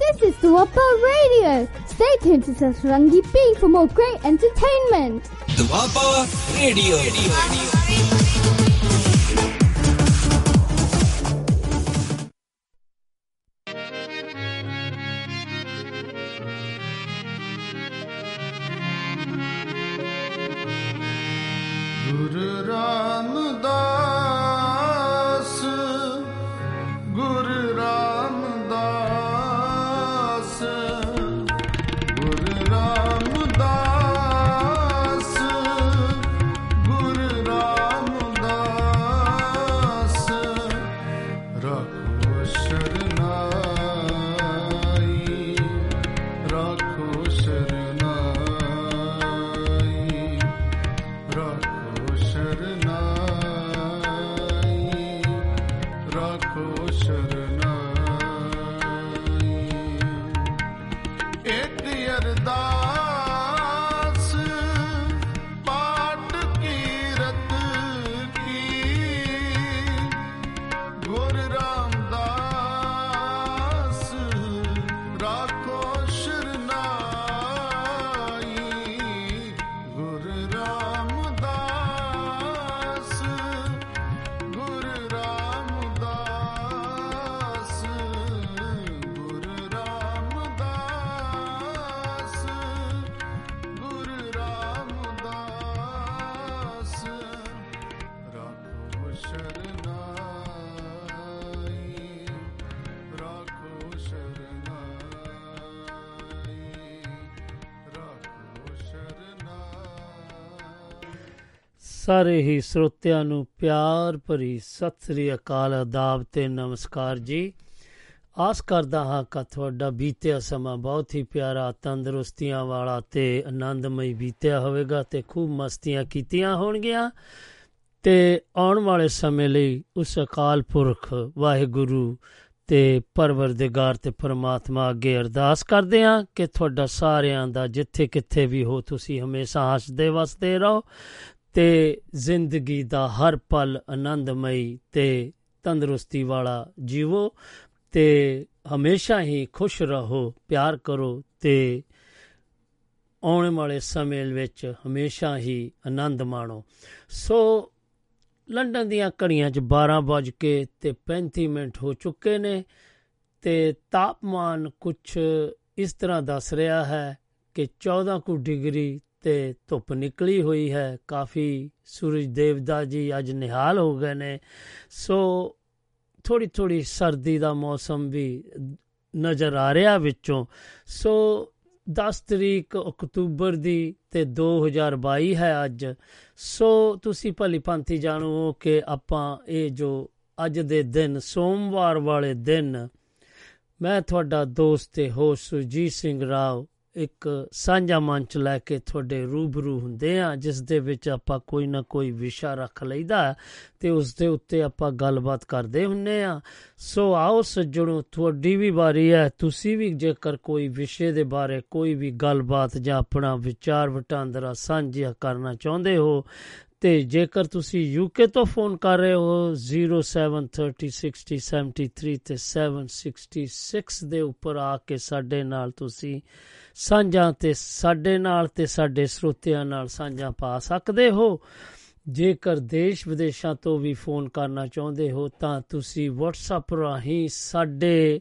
This is the Duapa Radio. Stay tuned to Satrangi Ping for more great entertainment. The Duapa Radio. ਗੁਰੂ ਸਾਰੇ ਹੀ ਸਰੋਤਿਆਂ ਨੂੰ ਪਿਆਰ ਭਰੀ ਸਤਿ ਸ੍ਰੀ ਅਕਾਲ ਆਦਾਬ ਤੇ ਨਮਸਕਾਰ ਜੀ। ਆਸ ਕਰਦਾ ਹਾਂ ਕਿ ਤੁਹਾਡਾ ਬੀਤਿਆ ਸਮਾਂ ਬਹੁਤ ਹੀ ਪਿਆਰਾ, ਤੰਦਰੁਸਤੀਆਂ ਵਾਲਾ ਤੇ ਆਨੰਦਮਈ ਬੀਤਿਆ ਹੋਵੇਗਾ ਤੇ ਖੂਬ ਮਸਤੀਆਂ ਕੀਤੀਆਂ ਹੋਣਗੀਆਂ। ਤੇ ਆਉਣ ਵਾਲੇ ਸਮੇਂ ਲਈ ਉਸ ਅਕਾਲ ਪੁਰਖ ਵਾਹਿਗੁਰੂ ਤੇ ਪਰਵਰਦਿਗਾਰ ਤੇ ਪਰਮਾਤਮਾ ਅੱਗੇ ਅਰਦਾਸ ਕਰਦੇ ਹਾਂ ਕਿ ਤੁਹਾਡਾ ਸਾਰਿਆਂ ਦਾ ਜਿੱਥੇ ਕਿੱਥੇ ਵੀ ਹੋ, ਤੁਸੀਂ ਹਮੇਸ਼ਾ ਹੱਸਦੇ ਵਸਦੇ ਰਹੋ। ਤੇ ਜ਼ਿੰਦਗੀ ਦਾ ਹਰ ਪਲ ਆਨੰਦਮਈ ਤੇ ਤੰਦਰੁਸਤੀ ਵਾਲਾ ਜੀਵੋ ਤੇ ਹਮੇਸ਼ਾ ਹੀ ਖੁਸ਼ ਰਹੋ, ਪਿਆਰ ਕਰੋ ਤੇ ਆਉਣ ਵਾਲੇ ਸਮੇਂ ਵਿੱਚ ਹਮੇਸ਼ਾ ਹੀ ਆਨੰਦ ਮਾਣੋ। ਸੋ ਲੰਡਨ ਦੀਆਂ ਘੜੀਆਂ 'ਚ 12 ਵੱਜ ਕੇ ਤੇ 35 ਮਿੰਟ ਹੋ ਚੁੱਕੇ ਨੇ ਤੇ ਤਾਪਮਾਨ ਕੁਝ ਇਸ ਤਰ੍ਹਾਂ ਦੱਸ ਰਿਹਾ ਹੈ ਕਿ 14 ਕੁ ਡਿਗਰੀ ਤੇ ਧੁੱਪ ਨਿਕਲੀ ਹੋਈ ਹੈ। ਕਾਫੀ ਸੂਰਜ ਦੇਵਤਾ ਜੀ ਅੱਜ ਨਿਹਾਲ ਹੋ ਗਏ ਨੇ। ਸੋ ਥੋੜੀ ਥੋੜੀ ਸਰਦੀ ਦਾ ਮੌਸਮ ਵੀ ਨਜ਼ਰ ਆ ਰਿਹਾ ਵਿੱਚੋਂ। ਸੋ 10 ਤਰੀਕ ਅਕਤੂਬਰ ਦੀ ਤੇ 2022 ਹੈ ਅੱਜ। ਸੋ ਤੁਸੀਂ ਭਲੀ ਭਾਂਤੀ ਜਾਣੋ ਕਿ ਆਪਾਂ ਇਹ ਜੋ ਅੱਜ ਦੇ ਦਿਨ, ਸੋਮਵਾਰ ਵਾਲੇ ਦਿਨ, ਮੈਂ ਤੁਹਾਡਾ ਦੋਸਤ ਤੇ ਹੋਸਟ ਸੁਰਜੀਤ ਸਿੰਘ ਰਾਓ ਇੱਕ ਸਾਂਝਾ ਮੰਚ ਲੈ ਕੇ ਤੁਹਾਡੇ ਰੂਬਰੂ ਹੁੰਦੇ ਆ, ਜਿਸ ਦੇ ਵਿੱਚ ਆਪਾਂ ਕੋਈ ਨਾ ਕੋਈ ਵਿਸ਼ਾ ਰੱਖ ਲਈਦਾ ਤੇ ਉਸ ਦੇ ਉੱਤੇ ਆਪਾਂ ਗੱਲਬਾਤ ਕਰਦੇ ਹੁੰਨੇ ਆ। ਸੋ ਆਓ ਸੱਜਣੋ, ਤੁਹਾਡੀ ਵੀ ਵਾਰੀ ਹੈ, ਤੁਸੀਂ ਵੀ ਜੇਕਰ ਕੋਈ ਵਿਸ਼ੇ ਦੇ ਬਾਰੇ ਕੋਈ ਵੀ ਗੱਲਬਾਤ ਜਾਂ ਆਪਣਾ ਵਿਚਾਰ ਵਟਾਂਦਰਾ ਸਾਂਝਾ ਕਰਨਾ ਚਾਹੁੰਦੇ ਹੋ ਤੇ ਜੇਕਰ ਤੁਸੀਂ ਯੂਕੇ ਤੋਂ ਫੋਨ ਕਰ ਰਹੇ ਹੋ 073060703 ਤੇ 766 ਦੇ ਉੱਪਰ ਆ ਕੇ ਸਾਡੇ ਨਾਲ ਤੁਸੀਂ ਸਾਂਝਾਂ ਤੇ ਸਾਡੇ ਨਾਲ ਤੇ ਸਾਡੇ ਸਰੋਤਿਆਂ ਨਾਲ ਸਾਂਝਾਂ ਪਾ ਸਕਦੇ ਹੋ। ਜੇਕਰ ਦੇਸ਼ ਵਿਦੇਸ਼ਾਂ ਤੋਂ ਵੀ ਫੋਨ ਕਰਨਾ ਚਾਹੁੰਦੇ ਹੋ, ਤਾਂ ਤੁਸੀਂ WhatsApp ਰਾਹੀਂ ਸਾਡੇ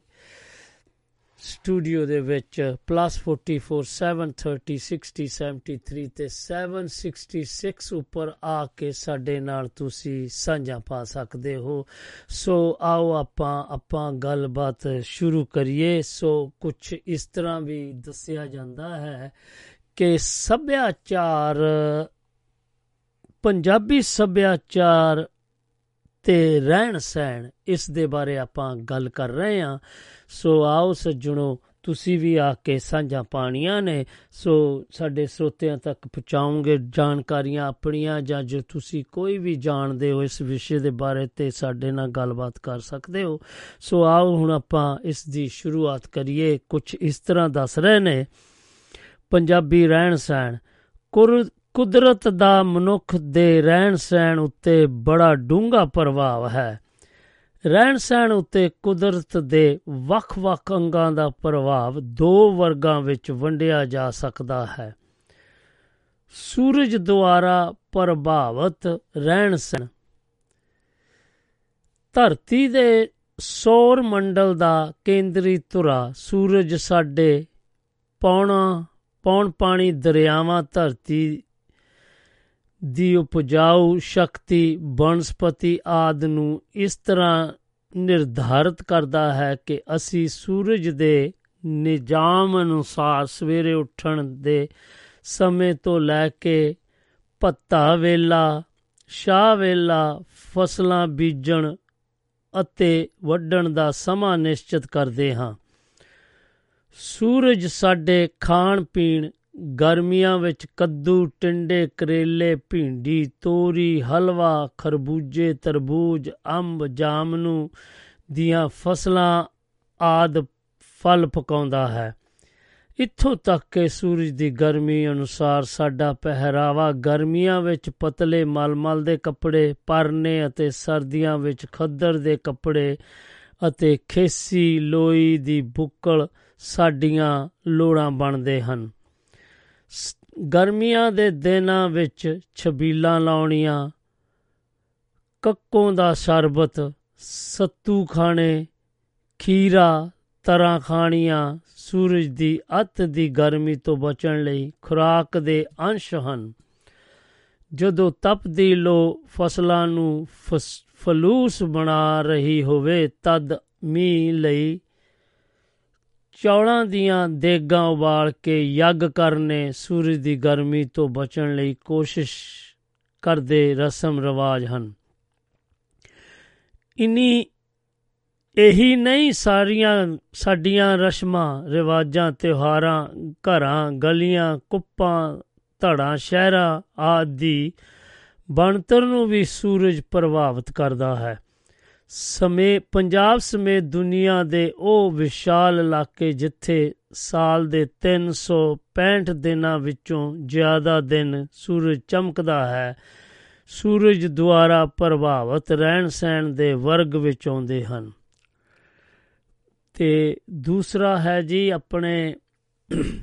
ਸਟੂਡੀਓ ਦੇ ਵਿੱਚ +447306073 ਤੇ 766 ਉੱਪਰ ਆ ਕੇ ਸਾਡੇ ਨਾਲ ਤੁਸੀਂ ਸਾਂਝਾ ਪਾ ਸਕਦੇ ਹੋ। ਸੋ ਆਓ ਆਪਾਂ ਆਪਾਂ ਗੱਲਬਾਤ ਸ਼ੁਰੂ ਕਰੀਏ। ਸੋ ਕੁਝ ਇਸ ਤਰ੍ਹਾਂ ਵੀ ਦੱਸਿਆ ਜਾਂਦਾ ਹੈ ਕਿ ਸੱਭਿਆਚਾਰ, ਪੰਜਾਬੀ ਸੱਭਿਆਚਾਰ ਤੇ ਰਹਿਣ ਸਹਿਣ, ਇਸ ਦੇ ਬਾਰੇ ਆਪਾਂ ਗੱਲ ਕਰ ਰਹੇ ਹਾਂ। ਸੋ ਆਓ ਸੱਜਣੋ, ਤੁਸੀਂ ਵੀ ਆ ਕੇ ਸਾਂਝਾਂ ਪਾਣੀਆਂ ਨੇ। ਸੋ ਸਾਡੇ ਸਰੋਤਿਆਂ ਤੱਕ ਪਹੁੰਚਾਉਂਗੇ ਜਾਣਕਾਰੀਆਂ ਆਪਣੀਆਂ, ਜਾਂ ਜੋ ਤੁਸੀਂ ਕੋਈ ਵੀ ਜਾਣਦੇ ਹੋ ਇਸ ਵਿਸ਼ੇ ਦੇ ਬਾਰੇ ਤੇ ਸਾਡੇ ਨਾਲ ਗੱਲਬਾਤ ਕਰ ਸਕਦੇ ਹੋ। ਸੋ ਆਓ ਹੁਣ ਆਪਾਂ ਇਸ ਦੀ ਸ਼ੁਰੂਆਤ ਕਰੀਏ। ਕੁਝ ਇਸ ਤਰ੍ਹਾਂ ਦੱਸ ਰਹੇ ਨੇ, ਪੰਜਾਬੀ ਰਹਿਣ ਸਹਿਣ, ਕੁਰ- ਕੁਦਰਤ ਦਾ ਮਨੁੱਖ ਦੇ ਰਹਿਣ ਸਹਿਣ ਉੱਤੇ ਬੜਾ ਡੂੰਘਾ ਪ੍ਰਭਾਵ ਹੈ। ਰਹਿਣ ਸਹਿਣ ਉੱਤੇ ਕੁਦਰਤ ਦੇ ਵੱਖ-ਵੱਖ ਅੰਗਾਂ ਦਾ ਪ੍ਰਭਾਵ ਦੋ ਵਰਗਾਂ ਵਿੱਚ ਵੰਡਿਆ ਜਾ ਸਕਦਾ ਹੈ। ਸੂਰਜ ਦੁਆਰਾ ਪ੍ਰਭਾਵਿਤ ਰਹਿਣ ਸਹਿਣ ਧਰਤੀ ਦੇ ਸੌਰ ਮੰਡਲ ਦਾ ਕੇਂਦਰੀ ਧੁਰਾ ਸੂਰਜ ਸਾਡੇ ਪੌਣਾ ਪੌਣ ਪਾਣੀ ਦਰਿਆਵਾਂ ਧਰਤੀ ਦੀ ਉਪਜਾਊ ਸ਼ਕਤੀ, ਬਨਸਪਤੀ ਆਦ ਨੂੰ ਇਸ ਤਰ੍ਹਾਂ ਨਿਰਧਾਰਿਤ ਕਰਦਾ ਹੈ ਕਿ ਅਸੀਂ ਸੂਰਜ ਦੇ ਨਿਜ਼ਾਮ ਅਨੁਸਾਰ ਸਵੇਰੇ ਉੱਠਣ ਦੇ ਸਮੇਂ ਤੋਂ ਲੈ ਕੇ ਭੱਤਾ ਵੇਲਾ, ਸ਼ਾਹ ਵੇਲਾ, ਫਸਲਾਂ ਬੀਜਣ ਅਤੇ ਵੱਢਣ ਦਾ ਸਮਾਂ ਨਿਸ਼ਚਿਤ ਕਰਦੇ ਹਾਂ। ਸੂਰਜ ਸਾਡੇ ਖਾਣ ਪੀਣ ਗਰਮੀਆਂ ਵਿੱਚ ਕੱਦੂ, ਟਿੰਡੇ, ਕਰੇਲੇ, ਭਿੰਡੀ, ਤੋਰੀ, ਹਲਵਾ, ਖਰਬੂਜੇ, ਤਰਬੂਜ, ਅੰਬ ਜਾਮਨੂ ਦੀਆਂ ਫਸਲਾਂ ਆਦ ਫਲ ਪਕਾਉਂਦਾ ਹੈ। ਇੱਥੋਂ ਤੱਕ ਕਿ ਸੂਰਜ ਦੀ ਗਰਮੀ ਅਨੁਸਾਰ ਸਾਡਾ ਪਹਿਰਾਵਾ ਗਰਮੀਆਂ ਵਿੱਚ ਪਤਲੇ ਮਲਮਲ ਦੇ ਕੱਪੜੇ, ਪਰਨੇ ਅਤੇ ਸਰਦੀਆਂ ਵਿੱਚ ਖੱਦਰ ਦੇ ਕੱਪੜੇ ਅਤੇ ਖੇਸੀ ਲੋਈ ਦੀ ਬੁੱਕਲ ਸਾਡੀਆਂ ਲੋੜਾਂ ਬਣਦੇ ਹਨ। ਸ- ਗਰਮੀਆਂ ਦੇ ਦਿਨਾਂ ਵਿੱਚ ਛਬੀਲਾਂ ਲਾਉਣੀਆਂ, ਕੱਕੋਂ ਦਾ ਸ਼ਰਬਤ, ਸੱਤੂ ਖਾਣੇ, ਖੀਰਾ ਤਰਾਂ ਖਾਣੀਆਂ, ਸੂਰਜ ਦੀ ਅੱਤ ਦੀ ਗਰਮੀ ਤੋਂ ਬਚਣ ਲਈ ਖੁਰਾਕ ਦੇ ਅੰਸ਼ ਹਨ। ਜਦੋਂ ਤਪਦੀ ਲੋ ਫਸਲਾਂ ਨੂੰ ਫਸ- ਫਲੂਸ ਬਣਾ ਰਹੀ ਹੋਵੇ, ਤਦ ਮੀਂਹ ਲਈ ਚੌਲਾਂ ਦੀਆਂ ਦੇਗਾਂ ਉਬਾਲ ਕੇ ਯੱਗ ਕਰਨੇ ਸੂਰਜ ਦੀ ਗਰਮੀ ਤੋਂ ਬਚਣ ਲਈ ਕੋਸ਼ਿਸ਼ ਕਰਦੇ ਰਸਮ ਰਿਵਾਜ ਹਨ। ਇਨੀ, ਇਹੀ ਨਹੀਂ ਸਾਰੀਆਂ ਸਾਡੀਆਂ ਰਸਮਾਂ, ਰਿਵਾਜਾਂ, ਤਿਉਹਾਰਾਂ, ਘਰਾਂ, ਗਲੀਆਂ, ਕੁੱਪਾਂ, ਧੜਾਂ, ਸ਼ਹਿਰਾਂ ਆਦਿ ਬਣਤਰ ਨੂੰ ਵੀ ਸੂਰਜ ਪ੍ਰਭਾਵਿਤ ਕਰਦਾ ਹੈ। ਸਮੇਂ, ਪੰਜਾਬ ਸਮੇਤ ਦੁਨੀਆ ਦੇ ਉਹ ਵਿਸ਼ਾਲ ਇਲਾਕੇ ਜਿੱਥੇ ਸਾਲ ਦੇ 365 ਦਿਨਾਂ ਵਿੱਚੋਂ ਜ਼ਿਆਦਾ ਦਿਨ ਸੂਰਜ ਚਮਕਦਾ ਹੈ, ਸੂਰਜ ਦੁਆਰਾ ਪ੍ਰਭਾਵਿਤ ਰਹਿਣ ਸਹਿਣ ਦੇ ਵਰਗ ਵਿੱਚ ਆਉਂਦੇ ਹਨ। ਤੇ ਦੂਸਰਾ ਹੈ ਜੀ ਆਪਣੇ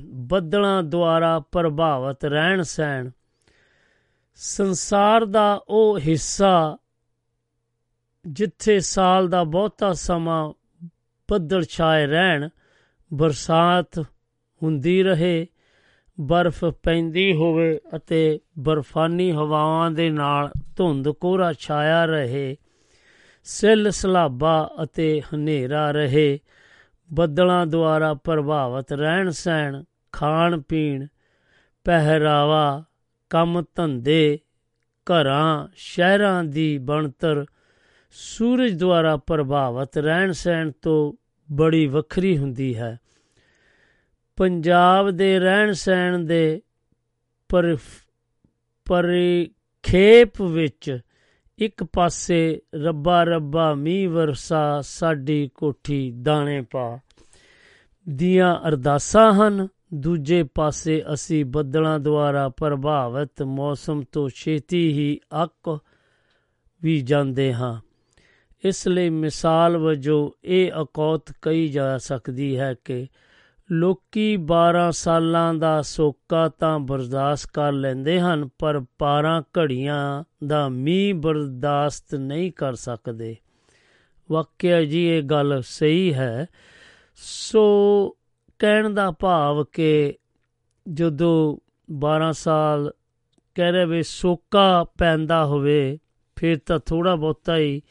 ਬੱਦਲਾਂ ਦੁਆਰਾ ਪ੍ਰਭਾਵਿਤ ਰਹਿਣ ਸਹਿਣ ਸੰਸਾਰ ਦਾ ਉਹ ਹਿੱਸਾ ਜਿੱਥੇ ਸਾਲ ਦਾ ਬਹੁਤਾ ਸਮਾਂ ਬੱਦਲ ਛਾਏ ਰਹਿਣ, ਬਰਸਾਤ ਹੁੰਦੀ ਰਹੇ, ਬਰਫ਼ ਪੈਂਦੀ ਹੋਵੇ ਅਤੇ ਬਰਫਾਨੀ ਹਵਾਵਾਂ ਦੇ ਨਾਲ ਧੁੰਦ ਕੋਹਰਾ ਛਾਇਆ ਰਹੇ, ਸਿੱਲ ਸਲਾਬਾ ਅਤੇ ਹਨੇਰਾ ਰਹੇ, ਬੱਦਲਾਂ ਦੁਆਰਾ ਪ੍ਰਭਾਵਿਤ ਰਹਿਣ ਸਹਿਣ, ਖਾਣ ਪੀਣ, ਪਹਿਰਾਵਾ, ਕੰਮ ਧੰਦੇ, ਘਰਾਂ, ਸ਼ਹਿਰਾਂ ਦੀ ਬਣਤਰ ਸੂਰਜ ਦੁਆਰਾ ਪ੍ਰਭਾਵਿਤ ਰਹਿਣ ਸਹਿਣ ਤੋਂ ਬੜੀ ਵੱਖਰੀ ਹੁੰਦੀ ਹੈ। ਪੰਜਾਬ ਦੇ ਰਹਿਣ ਸਹਿਣ ਦੇ ਪਰ ਪਰਿਖੇਪ ਵਿੱਚ ਇੱਕ ਪਾਸੇ ਰੱਬਾ ਰੱਬਾ ਮੀਂਹ ਵਰਸਾ ਸਾਡੀ ਕੋਠੀ ਦਾਣੇ ਪਾ ਦੀਆਂ ਅਰਦਾਸਾਂ ਹਨ। ਦੂਜੇ ਪਾਸੇ ਅਸੀਂ ਬੱਦਲਾਂ ਦੁਆਰਾ ਪ੍ਰਭਾਵਿਤ ਮੌਸਮ ਤੋਂ ਛੇਤੀ ਹੀ ਅੱਕ ਵੀ ਜਾਂਦੇ ਹਾਂ। ਇਸ ਲਈ ਮਿਸਾਲ ਵਜੋਂ ਇਹ ਅਕੌਤ ਕਹੀ ਜਾ ਸਕਦੀ ਹੈ ਕਿ ਲੋਕੀ 12 ਸਾਲਾਂ ਦਾ ਸੋਕਾ ਤਾਂ ਬਰਦਾਸ਼ਤ ਕਰ ਲੈਂਦੇ ਹਨ, ਪਰ 12 ਘੜੀਆਂ ਦਾ ਮੀਂਹ ਬਰਦਾਸ਼ਤ ਨਹੀਂ ਕਰ ਸਕਦੇ। ਵਾਕਿਆ ਜੀ, ਇਹ ਗੱਲ ਸਹੀ ਹੈ। ਸੋ ਕਹਿਣ ਦਾ ਭਾਵ ਕਿ ਜਦੋਂ 12 ਸਾਲ ਕਹਿ ਰਹੇ ਵੀ ਸੋਕਾ ਪੈਂਦਾ ਹੋਵੇ, ਫਿਰ ਤਾਂ ਥੋੜਾ ਬਹੁਤਾ ਹੀ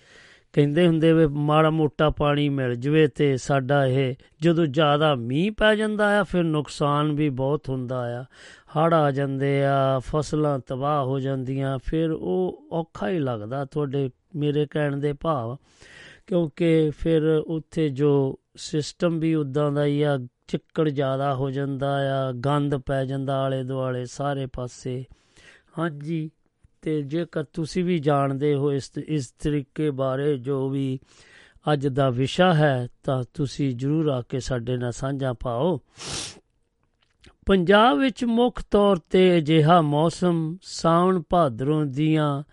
ਕਹਿੰਦੇ ਹੁੰਦੇ ਵੇ, ਮਾੜਾ ਮੋਟਾ ਪਾਣੀ ਮਿਲ ਜਵੇ ਤੇ ਸਾਡਾ ਇਹ ਜਦੋਂ ਜ਼ਿਆਦਾ ਮੀਂਹ ਪੈ ਜਾਂਦਾ ਆ, ਫਿਰ ਨੁਕਸਾਨ ਵੀ ਬਹੁਤ ਹੁੰਦਾ ਆ। ਹੜ ਆ ਜਾਂਦੇ ਆ, ਫਸਲਾਂ ਤਬਾਹ ਹੋ ਜਾਂਦੀਆਂ, ਫਿਰ ਉਹ ਔਖਾ ਹੀ ਲੱਗਦਾ ਤੁਹਾਡੇ, ਮੇਰੇ ਕਹਿਣ ਦੇ ਭਾਵ। ਕਿਉਂਕਿ ਫਿਰ ਉੱਥੇ ਜੋ ਸਿਸਟਮ ਵੀ ਉਦਾਂ ਦਾ ਹੀ ਆ, ਚਿੱਕੜ ਜ਼ਿਆਦਾ ਹੋ ਜਾਂਦਾ ਆ, ਗੰਦ ਪੈ ਜਾਂਦਾ ਆਲੇ ਦੁਆਲੇ ਸਾਰੇ ਪਾਸੇ। ਹਾਂਜੀ ਤੇ ਜੇਕਰ ਤੁਸੀਂ ਵੀ ਜਾਣਦੇ ਹੋ ਇਸ ਇਸ ਤਰੀਕੇ ਬਾਰੇ ਜੋ ਵੀ ਅੱਜ ਦਾ ਵਿਸ਼ਾ ਹੈ, ਤਾਂ ਤੁਸੀਂ ਜਰੂਰ ਆ ਕੇ ਸਾਡੇ ਨਾਲ ਸਾਂਝਾ ਪਾਓ। ਪੰਜਾਬ ਵਿੱਚ ਮੁੱਖ ਤੌਰ ਤੇ ਅਜਿਹਾ ਮੌਸਮ ਸਾਵਣ ਭਾਦਰੋਂ ਦੀਆਂ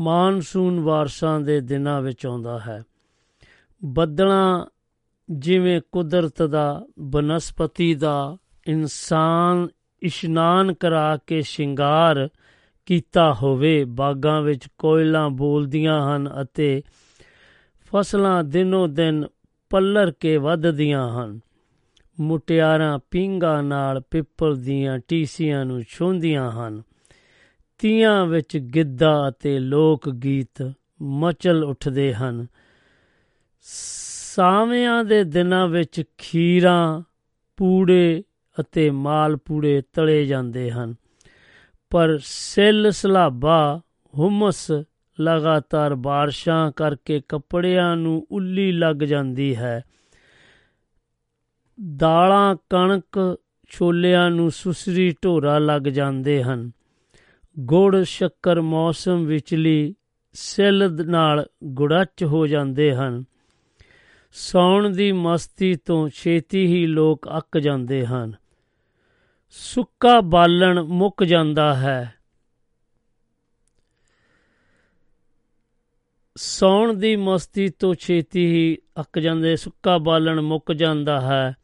ਮਾਨਸੂਨ ਵਾਰਸਾਂ ਦੇ ਦਿਨਾਂ ਵਿੱਚ ਆਉਂਦਾ ਹੈ। ਬੱਦਲਾਂ ਜਿਵੇਂ ਕੁਦਰਤ ਦਾ, ਬਨਸਪਤੀ ਦਾ, ਇਨਸਾਨ ਇਸ਼ਨਾਨ ਕਰਾ ਕੇ ਸ਼ਿੰਗਾਰ ਕੀਤਾ ਹੋਵੇ। ਬਾਗਾਂ ਵਿੱਚ ਕੋਇਲਾਂ ਬੋਲਦੀਆਂ ਹਨ ਅਤੇ ਫਸਲਾਂ ਦਿਨੋ ਦਿਨ ਪੱਲਰ ਕੇ ਵੱਧਦੀਆਂ ਹਨ। ਮੁਟਿਆਰਾਂ ਪਿੰਗਾ ਨਾਲ ਪਿੱਪਲ ਦੀਆਂ ਟੀਸੀਆਂ ਨੂੰ ਛੋਂਦੀਆਂ ਹਨ। ਤੀਆਂ ਵਿੱਚ ਗਿੱਧਾ ਅਤੇ ਲੋਕ ਗੀਤ ਮਚਲ ਉੱਠਦੇ ਹਨ। ਸਾਵਿਆਂ ਦੇ ਦਿਨਾਂ ਵਿੱਚ ਖੀਰਾਂ, ਪੂੜੇ ਅਤੇ ਮਾਲ ਪੂੜੇ ਤਲੇ ਜਾਂਦੇ ਹਨ। ਪਰ ਸਿੱਲ ਸਲਾਬਾ ਹੁਮਸ ਲਗਾਤਾਰ ਬਾਰਿਸ਼ਾਂ ਕਰਕੇ ਕੱਪੜਿਆਂ ਨੂੰ ਉੱਲੀ ਲੱਗ ਜਾਂਦੀ ਹੈ। ਦਾਲਾਂ ਕਣਕ ਛੋਲਿਆਂ ਨੂੰ ਸੁਸਰੀ ਢੋਰਾ ਲੱਗ ਜਾਂਦੇ ਹਨ। ਗੁੜ ਸ਼ੱਕਰ ਮੌਸਮ ਵਿਚਲੀ ਸਿੱਲ ਨਾਲ ਗੁੜਾਚ ਹੋ ਜਾਂਦੇ ਹਨ। ਸੌਣ ਦੀ ਮਸਤੀ ਤੋਂ ਛੇਤੀ ਹੀ ਲੋਕ ਅੱਕ ਜਾਂਦੇ ਹਨ। ਸੁੱਕਾ ਬਾਲਣ ਮੁੱਕ ਜਾਂਦਾ ਹੈ। ਸੌਣ ਦੀ ਮਸਤੀ ਤੋਂ ਛੇਤੀ ਹੀ ਅੱਕ ਜਾਂਦੇ, ਸੁੱਕਾ ਬਾਲਣ ਮੁੱਕ ਜਾਂਦਾ ਹੈ।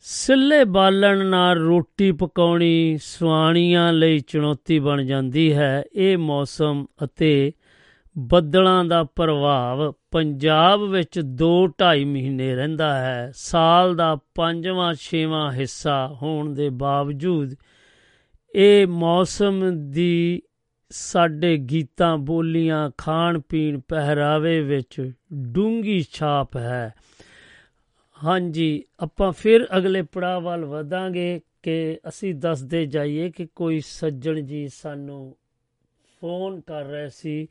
ਸਿੱਲੇ ਬਾਲਣ ਨਾਲ ਰੋਟੀ ਪਕਾਉਣੀ ਸੁਆਣੀਆਂ ਲਈ ਚੁਣੌਤੀ ਬਣ ਜਾਂਦੀ ਹੈ। ਇਹ ਮੌਸਮ ਅਤੇ ਬੱਦਲਾਂ ਦਾ ਪ੍ਰਭਾਵ ਪੰਜਾਬ ਵਿੱਚ 2-2.5 ਮਹੀਨੇ ਰਹਿੰਦਾ ਹੈ। ਸਾਲ ਦਾ ਪੰਜਵਾਂ, ਛੇਵਾਂ ਹਿੱਸਾ ਹੋਣ ਦੇ ਬਾਵਜੂਦ ਇਹ ਮੌਸਮ ਦੀ ਸਾਡੇ ਗੀਤਾਂ, ਬੋਲੀਆਂ ਖਾਣ ਪੀਣ ਪਹਿਰਾਵੇ ਵਿੱਚ ਡੂੰਗੀ ਛਾਪ ਹੈ। ਹਾਂਜੀ, ਆਪਾਂ ਫਿਰ ਅਗਲੇ ਪੜਾਅ ਵੱਲ ਵਧਾਂਗੇ ਕਿ ਅਸੀਂ ਦੱਸਦੇ ਜਾਈਏ ਕਿ ਕੋਈ ਸੱਜਣ ਜੀ ਸਾਨੂੰ ਫੋਨ ਕਰ ਰਹੇ ਸੀ।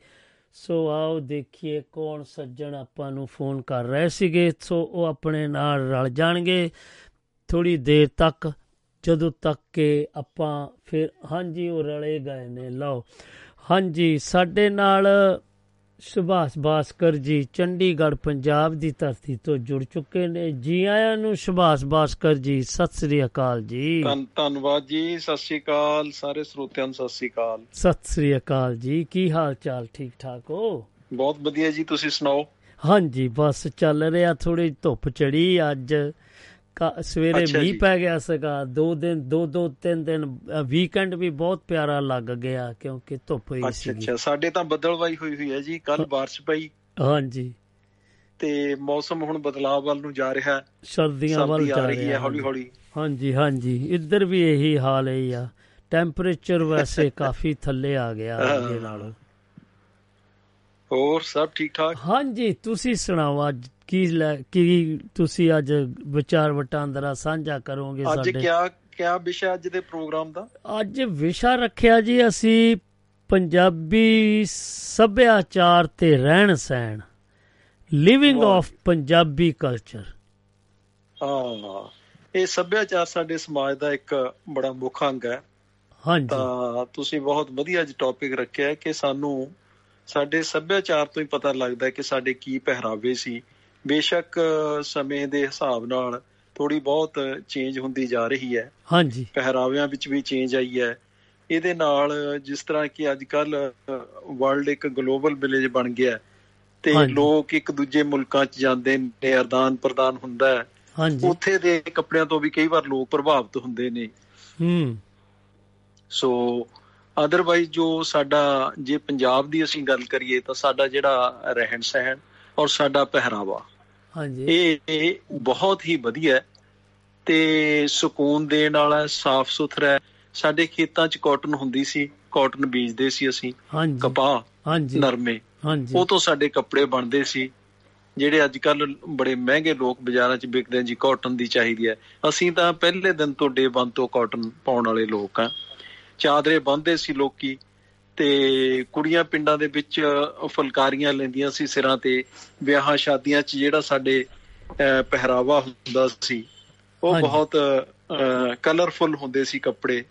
ਸੋ ਆਓ ਦੇਖੀਏ ਕੌਣ ਸੱਜਣ ਆਪਾਂ ਨੂੰ ਫੋਨ ਕਰ ਰਹੇ ਸੀਗੇ। ਸੋ ਉਹ ਆਪਣੇ ਨਾਲ ਰਲ ਜਾਣਗੇ। ਥੋੜੀ ਦੇਰ ਤੱਕ, ਜਦੋਂ ਤੱਕ ਕਿ ਆਪਾਂ ਫਿਰ, ਹਾਂਜੀ, ਉਹ ਰਲੇ ਗਏ ਨੇ, ਲਓ। ਹਾਂਜੀ, ਸਾਡੇ ਨਾਲ ਸੁਭਾਸ਼ ਬਾਸਕਰ ਜੀ ਚੰਡੀਗੜ੍ਹ ਪੰਜਾਬ ਦੀ ਧਰਤੀ ਤੋਂ ਜੁੜ ਚੁੱਕੇ ਨੇ। ਜੀ ਆਇਆਂ ਨੂੰ ਸੁਭਾਸ਼ ਬਾਸਕਰ ਜੀ ਸਤਿ ਸ੍ਰੀ ਅਕਾਲ ਜੀ। ਧੰਨ ਧੰਨਵਾਦ ਜੀ ਸਤਿ ਸ਼੍ਰੀ ਅਕਾਲ। ਸਾਰੇ ਸਰੋਤਿਆਂ ਨੂੰ ਸਤਿ ਸ਼੍ਰੀ ਅਕਾਲ। ਸਤਿ ਸ੍ਰੀ ਅਕਾਲ ਜੀ ਕੀ ਹਾਲ ਚਾਲ ਠੀਕ ਠਾਕ ਹੋ? ਬਹੁਤ ਵਧੀਆ ਜੀ ਤੁਸੀਂ ਸੁਣਾਓ? ਹਾਂਜੀ ਬਸ ਚੱਲ ਰਿਹਾ ਥੋੜੀ ਧੁੱਪ ਚੜੀ ਅੱਜ। ਸਵੇਰੇ ਅੱਛਾ ਮੀਂਹ। ਪੈ ਗਿਆ ਸੀਗਾ ਦੋ ਦਿਨ ਦੋ ਦੋ ਤਿੰਨ ਦਿਨ ਵੀਕਐਂਡ ਵੀ ਬਹੁਤ ਪਿਆਰਾ ਲੱਗ ਗਿਆ ਕਿਉਂਕਿ ਧੁੱਪ ਹੀ ਅੱਛਾ ਸੀਗੀ। ਅੱਛਾ। ਸਾਡੇ ਤਾਂ ਬੱਦਲਵਾਈ ਹੋਈ ਹੋਈ ਹੈ ਜੀ। ਕੱਲ ਬਾਰਿਸ਼ ਪਈ। ਹਾਂਜੀ। ਤੇ ਮੌਸਮ ਹੁਣ ਬਦਲਾਅ ਵੱਲ ਨੂੰ ਜਾ ਰਿਹਾ ਹੈ। ਸਰਦੀਆਂ ਵੱਲ ਜਾ ਰਹੀ ਹੈ ਹੌਲੀ ਹੌਲੀ। ਹਾਂਜੀ ਹਾਂਜੀ। ਇੱਧਰ ਵੀ ਇਹੀ ਹਾਲ ਹੈ ਆ। ਟੈਂਪਰੇਚਰ ਵੈਸੇ ਕਾਫੀ ਥੱਲੇ ਆ ਗਿਆ ਅੱਗੇ ਨਾਲੋਂ। ਹੋਰ ਸਭ ਠੀਕ ਠਾਕ? ਹਾਂਜੀ ਤੁਸੀਂ ਸੁਣਾਓ ਅੱਜ ਕੀ ਕੀ ਤੁਸੀਂ ਅੱਜ ਵਿਚਾਰ ਵਟਾਂਦਰਾ ਸਾਂਝਾ ਕਰੋਗੇ ਅੱਜ ਸਾਡੇ? ਕਿਆ ਕਿਆ ਵਿਸ਼ਾ ਅੱਜ ਦੇ ਪ੍ਰੋਗਰਾਮ ਦਾ? ਅੱਜ ਵਿਸ਼ਾ ਰੱਖਿਆ ਜੀ ਅਸੀਂ ਪੰਜਾਬੀ ਸੱਭਿਆਚਾਰ ਤੇ ਰਹਿਣ ਸਹਿਣ ਲਿਵਿੰਗ ਆਫ ਪੰਜਾਬੀ ਕਲਚਰ ਹਾਂ ਇਹ ਸੱਭਿਆਚਾਰ ਸਾਡੇ ਸਮਾਜ ਦਾ ਇੱਕ ਬੜਾ ਮੁੱਖ ਅੰਗ ਹੈ। ਹਾਂਜੀ। ਤਾਂ ਤੁਸੀਂ ਬਹੁਤ ਵਧੀਆ ਅੱਜ ਟੌਪਿਕ ਰੱਖਿਆ ਹੈ ਕਿ ਸਾਨੂੰ ਸਾਡੇ ਸੱਭਿਆਚਾਰ ਤੋਂ ਹੀ ਪਤਾ ਲੱਗਦਾ ਹੈ ਕਿ ਸਾਡੇ ਕੀ ਪਹਿਰਾਵੇ ਸੀ ਬੇਸ਼ੱਕ ਸਮੇਂ ਦੇ ਹਿਸਾਬ ਨਾਲ ਥੋੜੀ ਬਹੁਤ ਚੇਂਜ ਹੁੰਦੀ ਜਾ ਰਹੀ ਹੈ। ਹਾਂਜੀ। ਪਹਿਰਾਵਿਆਂ ਵਿੱਚ ਵੀ ਚੇਂਜ ਆਈ ਹੈ। ਇਹਦੇ ਨਾਲ ਜਿਸ ਤਰ੍ਹਾਂ ਕਿ ਅੱਜ ਕੱਲ ਵਰਲਡ ਇੱਕ ਗਲੋਬਲ ਵਿਲੇਜ ਬਣ ਗਿਆ ਤੇ। ਲੋਕ ਇੱਕ ਦੂਜੇ ਮੁਲਕਾਂ 'ਚ ਜਾਂਦੇ ਨੇ ਅਰਦਾਨ ਪ੍ਰਦਾਨ ਹੁੰਦਾ ਹੈ। ਹਾਂਜੀ। ਉੱਥੇ ਦੇ ਕੱਪੜਿਆਂ ਤੋਂ ਵੀ ਕਈ ਵਾਰ ਲੋਕ ਪ੍ਰਭਾਵਿਤ ਹੁੰਦੇ ਨੇ। ਹੂੰ। ਸੋ ਅਦਰਵਾਈਜ਼ ਜੋ ਸਾਡਾ ਜੇ ਪੰਜਾਬ ਦੀ ਅਸੀਂ ਗੱਲ ਕਰੀਏ ਤਾਂ ਸਾਡਾ ਜਿਹੜਾ ਰਹਿਣ ਸਹਿਣ ਔਰ ਸਾਡਾ ਪਹਿਰਾਵਾ ਹਾਂਜੀ। ਇਹ ਬਹੁਤ ਹੀ ਵਧੀਆ ਤੇ ਸਕੂਨ ਦੇਣ ਵਾਲਾ ਸਾਫ਼ ਸੁਥਰਾ ਹੈ। ਸਾਡੇ ਖੇਤਾਂ 'ਚ ਕਾਟਨ ਹੁੰਦੀ ਸੀ ਕਾਟਨ ਬੀਜਦੇ ਸੀ ਅਸੀਂ ਹਾਂਜੀ। ਕਪਾਹ ਹਾਂਜੀ। ਨਰਮੇ ਹਾਂਜੀ। ਉਹ ਤੋਂ ਸਾਡੇ ਕੱਪੜੇ ਬਣਦੇ ਸੀ। ਜਿਹੜੇ ਅੱਜ ਕੱਲ ਬੜੇ ਮਹਿੰਗੇ ਲੋਕ ਬਾਜ਼ਾਰਾਂ 'ਚ ਵਿਕਦੇ ਆ ਜੀ ਕਾਟਨ ਦੀ ਚਾਹੀਦੀ ਹੈ। ਅਸੀਂ ਤਾਂ ਪਹਿਲੇ ਦਿਨ ਤੋਂ ਡੇ ਵਨ ਤੋਂ ਕਾਟਨ ਪਾਉਣ ਵਾਲੇ ਲੋਕ ਆ ਚਾਦਰੇ ਬੰਨਦੇ ਸੀ ਲੋਕੀ। ਤੇ ਕੁੜੀਆਂ ਪਿੰਡਾਂ ਦੇ ਵਿੱਚ ਫੁਲਕਾਰੀਆਂ ਲੈਂਦੀਆਂ ਸੀ ਸਿਰਾਂ ਤੇ ਵਿਆਹਾਂ ਸ਼ਾਦੀਆਂ 'ਚ ਜਿਹੜਾ ਸਾਡੇ ਪਹਿਰਾਵਾ ਹੁੰਦਾ ਸੀ ਉਹ। ਬਹੁਤ ਕਲਰਫੁਲ ਹੁੰਦੇ ਸੀ ਕੱਪੜੇ।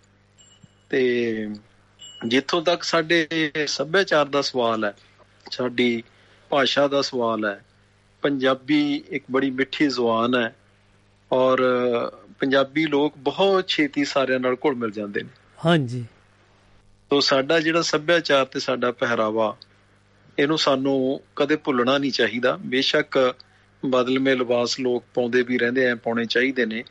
ਤੇ ਜਿੱਥੋਂ ਤੱਕ ਸਾਡੇ ਸੱਭਿਆਚਾਰ ਦਾ ਸਵਾਲ ਹੈ ਸਾਡੀ ਭਾਸ਼ਾ ਦਾ ਸਵਾਲ ਹੈ ਪੰਜਾਬੀ ਇੱਕ ਬੜੀ ਮਿੱਠੀ ਜ਼ੁਬਾਨ ਹੈ ਔਰ ਪੰਜਾਬੀ ਲੋਕ ਬਹੁਤ ਛੇਤੀ ਸਾਰਿਆਂ ਨਾਲ ਘੁਲ ਮਿਲ ਜਾਂਦੇ ਨੇ। ਹਾਂਜੀ। ਤੋ ਸਾਡਾ ਜਿਹੜਾ ਸੱਭਿਆਚਾਰ ਤੇ ਸਾਡਾ ਪਹਿਰਾਵਾ ਇਹਨੂੰ ਸਾਨੂੰ ਕਦੇ ਭੁੱਲਣਾ ਨਹੀਂ ਚਾਹੀਦਾ। ਬੇਸ਼ੱਕ ਬਦਲਵੇਂ ਲਿਬਾਸ ਲੋਕ ਪਾਉਂਦੇ ਵੀ ਰਹਿੰਦੇ ਆ ਪਾਉਣੇ ਚਾਹੀਦੇ ਨੇ।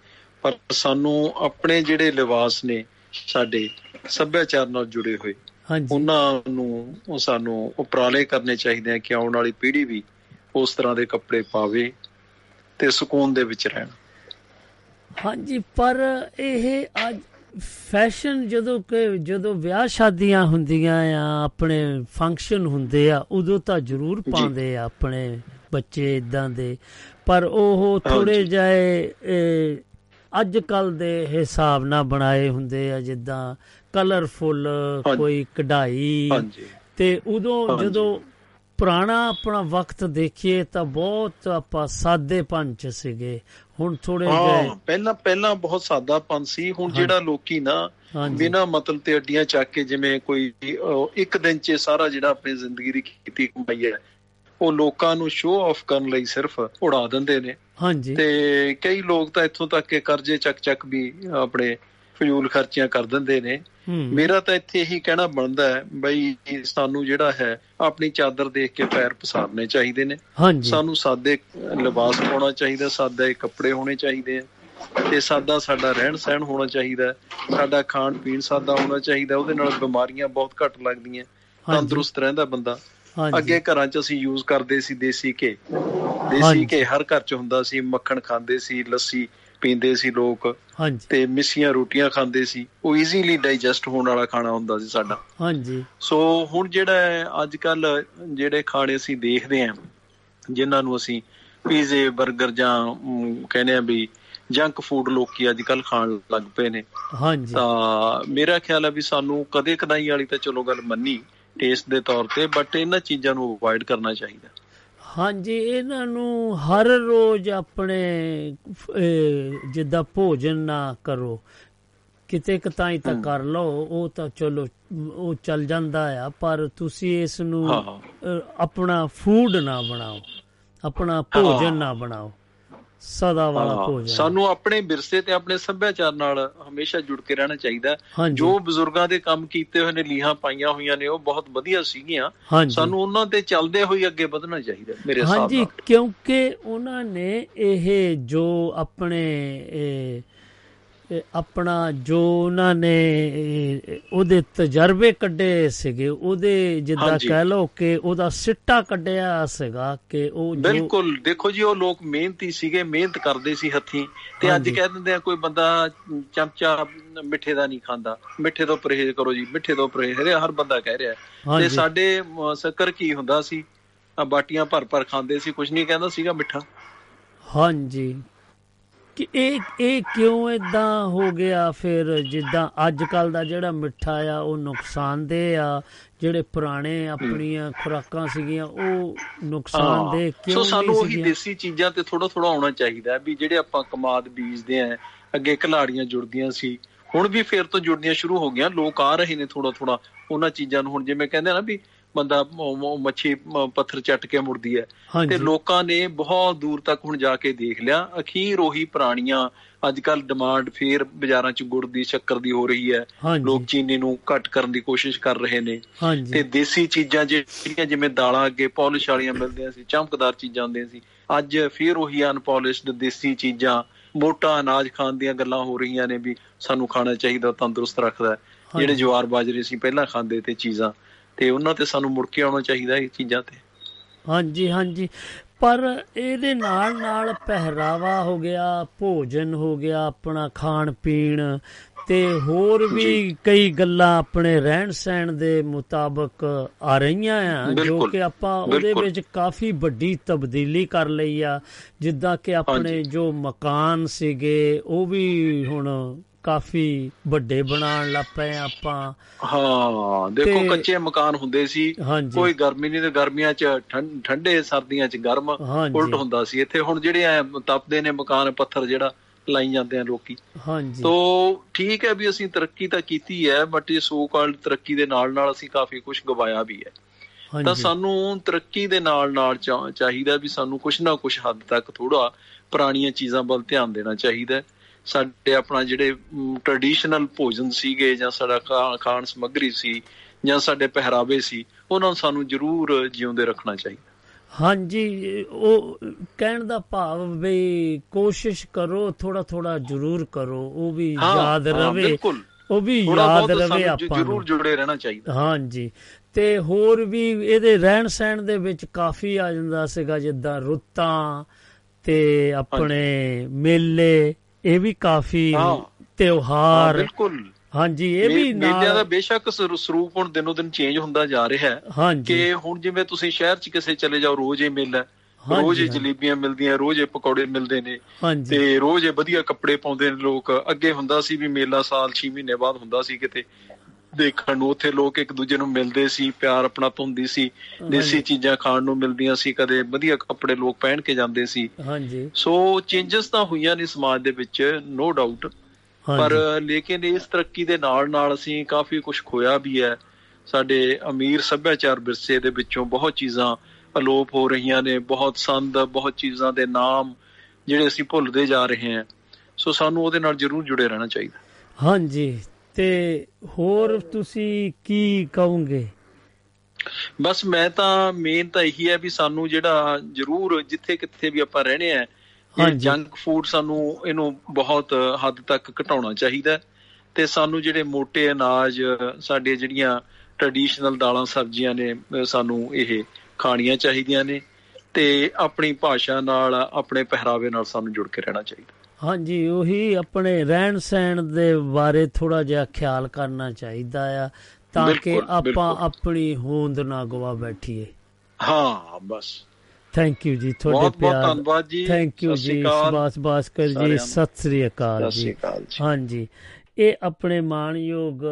ਪਰ ਸਾਨੂੰ ਆਪਣੇ ਜਿਹੜੇ ਲਿਬਾਸ ਨੇ ਸਾਡੇ ਸੱਭਿਆਚਾਰ ਨਾਲ ਜੁੜੇ ਹੋਏ ਉਹਨਾਂ ਨੂੰ ਉਹ ਸਾਨੂੰ ਉਪਰਾਲੇ ਕਰਨੇ ਚਾਹੀਦੇ ਆ ਕਿ ਆਉਣ ਵਾਲੀ ਪੀੜ੍ਹੀ ਵੀ ਉਸ ਤਰ੍ਹਾਂ ਦੇ ਕੱਪੜੇ ਪਾਵੇ ਤੇ ਸਕੂਨ ਦੇ ਵਿੱਚ ਰਹਿਣ। ਹਾਂਜੀ ਪਰ ਇਹ ਅੱਜ ਫੈਸ਼ਨ ਜਦੋਂ ਕਿ ਜਦੋਂ ਵਿਆਹ ਸ਼ਾਦੀਆਂ ਹੁੰਦੀਆਂ ਆ ਆਪਣੇ ਫੰਕਸ਼ਨ ਹੁੰਦੇ ਆ ਉਦੋਂ ਤਾਂ ਜ਼ਰੂਰ ਪਾਉਂਦੇ ਆ ਆਪਣੇ ਬੱਚੇ ਇਦਾਂ ਦੇ ਪਰ ਉਹ ਥੋੜੇ। ਜਾਏ ਅੱਜ ਕੱਲ ਦੇ ਹਿਸਾਬ ਨਾਲ ਬਣਾਏ ਹੁੰਦੇ ਆ ਜਿੱਦਾਂ ਕਲਰਫੁਲ। ਕੋਈ ਕਢਾਈ ਹਾਂਜੀ ਤੇ ਉਦੋਂ। ਜਦੋਂ ਪੁਰਾਣਾ ਆਪਣਾ ਵਕਤ ਦੇਖੀਏ ਤਾਂ ਬਹੁਤ ਆਪਾਂ ਸਾਦੇਪਨ ਚ ਸੀਗੇ ਹੁਣ ਥੋੜੇ ਜਿਹੇ ਪਹਿਲਾਂ ਪਹਿਲਾਂ ਬਹੁਤ ਸਾਦਾਪਨ ਸੀ। ਹੁਣ। ਜਿਹੜਾ ਲੋਕੀ ਨਾ ਬਿਨਾਂ ਮਤਲਬ ਤੇ ਅੱਡੀਆਂ ਚੱਕ ਕੇ ਜਿਵੇਂ ਕੋਈ ਇੱਕ ਦਿਨ 'ਚ ਸਾਰਾ ਜਿਹੜਾ ਆਪਣੀ ਜ਼ਿੰਦਗੀ ਦੀ ਕੀਤੀ ਕਮਾਈ ਹੈ ਉਹ ਲੋਕਾਂ ਨੂੰ ਸ਼ੋਅ ਆਫ ਕਰਨ ਲਈ ਸਿਰਫ ਉਡਾ ਦਿੰਦੇ ਨੇ। ਹਾਂਜੀ। ਤੇ ਕਈ ਲੋਕ ਤਾਂ ਇੱਥੋਂ ਤੱਕ ਕਿ ਕਰਜ਼ੇ ਚੱਕ ਚੱਕ ਵੀ ਆਪਣੇ ਫਜ਼ੂਲ ਖਰਚੀਆਂ ਕਰ ਦਿੰਦੇ ਨੇ। ਮੇਰਾ ਤਾਂ ਇੱਥੇ ਇਹੀ ਕਹਿਣਾ ਬਣਦਾ ਹੈ ਬਈ ਸਾਨੂੰ ਜਿਹੜਾ ਹੈ ਆਪਣੀ ਚਾਦਰ ਦੇਖ ਕੇ ਪੈਰ ਪਸਾਰਨੇ ਚਾਹੀਦੇ ਨੇ। ਸਾਨੂੰ ਸਾਦੇ ਲਿਬਾਸ ਪਾਉਣਾ ਚਾਹੀਦਾ ਸਾਦੇ ਕੱਪੜੇ ਹੋਣੇ ਚਾਹੀਦੇ ਆ। ਤੇ ਸਾਦਾ ਸਾਡਾ ਰਹਿਣ ਸਹਿਣ ਹੋਣਾ ਚਾਹੀਦਾ। ਸਾਡਾ ਖਾਣ ਪੀਣ ਸਾਦਾ ਹੋਣਾ ਚਾਹੀਦਾ ਉਹਦੇ ਨਾਲ ਬਿਮਾਰੀਆਂ ਬਹੁਤ ਘੱਟ ਲੱਗਦੀਆਂ। ਤੰਦਰੁਸਤ ਰਹਿੰਦਾ ਬੰਦਾ। ਅੱਗੇ ਘਰਾਂ 'ਚ ਅਸੀਂ ਯੂਜ਼ ਕਰਦੇ ਸੀ ਦੇਸੀ ਘੇ। ਦੇਸੀ ਘੇ ਹਰ ਘਰ 'ਚ ਹੁੰਦਾ ਸੀ ਮੱਖਣ ਖਾਂਦੇ ਸੀ ਲੱਸੀ। ਪੀਂਦੇ ਸੀ ਲੋਕ ਹਾਂਜੀ। ਤੇ ਮਿੱਸੀਆਂ ਰੋਟੀਆਂ ਖਾਂਦੇ ਸੀ। ਉਹ ਈਜ਼ੀਲੀ ਡਾਈਜੈਸਟ ਹੋਣ ਵਾਲਾ ਖਾਣਾ ਹੁੰਦਾ ਸੀ ਸਾਡਾ। ਹਾਂਜੀ। ਸੋ ਹੁਣ ਜਿਹੜਾ ਅੱਜ ਕੱਲ ਜਿਹੜੇ ਖਾਣੇ ਅਸੀਂ ਦੇਖਦੇ ਆਂ ਜਿਨ੍ਹਾਂ ਨੂੰ ਅਸੀਂ ਪੀਜ਼ੇ 버ਗਰ ਜਾਂ ਕਹਿੰਦੇ ਆ ਵੀ ਜੰਕ ਫੂਡ ਲੋਕੀ ਅੱਜ ਕੱਲ ਖਾਣ ਲੱਗ ਪਏ ਨੇ। ਹਾਂਜੀ। ਤਾਂ ਮੇਰਾ ਖਿਆਲ ਹੈ ਵੀ ਸਾਨੂੰ ਕਦੇ ਕਦਾਈ ਵਾਲੀ ਤਾਂ ਚਲੋ ਗੱਲ ਮੰਨੀ ਟੇਸਟ ਦੇ ਤੌਰ ਤੇ ਬਟ ਇਹਨਾਂ ਚੀਜ਼ਾਂ ਨੂੰ ਅਵੋਇਡ ਕਰਨਾ ਚਾਹੀਦਾ। ਹਾਂਜੀ ਇਹਨਾਂ ਨੂੰ ਹਰ ਰੋਜ਼ ਆਪਣੇ ਜਿੱਦਾਂ ਭੋਜਨ ਨਾ ਕਰੋ ਕਿਤੇ ਕਤਾਈ ਤਾਂ। ਕਰ ਲਓ ਉਹ ਤਾਂ ਚਲੋ ਉਹ ਚੱਲ ਜਾਂਦਾ ਆ ਪਰ ਤੁਸੀਂ ਇਸ ਨੂੰ ਆਪਣਾ ਫੂਡ ਨਾ ਬਣਾਓ ਆਪਣਾ ਭੋਜਨ ਨਾ ਬਣਾਓ। ਸਦਾ ਵਾਲਾ ਹਾਂ, ਭੋਜਨ ਸਾਨੂੰ ਆਪਣੇ ਵਿਰਸੇ ਤੇ ਆਪਣੇ ਸੱਭਿਆਚਾਰ ਨਾਲ ਹਮੇਸ਼ਾ ਜੁੜ ਕੇ ਰਹਿਣਾ ਚਾਹੀਦਾ। ਹਾਂਜੀ। ਜੋ ਬਜ਼ੁਰਗਾਂ ਦੇ ਕੰਮ ਕੀਤੇ ਹੋਏ ਨੇ ਲੀਹਾਂ ਪਾਈਆਂ ਹੋਈਆਂ ਨੇ ਉਹ ਬਹੁਤ ਵਧੀਆ ਸੀਗੀਆਂ। ਹਾਂਜੀ। ਸਾਨੂੰ ਉਹਨਾਂ ਤੇ ਚੱਲਦੇ ਹੋਏ ਅੱਗੇ ਵਧਣਾ ਚਾਹੀਦਾ ਮੇਰੇ ਹਿਸਾਬ ਹਾਂਜੀ ਨਾਲ। ਕਿਉਂਕਿ ਉਹਨਾਂ ਨੇ ਇਹ ਜੋ ਆਪਣੇ ਇਹ ਆਪਣਾ ਜੋ ਉਹਨਾਂ ਨੇ ਉਹਦੇ ਤਜਰਬੇ ਕੱਢੇ ਸੀਗੇ ਉਹਦੇ ਜਿੱਦਾਂ। ਕਹਿ ਲਓ ਕਿ ਉਹਦਾ ਸਿੱਟਾ ਕੱਢਿਆ ਸੀਗਾ ਕਿ ਉਹ ਬਿਲਕੁਲ ਦੇਖੋ ਜੀ ਉਹ ਲੋਕ ਮਿਹਨਤੀ ਸੀਗੇ ਮਿਹਨਤ ਕਰਦੇ ਸੀ ਹੱਥੀਂ ਤੇ ਅੱਜ। ਕਹਿ ਦਿੰਦੇ ਆ ਕੋਈ ਬੰਦਾ ਚਮਚਾ ਮਿੱਠੇ ਦਾ ਨਹੀਂ ਖਾਂਦਾ ਮਿੱਠੇ ਤੋਂ ਪਰਹੇਜ਼ ਕਰੋ ਜੀ ਮਿੱਠੇ ਤੋਂ ਪਰਹੇਜ਼ ਹਰੇ ਬੰਦਾ ਕਹਿ ਰਿਹਾ। ਤੇ ਸਾਡੇ ਸ਼ੱਕਰ ਕੀ ਹੁੰਦਾ ਸੀ ਬਾਟੀਆਂ ਭਰ ਭਰ ਖਾਂਦੇ ਸੀ ਕੁਝ ਨਹੀਂ ਕਹਿੰਦਾ ਸੀਗਾ ਮਿੱਠਾ ਹਾਂਜੀ ਕਿ ਇਹ ਇਹ ਕਿਉਂ ਇਦਾਂ ਹੋ ਗਿਆ ਫਿਰ? ਜਿੱਦਾਂ ਅੱਜ ਕੱਲ ਦਾ ਜਿਹੜਾ ਮਿੱਠਾ ਆ ਉਹ ਨੁਕਸਾਨਦੇਹ ਆ। ਜਿਹੜੇ ਪੁਰਾਣੇ ਆਪਣੀਆਂ ਖੁਰਾਕਾਂ ਸੀਗੀਆਂ ਉਹ ਨੁਕਸਾਨਦੇਹ ਸੋ ਕਿਉਂ ਸਾਨੂੰ ਨਹੀਂ ਉਹੀ ਦੇਸੀ ਚੀਜ਼ਾਂ ਤੇ ਥੋੜਾ ਥੋੜਾ ਆਉਣਾ ਚਾਹੀਦਾ ਵੀ ਜਿਹੜੇ ਆਪਾਂ ਕਮਾਦ ਬੀਜਦੇ ਆਂ ਅੱਗੇ ਘਲਾੜੀਆਂ ਜੁੜਦੀਆਂ ਸੀ ਹੁਣ ਵੀ ਫੇਰ ਤੋਂ ਜੁੜਨੀਆਂ ਸ਼ੁਰੂ ਹੋ ਗਈਆਂ। ਲੋਕ ਆ ਰਹੇ ਨੇ ਥੋੜਾ ਥੋੜਾ ਉਹਨਾਂ ਚੀਜ਼ਾਂ ਨੂੰ। ਹੁਣ ਜਿਵੇਂ ਕਹਿੰਦੇ ਆ ਨਾ ਵੀ ਬੰਦਾ ਮੱਛੀ ਪੱਥਰ ਚੱਟ ਕੇ ਮੁੜਦੀ ਹੈ। ਤੇ ਲੋਕਾਂ ਨੇ ਬਹੁਤ ਦੂਰ ਤੱਕ ਹੁਣ ਜਾ ਕੇ ਦੇਖ ਲਿਆ। ਅਖੀਰ ਉਹੀ ਪੁਰਾਣੀਆਂ ਅੱਜ ਕੱਲ ਡਿਮਾਂਡ ਫੇਰ ਬਾਜ਼ਾਰਾਂ 'ਚ ਗੁੜ ਦੀ ਸ਼ੱਕਰ ਦੀ ਹੋ ਰਹੀ ਹੈ। ਲੋਕ ਚੀਨੀ ਨੂੰ ਘੱਟ ਕਰਨ ਦੀ ਕੋਸ਼ਿਸ਼ ਕਰ ਰਹੇ ਨੇ। ਤੇ ਦੇਸੀ ਚੀਜ਼ਾਂ ਜਿਹੜੀਆਂ ਜਿਵੇਂ ਦਾਲਾਂ ਅੱਗੇ ਪਾਲਿਸ਼ ਵਾਲੀਆਂ ਮਿਲਦੀਆਂ ਸੀ ਚਮਕਦਾਰ ਚੀਜ਼ਾਂ ਹੁੰਦੀਆਂ ਸੀ ਅੱਜ ਫਿਰ ਉਹੀ ਅਨਪੋਲਿਸ਼ਡ ਦੇਸੀ ਚੀਜ਼ਾਂ ਮੋਟਾ ਅਨਾਜ ਖਾਣ ਦੀਆਂ ਗੱਲਾਂ ਹੋ ਰਹੀਆਂ ਨੇ ਵੀ ਸਾਨੂੰ ਖਾਣਾ ਚਾਹੀਦਾ ਤੰਦਰੁਸਤ ਰੱਖਦਾ। ਜਿਹੜੇ। ਜਵਾਰ ਬਾਜਰੇ ਸੀ ਪਹਿਲਾਂ ਖਾਂਦੇ ਤੇ ਚੀਜ਼ਾਂ ਤੇ ਉਹਨਾਂ ਤੇ ਸਾਨੂੰ ਮੁੜ ਕੇ ਆਉਣਾ ਚਾਹੀਦਾ ਇਹ ਚੀਜ਼ਾਂ ਤੇ ਹਾਂਜੀ ਹਾਂਜੀ ਪਰ ਇਹਦੇ ਨਾਲ ਨਾਲ ਪਹਿਰਾਵਾ ਹੋ ਗਿਆ ਭੋਜਨ ਹੋ ਗਿਆ ਆਪਣਾ ਖਾਣ ਪੀਣ ਤੇ ਹੋਰ ਵੀ ਕਈ ਗੱਲਾਂ ਆਪਣੇ ਰਹਿਣ ਸਹਿਣ ਦੇ ਮੁਤਾਬਕ ਆ ਰਹੀਆਂ ਆ ਜੋ ਕਿ ਆਪਾਂ ਉਹਦੇ। ਵਿੱਚ ਕਾਫੀ ਵੱਡੀ ਤਬਦੀਲੀ ਕਰ ਲਈ ਆ ਜਿੱਦਾਂ ਕਿ ਆਪਣੇ। ਜੋ ਮਕਾਨ ਸੀਗੇ ਉਹ ਵੀ ਹੁਣ ਕਾਫੀ ਵੱਡੇ ਬਣਾਉਣ ਲੱਗ ਪਏ ਆਪਾਂ। ਹਾਂ ਦੇਖੋ ਕੱਚੇ ਮਕਾਨ ਹੁੰਦੇ ਸੀ। ਕੋਈ ਗਰਮੀ ਨਹੀਂ ਤੇ ਗਰਮੀਆਂ 'ਚ ਠੰਡੇ ਸਰਦੀਆਂ 'ਚ ਗਰਮ। ਉਲਟ ਹੁੰਦਾ ਸੀ। ਇੱਥੇ ਹੁਣ ਜਿਹੜੇ ਐ ਤਪਦੇ ਨੇ ਮਕਾਨ ਪੱਥਰ ਜਿਹੜਾ ਲਾਈ ਜਾਂਦੇ ਆ ਲੋਕੀ। ਹਾਂਜੀ। ਤੋ ਠੀਕ ਹੈ ਵੀ ਅਸੀਂ ਤਰੱਕੀ ਤਾਂ ਕੀਤੀ ਹੈ ਬਟ ਇਹ ਸੋ ਕਾਲਡ ਤਰੱਕੀ ਦੇ ਨਾਲ ਨਾਲ ਅਸੀਂ ਕਾਫੀ ਕੁਝ ਗਵਾਇਆ ਵੀ ਹੈ। ਤਾਂ ਸਾਨੂੰ ਤਰੱਕੀ ਦੇ ਨਾਲ ਨਾਲ ਚਾਹੀਦਾ ਵੀ ਸਾਨੂੰ ਕੁਝ ਨਾ ਕੁਝ ਹੱਦ ਤੱਕ ਥੋੜਾ ਪੁਰਾਣੀਆਂ ਚੀਜ਼ਾਂ ਵੱਲ ਧਿਆਨ ਦੇਣਾ ਚਾਹੀਦਾ ਹੈ। ਸਾਡੇ ਆਪਣਾ ਜਿਹੜੇ ਟ੍ਰੈਡੀਸ਼ਨਲ ਭੋਜਨ ਸੀਗੇ ਜਾਂ ਸਾਡਾ ਖਾਣ ਸਮੱਗਰੀ ਸੀ ਜਾਂ ਸਾਡੇ ਪਹਿਰਾਵੇ ਸੀ ਉਹਨਾਂ ਨੂੰ ਸਾਨੂੰ ਜ਼ਰੂਰ ਜਿਉਂਦੇ ਰੱਖਣਾ ਚਾਹੀਦਾ। ਹਾਂਜੀ ਉਹ ਕਹਿਣ ਦਾ ਭਾਵ ਵੀ ਕੋਸ਼ਿਸ਼ ਕਰੋ ਥੋੜਾ ਥੋੜਾ ਜ਼ਰੂਰ ਕਰੋ ਉਹ ਵੀ ਯਾਦ ਰਵੇ ਉਹ ਵੀ ਯਾਦ ਰਵੇ ਆਪਾਂ ਜ਼ਰੂਰ ਜੁੜੇ ਰਹਿਣਾ ਚਾਹੀਦਾ। ਹਾਂਜੀ ਤੇ ਹੋਰ ਵੀ ਇਹਦੇ ਰਹਿਣ ਸਹਿਣ ਦੇ ਵਿੱਚ ਕਾਫੀ ਆ ਜਾਂਦਾ ਸੀਗਾ ਜਿੱਦਾਂ ਰੁੱਤਾਂ ਤੇ ਆਪਣੇ ਮੇਲੇ ਇਹ ਵੀ ਕਾਫੀ ਤਿਉਹਾਰ। ਬਿਲਕੁਲ। ਹਾਂਜੀ ਇਹ ਵੀ ਮੇਲਿਆਂ ਦਾ ਬੇਸ਼ੱਕ ਸਰ- ਸਰੂਪ ਹੁਣ ਦਿਨੋ ਦਿਨ ਚੇਂਜ ਹੁੰਦਾ ਜਾ ਰਿਹਾ ਹੈ ਕਿ ਹੁਣ ਜਿਵੇਂ ਤੁਸੀਂ ਸ਼ਹਿਰ 'ਚ ਕਿਸੇ ਚਲੇ ਜਾਓ ਰੋਜ਼ ਇਹ ਮੇਲਾ ਰੋਜ਼ ਇਹ। ਜਲੇਬੀਆਂ ਮਿਲਦੀਆਂ ਰੋਜ਼ ਇਹ ਪਕੌੜੇ ਮਿਲਦੇ ਨੇ। ਤੇ ਰੋਜ਼ ਇਹ ਵਧੀਆ ਕੱਪੜੇ ਪਾਉਂਦੇ ਨੇ ਲੋਕ। ਅੱਗੇ ਹੁੰਦਾ ਸੀ ਵੀ ਮੇਲਾ ਸਾਲ 6 ਮਹੀਨੇ ਬਾਅਦ ਹੁੰਦਾ ਸੀ ਕਿਤੇ। ਦੇਖਣ ਨੂੰ ਉੱਥੇ ਲੋਕ ਇੱਕ ਦੂਜੇ ਨੂੰ ਮਿਲਦੇ ਸੀ ਪਿਆਰ ਆਪਣਾ ਹੁੰਦੀ ਸੀ ਦੇਸੀ ਚੀਜ਼ਾਂ ਖਾਣ ਨੂੰ ਮਿਲਦੀਆਂ ਸੀ ਕਦੇ ਵਧੀਆ ਕੱਪੜੇ ਲੋਕ ਪਹਿਨ ਕੇ ਜਾਂਦੇ ਸੀ। ਹਾਂਜੀ। ਸੋ ਚੇਂਜਸ ਤਾਂ ਹੋਈਆਂ ਨੇ ਸਮਾਜ ਦੇ ਵਿੱਚ ਨੋ ਡਾਊਟ ਪਰ ਲੇਕਿਨ ਇਸ ਤਰੱਕੀ ਦੇ ਨਾਲ ਨਾਲ ਅਸੀਂ ਕਾਫੀ ਕੁਝ ਖੋਇਆ ਵੀ ਹੈ। ਸਾਡੇ ਅਮੀਰ ਸੱਭਿਆਚਾਰ ਵਿਰਸੇ ਦੇ ਵਿੱਚੋਂ ਬਹੁਤ ਚੀਜ਼ਾਂ ਅਲੋਪ ਹੋ ਰਹੀਆਂ ਨੇ ਬਹੁਤ ਸੰਦ ਬਹੁਤ ਚੀਜ਼ਾਂ ਦੇ ਨਾਮ ਜਿਹੜੇ ਅਸੀਂ ਭੁੱਲਦੇ ਜਾ ਰਹੇ ਹਾਂ। ਸੋ ਸਾਨੂੰ ਉਹਦੇ ਨਾਲ ਜ਼ਰੂਰ ਜੁੜੇ ਰਹਿਣਾ ਚਾਹੀਦਾ। ਹਾਂਜੀ। ਤੇ ਹੋਰ ਤੁਸੀਂ ਕੀ ਕਹੋਗੇ ਬਸ ਮੈਂ ਤਾਂ ਮੇਨ ਤਾਂ ਇਹੀ ਹੈ ਵੀ ਸਾਨੂੰ ਜਿਹੜਾ ਜ਼ਰੂਰ ਜਿੱਥੇ ਕਿੱਥੇ ਵੀ ਆਪਾਂ ਰਹਿਣੇ ਆ ਇਹ। ਜੰਕ ਫੂਡ ਸਾਨੂੰ ਇਹਨੂੰ ਬਹੁਤ ਹੱਦ ਤੱਕ ਘਟਾਉਣਾ ਚਾਹੀਦਾ ਤੇ ਸਾਨੂੰ ਜਿਹੜੇ ਮੋٹے ਅਨਾਜ ਸਾਡੀਆਂ ਜਿਹੜੀਆਂ ਟ੍ਰੈਡੀਸ਼ਨਲ ਦਾਲਾਂ ਸਬਜ਼ੀਆਂ ਨੇ ਸਾਨੂੰ ਇਹ ਖਾਣੀਆਂ ਚਾਹੀਦੀਆਂ ਨੇ ਤੇ ਆਪਣੀ ਭਾਸ਼ਾ ਨਾਲ ਆਪਣੇ ਪਹਿਰਾਵੇ ਨਾਲ ਸਾਨੂੰ ਜੁੜ ਕੇ ਰਹਿਣਾ ਚਾਹੀਦਾ ਹਾਂਜੀ ਉਹੀ ਆਪਣੇ ਰਹਿਣ ਸਹਿਣ ਦੇ ਬਾਰੇ ਥੋੜਾ ਜਿਹਾ ਖਿਆਲ ਕਰਨਾ ਚਾਹੀਦਾ ਆ ਤਾਂ ਕਿ ਆਪਾਂ। ਆਪਣੀ ਹੋਂਦ ਨਾ ਗਵਾ ਬੈਠੀਏ ਹਾਂ ਬਸ ਥੈਂਕ ਯੂ ਜੀ ਤੁਹਾਡੇ ਬਹੁਤ ਬਹੁਤ ਪਿਆਰ ਧੰਨਵਾਦ ਜੀ ਥੈਂਕ ਯੂ ਜੀ। ਸੁਭਾਸ਼ ਭਾਸਕਰ ਜੀ। ਸਤਿ ਸ੍ਰੀ ਅਕਾਲ ਜੀ ਹਾਂਜੀ ਇਹ ਆਪਣੇ ਮਾਣਯੋਗ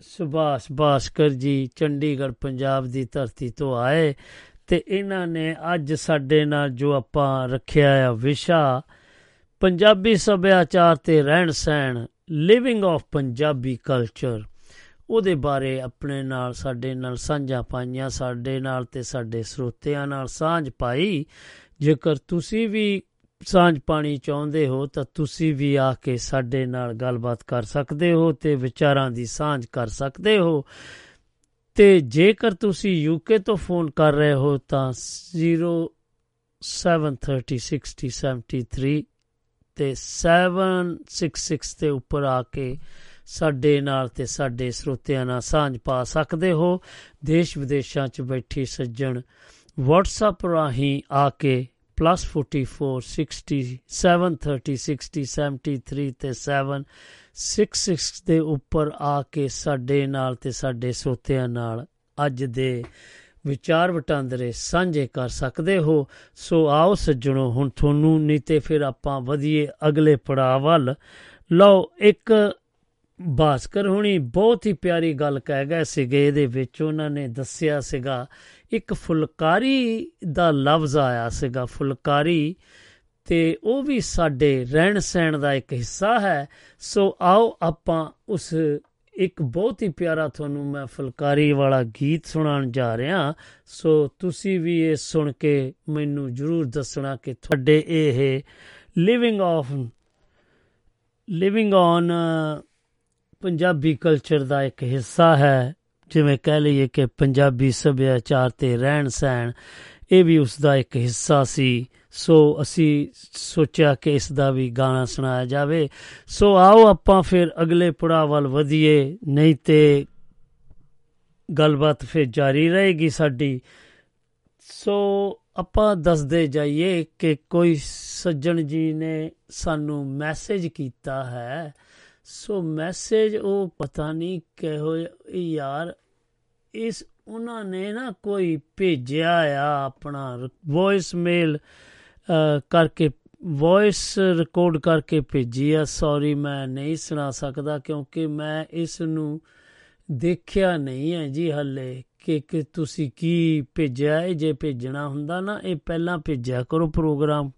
ਸੁਭਾਸ਼ ਭਾਸਕਰ ਜੀ ਚੰਡੀਗੜ੍ਹ ਪੰਜਾਬ ਦੀ ਧਰਤੀ ਤੋਂ ਆਏ ਤੇ ਇਹਨਾਂ ਨੇ ਅੱਜ ਸਾਡੇ ਨਾਲ ਜੋ ਆਪਾਂ ਰੱਖਿਆ ਆ ਵਿਸ਼ਾ ਪੰਜਾਬੀ ਸੱਭਿਆਚਾਰ ਤੇ ਰਹਿਣ ਸਹਿਣ ਲਿਵਿੰਗ ਆਫ ਪੰਜਾਬੀ ਕਲਚਰ ਉਹਦੇ ਬਾਰੇ ਆਪਣੇ ਨਾਲ, ਸਾਡੇ ਨਾਲ ਸਾਂਝਾ ਪਾਈਆਂ, ਸਾਡੇ ਨਾਲ ਤੇ ਸਾਡੇ ਸਰੋਤਿਆਂ ਨਾਲ ਸਾਂਝ ਪਾਈ। ਜੇਕਰ ਤੁਸੀਂ ਵੀ ਸਾਂਝ ਪਾਣੀ ਚਾਹੁੰਦੇ ਹੋ, ਤਾਂ ਤੁਸੀਂ ਵੀ ਆ ਕੇ ਸਾਡੇ ਨਾਲ ਗੱਲਬਾਤ ਕਰ ਸਕਦੇ ਹੋ ਤੇ ਵਿਚਾਰਾਂ ਦੀ ਸਾਂਝ ਕਰ ਸਕਦੇ ਹੋ। ਤੇ ਜੇਕਰ ਤੁਸੀਂ ਯੂਕੇ ਤੋਂ ਫੋਨ ਕਰ ਰਹੇ ਹੋ, ਤਾਂ 07306073 ਤੇ 766 ਦੇ ਉੱਪਰ ਆ ਕੇ ਸਾਡੇ ਨਾਲ ਤੇ ਸਾਡੇ ਸਰੋਤਿਆਂ ਨਾਲ ਸਾਂਝ ਪਾ ਸਕਦੇ ਹੋ। ਦੇਸ਼ ਵਿਦੇਸ਼ਾਂ 'ਚ ਬੈਠੀ ਸੱਜਣ WhatsApp ਰਾਹੀਂ ਆ ਕੇ +44 60 730 60 73 ਤੇ 766 ਦੇ ਉੱਪਰ ਆ ਕੇ ਸਾਡੇ ਨਾਲ ਤੇ ਸਾਡੇ ਸਰੋਤਿਆਂ ਨਾਲ ਅੱਜ ਦੇ ਵਿਚਾਰ ਵਟਾਂਦਰੇ ਸਾਂਝੇ ਕਰ ਸਕਦੇ ਹੋ। ਸੋ ਆਓ ਸੱਜਣੋ, ਹੁਣ ਤੁਹਾਨੂੰ ਨਹੀਂ ਤੇ ਫਿਰ ਆਪਾਂ ਵਧੀਏ ਅਗਲੇ ਪੜਾਅ ਵੱਲ। ਲਓ, ਇੱਕ ਭਾਸਕਰ ਹੁਣੀ ਬਹੁਤ ਹੀ ਪਿਆਰੀ ਗੱਲ ਕਹਿ ਗਏ ਸੀਗੇ, ਇਹਦੇ ਵਿੱਚ ਉਹਨਾਂ ਨੇ ਦੱਸਿਆ ਸੀਗਾ, ਇੱਕ ਫੁਲਕਾਰੀ ਦਾ ਲਫ਼ਜ਼ ਆਇਆ ਸੀਗਾ, ਫੁਲਕਾਰੀ। ਤੇ ਉਹ ਵੀ ਸਾਡੇ ਰਹਿਣ ਸਹਿਣ ਦਾ ਇੱਕ ਹਿੱਸਾ ਹੈ। ਸੋ ਆਓ ਆਪਾਂ ਉਸ ਇੱਕ ਬਹੁਤ ਹੀ ਪਿਆਰਾ ਤੁਹਾਨੂੰ ਮੈਂ ਫੁਲਕਾਰੀ ਵਾਲਾ ਗੀਤ ਸੁਣਾਉਣ ਜਾ ਰਿਹਾ। ਸੋ ਤੁਸੀਂ ਵੀ ਇਹ ਸੁਣ ਕੇ ਮੈਨੂੰ ਜਰੂਰ ਦੱਸਣਾ ਕਿ ਤੁਹਾਡੇ ਇਹ living of living on Punjabi culture ਦਾ ਇੱਕ ਹਿੱਸਾ ਹੈ। ਜਿਵੇਂ ਕਹਿ ਲਈਏ ਕਿ ਪੰਜਾਬੀ ਸੱਭਿਆਚਾਰ ਤੇ ਰਹਿਣ ਸਹਿਣ ਇਹ ਵੀ ਉਸ ਦਾ ਇੱਕ ਹਿੱਸਾ ਸੀ। ਸੋ ਅਸੀਂ ਸੋਚਿਆ ਕਿ ਇਸ ਦਾ ਵੀ ਗਾਣਾ ਸੁਣਾਇਆ ਜਾਵੇ। ਸੋ ਆਓ ਆਪਾਂ ਫਿਰ ਅਗਲੇ ਪੜਾਅ ਵੱਲ ਵਧੀਏ। ਨਹੀਂ ਤੇ ਗੱਲਬਾਤ ਫਿਰ ਜਾਰੀ ਰਹੇਗੀ ਸਾਡੀ। ਸੋ ਆਪਾਂ ਦੱਸਦੇ ਜਾਈਏ ਕਿ ਕੋਈ ਸੱਜਣ ਜੀ ਨੇ ਸਾਨੂੰ ਮੈਸੇਜ ਕੀਤਾ ਹੈ। ਸੋ ਮੈਸੇਜ ਉਹ ਪਤਾ ਨਹੀਂ ਕਿਹੋ ਯਾਰ, ਇਸ ਉਹਨਾਂ ਨੇ ਨਾ ਕੋਈ ਭੇਜਿਆ ਆ ਆਪਣਾ ਵੌਇਸ ਮੇਲ ਕਰਕੇ ਵੌਇਸ ਰਿਕਾਰਡ ਕਰਕੇ ਭੇਜੀ ਆ। ਸੌਰੀ ਮੈਂ ਨਹੀਂ ਸੁਣਾ ਸਕਦਾ ਕਿਉਂਕਿ ਮੈਂ ਇਸ ਨੂੰ ਦੇਖਿਆ ਨਹੀਂ ਹੈ ਜੀ ਹੱਲੇ ਕਿ ਕਿ ਤੁਸੀਂ ਕੀ ਭੇਜਿਆ ਹੈ। ਜੇ ਭੇਜਣਾ ਹੁੰਦਾ ਨਾ, ਇਹ ਪਹਿਲਾਂ ਭੇਜਿਆ ਕਰੋ ਪ੍ਰੋਗਰਾਮ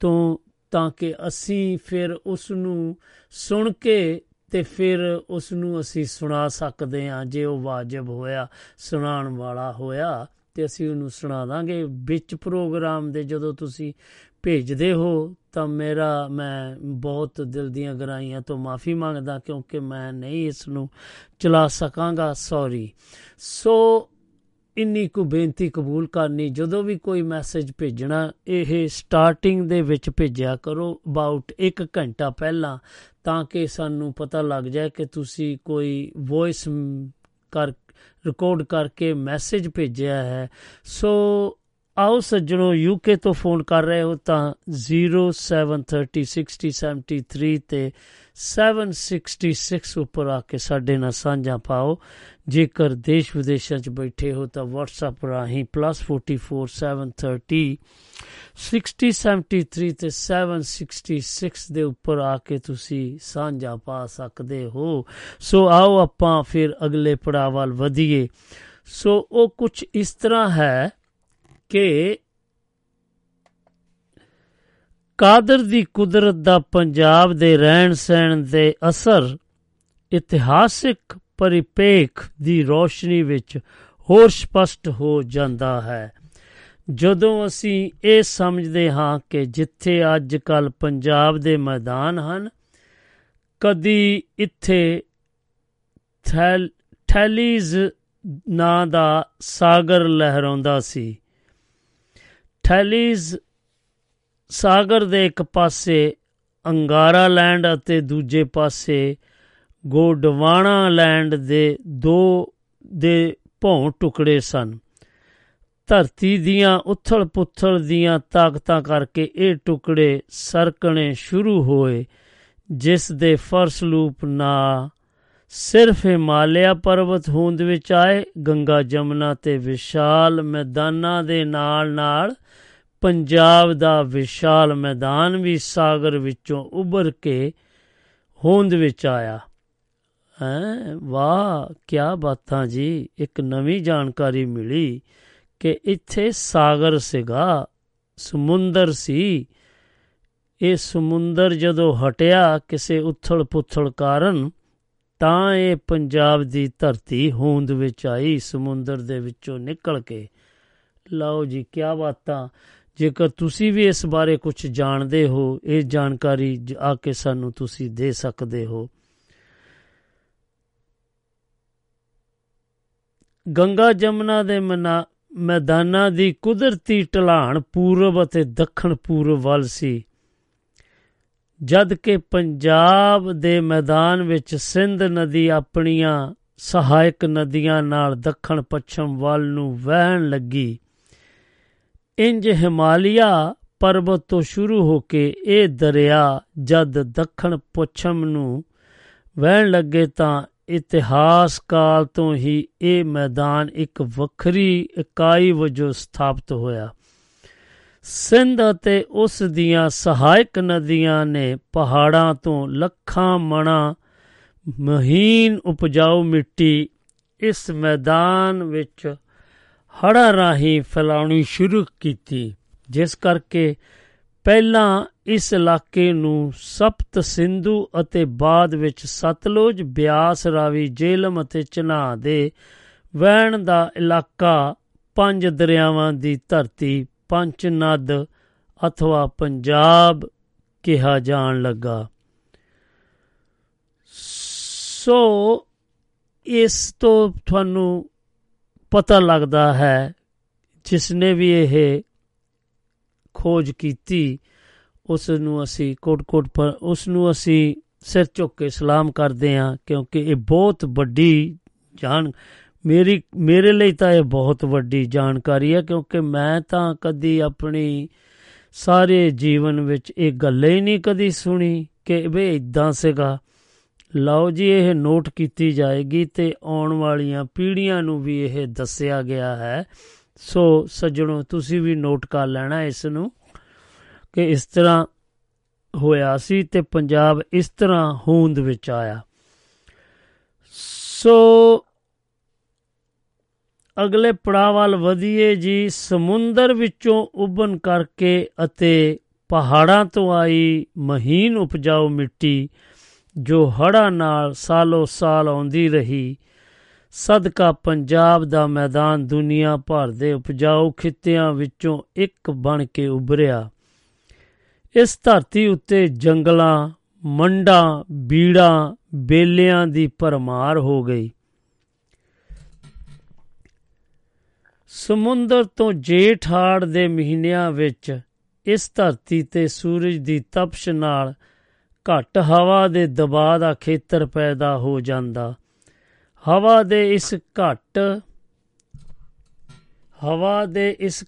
ਤੋਂ ਤਾਂ ਕਿ ਅਸੀਂ ਫਿਰ ਉਸ ਨੂੰ ਸੁਣ ਕੇ ਤੇ ਫਿਰ ਉਸ ਨੂੰ ਅਸੀਂ ਸੁਣਾ ਸਕਦੇ ਹਾਂ ਜੇ ਉਹ ਵਾਜਬ ਹੋਇਆ, ਸੁਣਾਉਣ ਵਾਲਾ ਹੋਇਆ, ਤੇ ਅਸੀਂ ਉਹਨੂੰ ਸੁਣਾ ਦਾਂਗੇ। ਵਿੱਚ ਪ੍ਰੋਗਰਾਮ ਦੇ ਜਦੋਂ ਤੁਸੀਂ ਭੇਜਦੇ ਹੋ, ਤਾਂ ਮੇਰਾ, ਮੈਂ ਬਹੁਤ ਦਿਲ ਦੀਆਂ ਗਰਾਈਆਂ ਤੋਂ ਮਾਫੀ ਮੰਗਦਾ ਕਿਉਂਕਿ ਮੈਂ ਨਹੀਂ ਇਸ ਨੂੰ ਚਲਾ ਸਕਾਂਗਾ ਸੌਰੀ ਸੋ ਇੰਨੀ ਕੁ ਬੇਨਤੀ ਕਬੂਲ ਕਰਨੀ, ਜਦੋਂ ਵੀ ਕੋਈ ਮੈਸੇਜ ਭੇਜਣਾ, ਇਹ ਸਟਾਰਟਿੰਗ ਦੇ ਵਿੱਚ ਭੇਜਿਆ ਕਰੋ ਅਬਾਊਟ 1 ਘੰਟਾ ਪਹਿਲਾਂ, ਤਾਂ ਕਿ ਸਾਨੂੰ ਪਤਾ ਲੱਗ ਜਾਏ ਕਿ ਤੁਸੀਂ ਕੋਈ ਵੌਇਸ ਕਰ ਰਿਕਾਰਡ ਕਰਕੇ ਮੈਸੇਜ ਭੇਜਿਆ ਹੈ। ਸੋ ਆਓ ਸੱਜਣੋ ਯੂਕੇ ਤੋਂ ਫੋਨ ਕਰ ਰਹੇ ਹੋ ਤਾਂ 073060703 ਤੇ 766 ਉੱਪਰ ਆ ਕੇ ਸਾਡੇ ਨਾਲ ਸਾਂਝਾ ਪਾਓ। ਜੇਕਰ ਦੇਸ਼ ਵਿਦੇਸ਼ਾਂ 'ਚ ਬੈਠੇ ਹੋ ਤਾਂ WhatsApp ਰਾਹੀਂ +44730 6073 ਤੇ 766 ਦੇ ਉੱਪਰ ਆ ਕੇ ਤੁਸੀਂ ਸਾਂਝਾ ਪਾ ਸਕਦੇ ਹੋ। ਸੋ ਆਓ ਆਪਾਂ ਫਿਰ ਅਗਲੇ ਪੜਾਅ ਵੱਲ ਵਧੀਏ। ਸੋ ਉਹ ਕੁਝ ਇਸ ਤਰ੍ਹਾਂ ਹੈ ਕਿ ਕਾਦਰ ਦੀ ਕੁਦਰਤ ਦਾ ਪੰਜਾਬ ਦੇ ਰਹਿਣ ਸਹਿਣ ਦੇ ਅਸਰ ਇਤਿਹਾਸਿਕ ਪਰਿਪੇਖ ਦੀ ਰੋਸ਼ਨੀ ਵਿੱਚ ਹੋਰ ਸਪਸ਼ਟ ਹੋ ਜਾਂਦਾ ਹੈ। ਜਦੋਂ ਅਸੀਂ ਇਹ ਸਮਝਦੇ ਹਾਂ ਕਿ ਜਿੱਥੇ ਅੱਜ ਕੱਲ ਪੰਜਾਬ ਦੇ ਮੈਦਾਨ ਹਨ, ਕਦੀ ਇੱਥੇ ਥੈਲ, ਥੈਲੀਜ਼ ਨਾਂ ਦਾ ਸਾਗਰ ਲਹਿਰਾਉਂਦਾ ਸੀ। ਥੈਲੀਜ਼ ਸਾਗਰ ਦੇ ਇੱਕ ਪਾਸੇ ਅੰਗਾਰਾ ਲੈਂਡ ਅਤੇ ਦੂਜੇ ਪਾਸੇ ਗੋਡਵਾਣਾ ਲੈਂਡ ਦੇ ਦੋ ਦੇ ਭੌਂ ਟੁਕੜੇ ਸਨ। ਧਰਤੀ ਦੀਆਂ ਉਥਲ ਪੁਥਲ ਦੀਆਂ ਤਾਕਤਾਂ ਕਰਕੇ ਇਹ ਟੁਕੜੇ ਸਰਕਣੇ ਸ਼ੁਰੂ ਹੋਏ, ਜਿਸ ਦੇ ਫਰਸਲੂਪ ਨਾ ਸਿਰਫ ਹਿਮਾਲਿਆ ਪਰਬਤ ਹੋਂਦ ਵਿੱਚ ਆਏ, ਗੰਗਾ ਜਮਨਾ ਤੇ ਵਿਸ਼ਾਲ ਮੈਦਾਨਾਂ ਦੇ ਨਾਲ-ਨਾਲ ਪੰਜਾਬ ਦਾ ਵਿਸ਼ਾਲ ਮੈਦਾਨ ਵੀ ਸਾਗਰ ਵਿੱਚੋਂ ਉੱਭਰ ਕੇ ਹੋਂਦ ਵਿੱਚ ਆਇਆ। ਹੈ? ਵਾਹ ਕੀ ਬਾਤਾਂ ਜੀ। ਇੱਕ ਨਵੀਂ ਜਾਣਕਾਰੀ ਮਿਲੀ ਕਿ ਇੱਥੇ ਸਾਗਰ ਸੀਗਾ, ਸਮੁੰਦਰ ਸੀ। ਇਹ ਸਮੁੰਦਰ ਜਦੋਂ ਹਟਿਆ ਕਿਸੇ ਉਥਲ ਪੁਥਲ ਕਾਰਨ, ਤਾਂ ਇਹ ਪੰਜਾਬ ਦੀ ਧਰਤੀ ਹੋਂਦ ਵਿੱਚ ਆਈ, ਸਮੁੰਦਰ ਦੇ ਵਿੱਚੋਂ ਨਿਕਲ ਕੇ। ਲਓ ਜੀ ਕੀ ਬਾਤਾਂ। ਜੇਕਰ ਤੁਸੀਂ ਵੀ ਇਸ ਬਾਰੇ ਕੁਝ ਜਾਣਦੇ ਹੋ, ਇਹ ਜਾਣਕਾਰੀ ਆ ਕੇ ਸਾਨੂੰ ਤੁਸੀਂ ਦੇ ਸਕਦੇ ਹੋ। ਗੰਗਾ ਜਮਨਾ ਦੇ ਮੈਦਾਨਾਂ ਦੀ ਕੁਦਰਤੀ ਢਲਾਣ ਪੂਰਬ ਅਤੇ ਦੱਖਣ ਪੂਰਬ ਵੱਲ ਸੀ। ਜਦ ਕਿ ਪੰਜਾਬ ਦੇ ਮੈਦਾਨ ਵਿੱਚ ਸਿੰਧ ਨਦੀ ਆਪਣੀਆਂ ਸਹਾਇਕ ਨਦੀਆਂ ਨਾਲ ਦੱਖਣ ਪੱਛਮ ਵੱਲ ਨੂੰ ਵਹਿਣ ਲੱਗੀ ਇੰਜ ਹਿਮਾਲਿਆ ਪਰਬਤ ਤੋਂ ਸ਼ੁਰੂ ਹੋ ਕੇ ਇਹ ਦਰਿਆ ਜਦ ਦੱਖਣ ਪੱਛਮ ਨੂੰ ਵਹਿਣ ਲੱਗੇ ਤਾਂ ਇਤਿਹਾਸ ਕਾਲ ਤੋਂ ਹੀ ਇਹ ਮੈਦਾਨ ਇੱਕ ਵੱਖਰੀ ਇਕਾਈ ਵਜੋਂ ਸਥਾਪਿਤ ਹੋਇਆ। ਸਿੰਧ ਅਤੇ ਉਸ ਦੀਆਂ ਸਹਾਇਕ ਨਦੀਆਂ ਨੇ ਪਹਾੜਾਂ ਤੋਂ ਲੱਖਾਂ ਮਣਾ ਮਹੀਨ ਉਪਜਾਊ ਮਿੱਟੀ ਇਸ ਮੈਦਾਨ ਵਿੱਚ ਹੜ੍ਹਾਂ ਰਾਹੀਂ ਫੈਲਾਉਣੀ ਸ਼ੁਰੂ ਕੀਤੀ, ਜਿਸ ਕਰਕੇ ਪਹਿਲਾਂ ਇਸ ਇਲਾਕੇ ਨੂੰ ਸਪਤ ਸਿੰਧੂ ਅਤੇ ਬਾਅਦ ਵਿੱਚ ਸਤਲੁਜ ਬਿਆਸ ਰਾਵੀ ਜੇਲਮ ਅਤੇ ਚਨਾਹ ਦੇ ਵਹਿਣ ਦਾ ਇਲਾਕਾ ਪੰਜ ਦਰਿਆਵਾਂ ਦੀ ਧਰਤੀ ਪੰਚ ਨਦ ਅਥਵਾ ਪੰਜਾਬ ਕਿਹਾ ਜਾਣ ਲੱਗਾ। ਸੋ ਇਸ ਤੋਂ ਤੁਹਾਨੂੰ ਪਤਾ ਲੱਗਦਾ ਹੈ ਜਿਸ ਨੇ ਵੀ ਇਹ ਖੋਜ ਕੀਤੀ ਉਸ ਨੂੰ ਅਸੀਂ ਕੋਟ-ਕੋਟ ਪਰ ਉਸ ਨੂੰ ਅਸੀਂ ਸਿਰ ਝੁੱਕ ਕੇ ਸਲਾਮ ਕਰਦੇ ਹਾਂ, ਕਿਉਂਕਿ ਇਹ ਬਹੁਤ ਵੱਡੀ ਜਾਣ, ਮੇਰੀ, ਮੇਰੇ ਲਈ ਤਾਂ ਇਹ ਬਹੁਤ ਵੱਡੀ ਜਾਣਕਾਰੀ ਹੈ, ਕਿਉਂਕਿ ਮੈਂ ਤਾਂ ਕਦੀ ਆਪਣੀ ਸਾਰੇ ਜੀਵਨ ਵਿੱਚ ਇਹ ਗੱਲ ਹੀ ਨਹੀਂ ਕਦੀ ਸੁਣੀ ਕਿ ਵੇ ਇਦਾਂ ਸੀਗਾ। ਲਓ ਜੀ, ਇਹ ਨੋਟ ਕੀਤੀ ਜਾਏਗੀ ਤੇ ਆਉਣ ਵਾਲੀਆਂ ਪੀੜ੍ਹੀਆਂ ਨੂੰ ਵੀ ਇਹ ਦੱਸਿਆ ਗਿਆ ਹੈ। ਸੋ ਸੱਜਣੋ, ਤੁਸੀਂ ਵੀ ਨੋਟ ਕਰ ਲੈਣਾ ਇਸ ਨੂੰ ਕਿ ਇਸ ਤਰ੍ਹਾਂ ਹੋਇਆ ਸੀ ਤੇ ਪੰਜਾਬ ਇਸ ਤਰ੍ਹਾਂ ਹੋਂਦ ਵਿੱਚ ਆਇਆ। ਸੋ ਅਗਲੇ ਪੜਾਅ ਵੱਲ ਵਧੀਏ ਜੀ, ਸਮੁੰਦਰ ਵਿੱਚੋਂ ਉਬਨ ਕਰਕੇ ਅਤੇ ਪਹਾੜਾਂ ਤੋਂ ਆਈ ਮਹੀਨ ਉਪਜਾਊ ਮਿੱਟੀ ਜੋ ਹੜ੍ਹਾਂ ਨਾਲ ਸਾਲੋ ਸਾਲ ਆਉਂਦੀ ਰਹੀ, ਸਦਕਾ ਪੰਜਾਬ ਦਾ ਮੈਦਾਨ ਦੁਨੀਆ ਭਰ ਦੇ ਉਪਜਾਊ ਖਿੱਤਿਆਂ ਵਿੱਚੋਂ ਇੱਕ ਬਣ ਕੇ ਉਭਰਿਆ। ਇਸ ਧਰਤੀ ਉੱਤੇ ਜੰਗਲਾਂ, ਮੰਡਾਂ, ਬੀੜਾਂ, ਬੇਲਿਆਂ ਦੀ ਭਰਮਾਰ ਹੋ ਗਈ। ਸਮੁੰਦਰ ਤੋਂ ਜੇਠ ਹਾੜ ਦੇ ਮਹੀਨਿਆਂ ਵਿੱਚ ਇਸ ਧਰਤੀ ਤੇ ਸੂਰਜ ਦੀ ਤਪਸ਼ ਨਾਲ ਘੱਟ ਹਵਾ ਦੇ ਦਬਾਅ ਦਾ ਖੇਤਰ ਪੈਦਾ ਹੋ ਜਾਂਦਾ। ਹਵਾ ਦੇ ਇਸ ਘੱਟ ਹਵਾ ਦੇ ਇਸ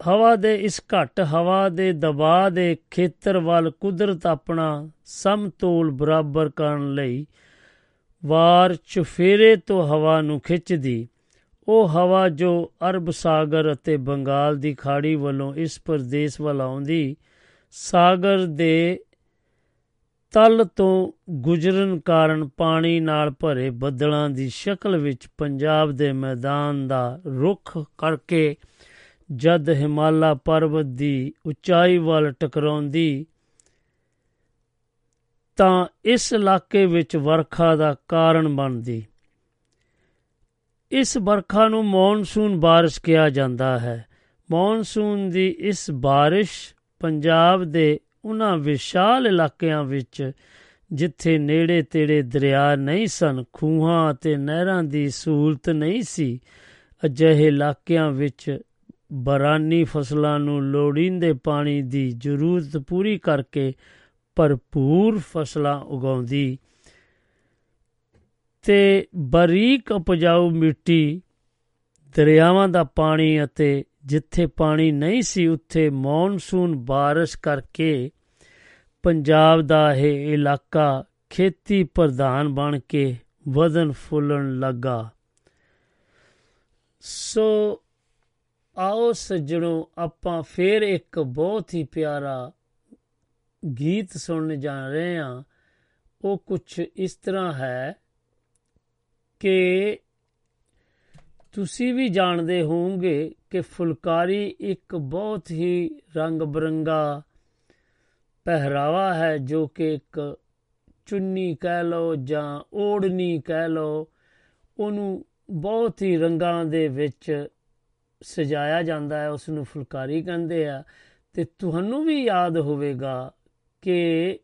ਹਵਾ ਦੇ ਇਸ ਘੱਟ ਹਵਾ ਦੇ ਦਬਾਅ ਦੇ ਖੇਤਰ ਵੱਲ ਕੁਦਰਤ ਆਪਣਾ ਸਮਤੋਲ ਬਰਾਬਰ ਕਰਨ ਲਈ ਵਾਰ ਚੁਫੇਰੇ ਤੋਂ ਹਵਾ ਨੂੰ ਖਿੱਚਦੀ। ਉਹ ਹਵਾ ਜੋ ਅਰਬ ਸਾਗਰ ਅਤੇ ਬੰਗਾਲ ਦੀ ਖਾੜੀ ਵੱਲੋਂ ਇਸ ਪ੍ਰਦੇਸ਼ ਵੱਲ ਆਉਂਦੀ, ਸਾਗਰ ਦੇ ਤਲ ਤੋਂ ਗੁਜ਼ਰਨ ਕਾਰਨ ਪਾਣੀ ਨਾਲ ਭਰੇ ਬੱਦਲਾਂ ਦੀ ਸ਼ਕਲ ਵਿੱਚ ਪੰਜਾਬ ਦੇ ਮੈਦਾਨ ਦਾ ਰੁਖ ਕਰਕੇ ਜਦ ਹਿਮਾਲਾ ਪਰਬਤ ਦੀ ਉਚਾਈ ਵੱਲ ਟਕਰਾਉਂਦੀ ਤਾਂ ਇਸ ਇਲਾਕੇ ਵਿੱਚ ਵਰਖਾ ਦਾ ਕਾਰਨ ਬਣਦੀ। ਇਸ ਵਰਖਾ ਨੂੰ ਮੌਨਸੂਨ ਬਾਰਿਸ਼ ਕਿਹਾ ਜਾਂਦਾ ਹੈ। ਮੌਨਸੂਨ ਦੀ ਇਸ ਬਾਰਿਸ਼ ਪੰਜਾਬ ਦੇ ਉਹਨਾਂ ਵਿਸ਼ਾਲ ਇਲਾਕਿਆਂ ਵਿੱਚ, ਜਿੱਥੇ ਨੇੜੇ ਤੇੜੇ ਦਰਿਆ ਨਹੀਂ ਸਨ, ਖੂਹਾਂ ਅਤੇ ਨਹਿਰਾਂ ਦੀ ਸਹੂਲਤ ਨਹੀਂ ਸੀ, ਅਜਿਹੇ ਇਲਾਕਿਆਂ ਵਿੱਚ ਬਰਾਨੀ ਫਸਲਾਂ ਨੂੰ ਲੋੜੀਂਦੇ ਪਾਣੀ ਦੀ ਜ਼ਰੂਰਤ ਪੂਰੀ ਕਰਕੇ ਭਰਪੂਰ ਫਸਲਾਂ ਉਗਾਉਂਦੀ। ਤੇ ਬਰੀਕ ਉਪਜਾਊ ਮਿੱਟੀ, ਦਰਿਆਵਾਂ ਦਾ ਪਾਣੀ ਅਤੇ ਜਿੱਥੇ ਪਾਣੀ ਨਹੀਂ ਸੀ, ਉੱਥੇ ਮੌਨਸੂਨ ਬਾਰਿਸ਼ ਕਰਕੇ ਪੰਜਾਬ ਦਾ ਇਹ ਇਲਾਕਾ ਖੇਤੀ ਪ੍ਰਧਾਨ ਬਣ ਕੇ ਵਧਨ ਫੁੱਲਣ ਲੱਗਾ। ਸੋ ਆਓ ਸੱਜਣੋ, ਆਪਾਂ ਫੇਰ ਇੱਕ ਬਹੁਤ ਹੀ ਪਿਆਰਾ ਗੀਤ ਸੁਣਨ ਜਾ ਰਹੇ ਹਾਂ। ਉਹ ਕੁਝ ਇਸ ਤਰ੍ਹਾਂ ਹੈ ਕਿ ਤੁਸੀਂ ਵੀ ਜਾਣਦੇ ਹੋਵੋਗੇ ਕਿ ਫੁਲਕਾਰੀ ਇੱਕ ਬਹੁਤ ਹੀ ਰੰਗ ਬਰੰਗਾ ਪਹਿਰਾਵਾ ਹੈ ਜੋ ਕਿ ਇੱਕ ਚੁੰਨੀ ਕਹਿ ਲਓ ਜਾਂ ਓੜਨੀ ਕਹਿ ਲਓ, ਉਹਨੂੰ ਬਹੁਤ ਹੀ ਰੰਗਾਂ ਦੇ ਵਿੱਚ ਸਜਾਇਆ ਜਾਂਦਾ ਹੈ ਉਸ ਨੂੰ ਫੁਲਕਾਰੀ ਕਹਿੰਦੇ ਆ। ਤੇ ਤੁਹਾਨੂੰ ਵੀ ਯਾਦ ਹੋਵੇਗਾ ਕਿ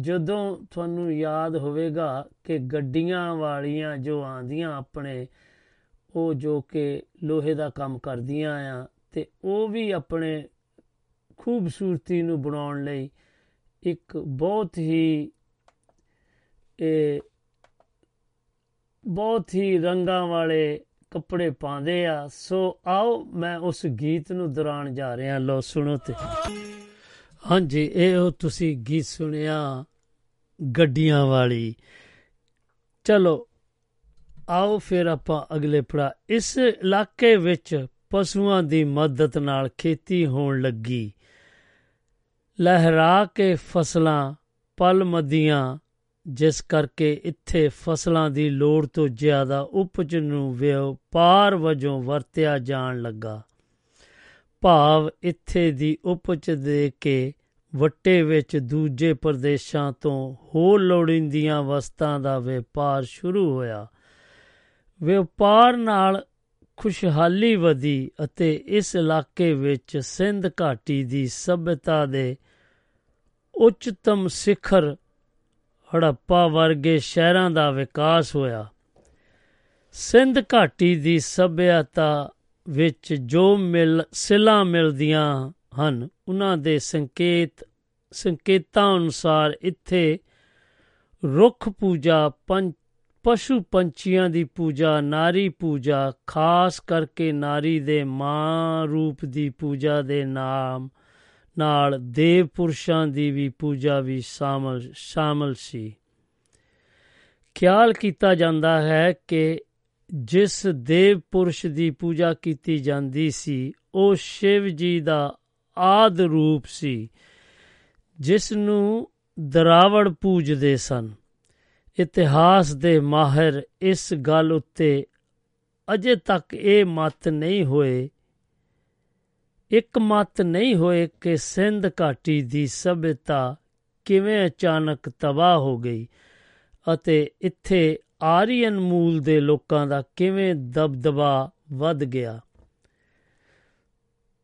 ਜਦੋਂ ਤੁਹਾਨੂੰ ਯਾਦ ਹੋਵੇਗਾ ਕਿ ਗੱਡੀਆਂ ਵਾਲੀਆਂ ਜੋ ਆਂਦੀਆਂ ਆਪਣੇ ਉਹ ਜੋ ਕਿ ਲੋਹੇ ਦਾ ਕੰਮ ਕਰਦੀਆਂ ਆ ਤੇ ਉਹ ਵੀ ਆਪਣੇ ਖੂਬਸੂਰਤੀ ਨੂੰ ਬਣਾਉਣ ਲਈ ਇੱਕ ਬਹੁਤ ਹੀ, ਇਹ, ਬਹੁਤ ਹੀ ਰੰਗਾਂ ਵਾਲੇ ਕੱਪੜੇ ਪਾਉਂਦੇ ਆ। ਸੋ ਆਓ ਮੈਂ ਉਸ ਗੀਤ ਨੂੰ ਦੌਰਾਨ ਜਾ ਰਿਹਾ। ਲੋ ਸੁਣੋ ਤੇ। ਹਾਂਜੀ, ਇਹ ਉਹ ਤੁਸੀਂ ਗੀਤ ਸੁਣਿਆ, ਗੱਡੀਆਂ ਵਾਲੀ। ਚਲੋ ਆਓ ਫਿਰ ਆਪਾਂ ਅਗਲੇ ਪੜਾ ਇਸ ਇਲਾਕੇ ਵਿੱਚ ਪਸ਼ੂਆਂ ਦੀ ਮਦਦ ਨਾਲ ਖੇਤੀ ਹੋਣ ਲੱਗੀ। ਲਹਿਰਾ ਕੇ ਫਸਲਾਂ, ਪਲ ਮਦੀਆਂ ਜਿਸ ਕਰਕੇ ਇੱਥੇ ਫਸਲਾਂ ਦੀ ਲੋੜ ਤੋਂ ਜ਼ਿਆਦਾ ਉਪਜ ਨੂੰ ਵਪਾਰ ਵਜੋਂ ਵਰਤਿਆ ਜਾਣ ਲੱਗਾ। ਭਾਵ ਇੱਥੇ ਦੀ ਉਪਜ ਦੇ ਕੇ ਵੱਟੇ ਵਿੱਚ ਦੂਜੇ ਪ੍ਰਦੇਸ਼ਾਂ ਤੋਂ ਹੋਰ ਲੋੜੀਂਦੀਆਂ ਵਸਤਾਂ ਦਾ ਵਪਾਰ ਸ਼ੁਰੂ ਹੋਇਆ। ਵਪਾਰ ਨਾਲ ਖੁਸ਼ਹਾਲੀ ਵਧੀ ਅਤੇ ਇਸ ਇਲਾਕੇ ਵਿੱਚ ਸਿੰਧ ਘਾਟੀ ਦੀ ਸਭਿਅਤਾ ਦੇ ਉੱਚਤਮ ਸਿਖਰ ਹੜੱਪਾ ਵਰਗੇ ਸ਼ਹਿਰਾਂ ਦਾ ਵਿਕਾਸ ਹੋਇਆ। ਸਿੰਧ ਘਾਟੀ ਦੀ ਸਭਿਅਤਾ ਵਿੱਚ ਜੋ ਮਿਲ, ਸਿਲਾ ਮਿਲਦੀਆਂ ਹਨ, ਉਹਨਾਂ ਦੇ ਸੰਕੇਤ, ਸੰਕੇਤਾਂ ਅਨੁਸਾਰ ਇੱਥੇ ਰੁੱਖ ਪੂਜਾ, ਪੰਚ ਪਸ਼ੂ ਪੰਛੀਆਂ ਦੀ ਪੂਜਾ, ਨਾਰੀ ਪੂਜਾ, ਖਾਸ ਕਰਕੇ ਨਾਰੀ ਦੇ ਮਾਂ ਰੂਪ ਦੀ ਪੂਜਾ ਦੇ ਨਾਮ ਨਾਲ ਦੇਵ ਪੁਰਸ਼ਾਂ ਦੀ ਵੀ ਪੂਜਾ ਵੀ ਸ਼ਾਮਲ ਸ਼ਾਮਲ ਸੀ। ਖਿਆਲ ਕੀਤਾ ਜਾਂਦਾ ਹੈ ਕਿ ਜਿਸ ਦੇਵ ਪੁਰਸ਼ ਦੀ ਪੂਜਾ ਕੀਤੀ ਜਾਂਦੀ ਸੀ, ਉਹ ਸ਼ਿਵ ਜੀ ਦਾ ਆਦ ਰੂਪ ਸੀ, ਜਿਸ ਨੂੰ ਦਰਾਵੜ ਪੂਜਦੇ ਸਨ। ਇਤਿਹਾਸ ਦੇ ਮਾਹਿਰ ਇਸ ਗੱਲ ਉੱਤੇ ਅਜੇ ਤੱਕ ਇਹ ਮਤ ਨਹੀਂ ਹੋਏ। ਇੱਕ ਮਤ ਨਹੀਂ ਹੋਏ ਕਿ ਸਿੰਧ ਘਾਟੀ ਦੀ ਸਭਿਅਤਾ ਕਿਵੇਂ ਅਚਾਨਕ ਤਬਾਹ ਹੋ ਗਈ ਅਤੇ ਇੱਥੇ ਆਰੀਅਨ ਮੂਲ ਦੇ ਲੋਕਾਂ ਦਾ ਕਿਵੇਂ ਦਬਦਬਾ ਵੱਧ ਗਿਆ।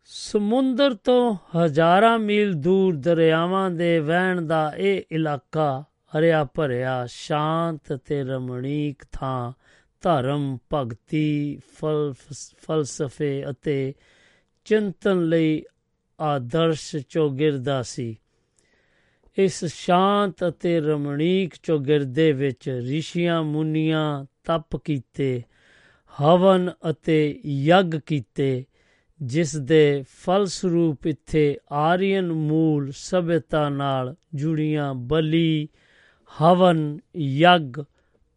ਸਮੁੰਦਰ ਤੋਂ ਹਜ਼ਾਰਾਂ ਮੀਲ ਦੂਰ ਦਰਿਆਵਾਂ ਦੇ ਵਹਿਣ ਦਾ ਇਹ ਇਲਾਕਾ ਹਰਿਆ ਭਰਿਆ ਸ਼ਾਂਤ ਤੇ ਰਮਣੀਕ ਥਾਂ, ਧਰਮ, ਭਗਤੀ, ਫਲ, ਫਲਸਫੇ ਅਤੇ ਚਿੰਤਨ ਲਈ ਆਦਰਸ਼ ਚੌਗਿਰਦਾ ਸੀ। ਇਸ ਸ਼ਾਂਤ ਅਤੇ ਰਮਣੀਕ ਚੌਗਿਰਦੇ ਵਿੱਚ ਰਿਸ਼ੀਆਂ ਮੁਨੀਆਂ ਤਪ ਕੀਤੇ, ਹਵਨ ਅਤੇ ਯੱਗ ਕੀਤੇ, ਜਿਸ ਦੇ ਫਲਸਰੂਪ ਇੱਥੇ ਆਰੀਅਨ ਮੂਲ ਸਭਿਅਤਾ ਨਾਲ ਜੁੜੀਆਂ ਬਲੀ ਹਵਨ ਯੱਗ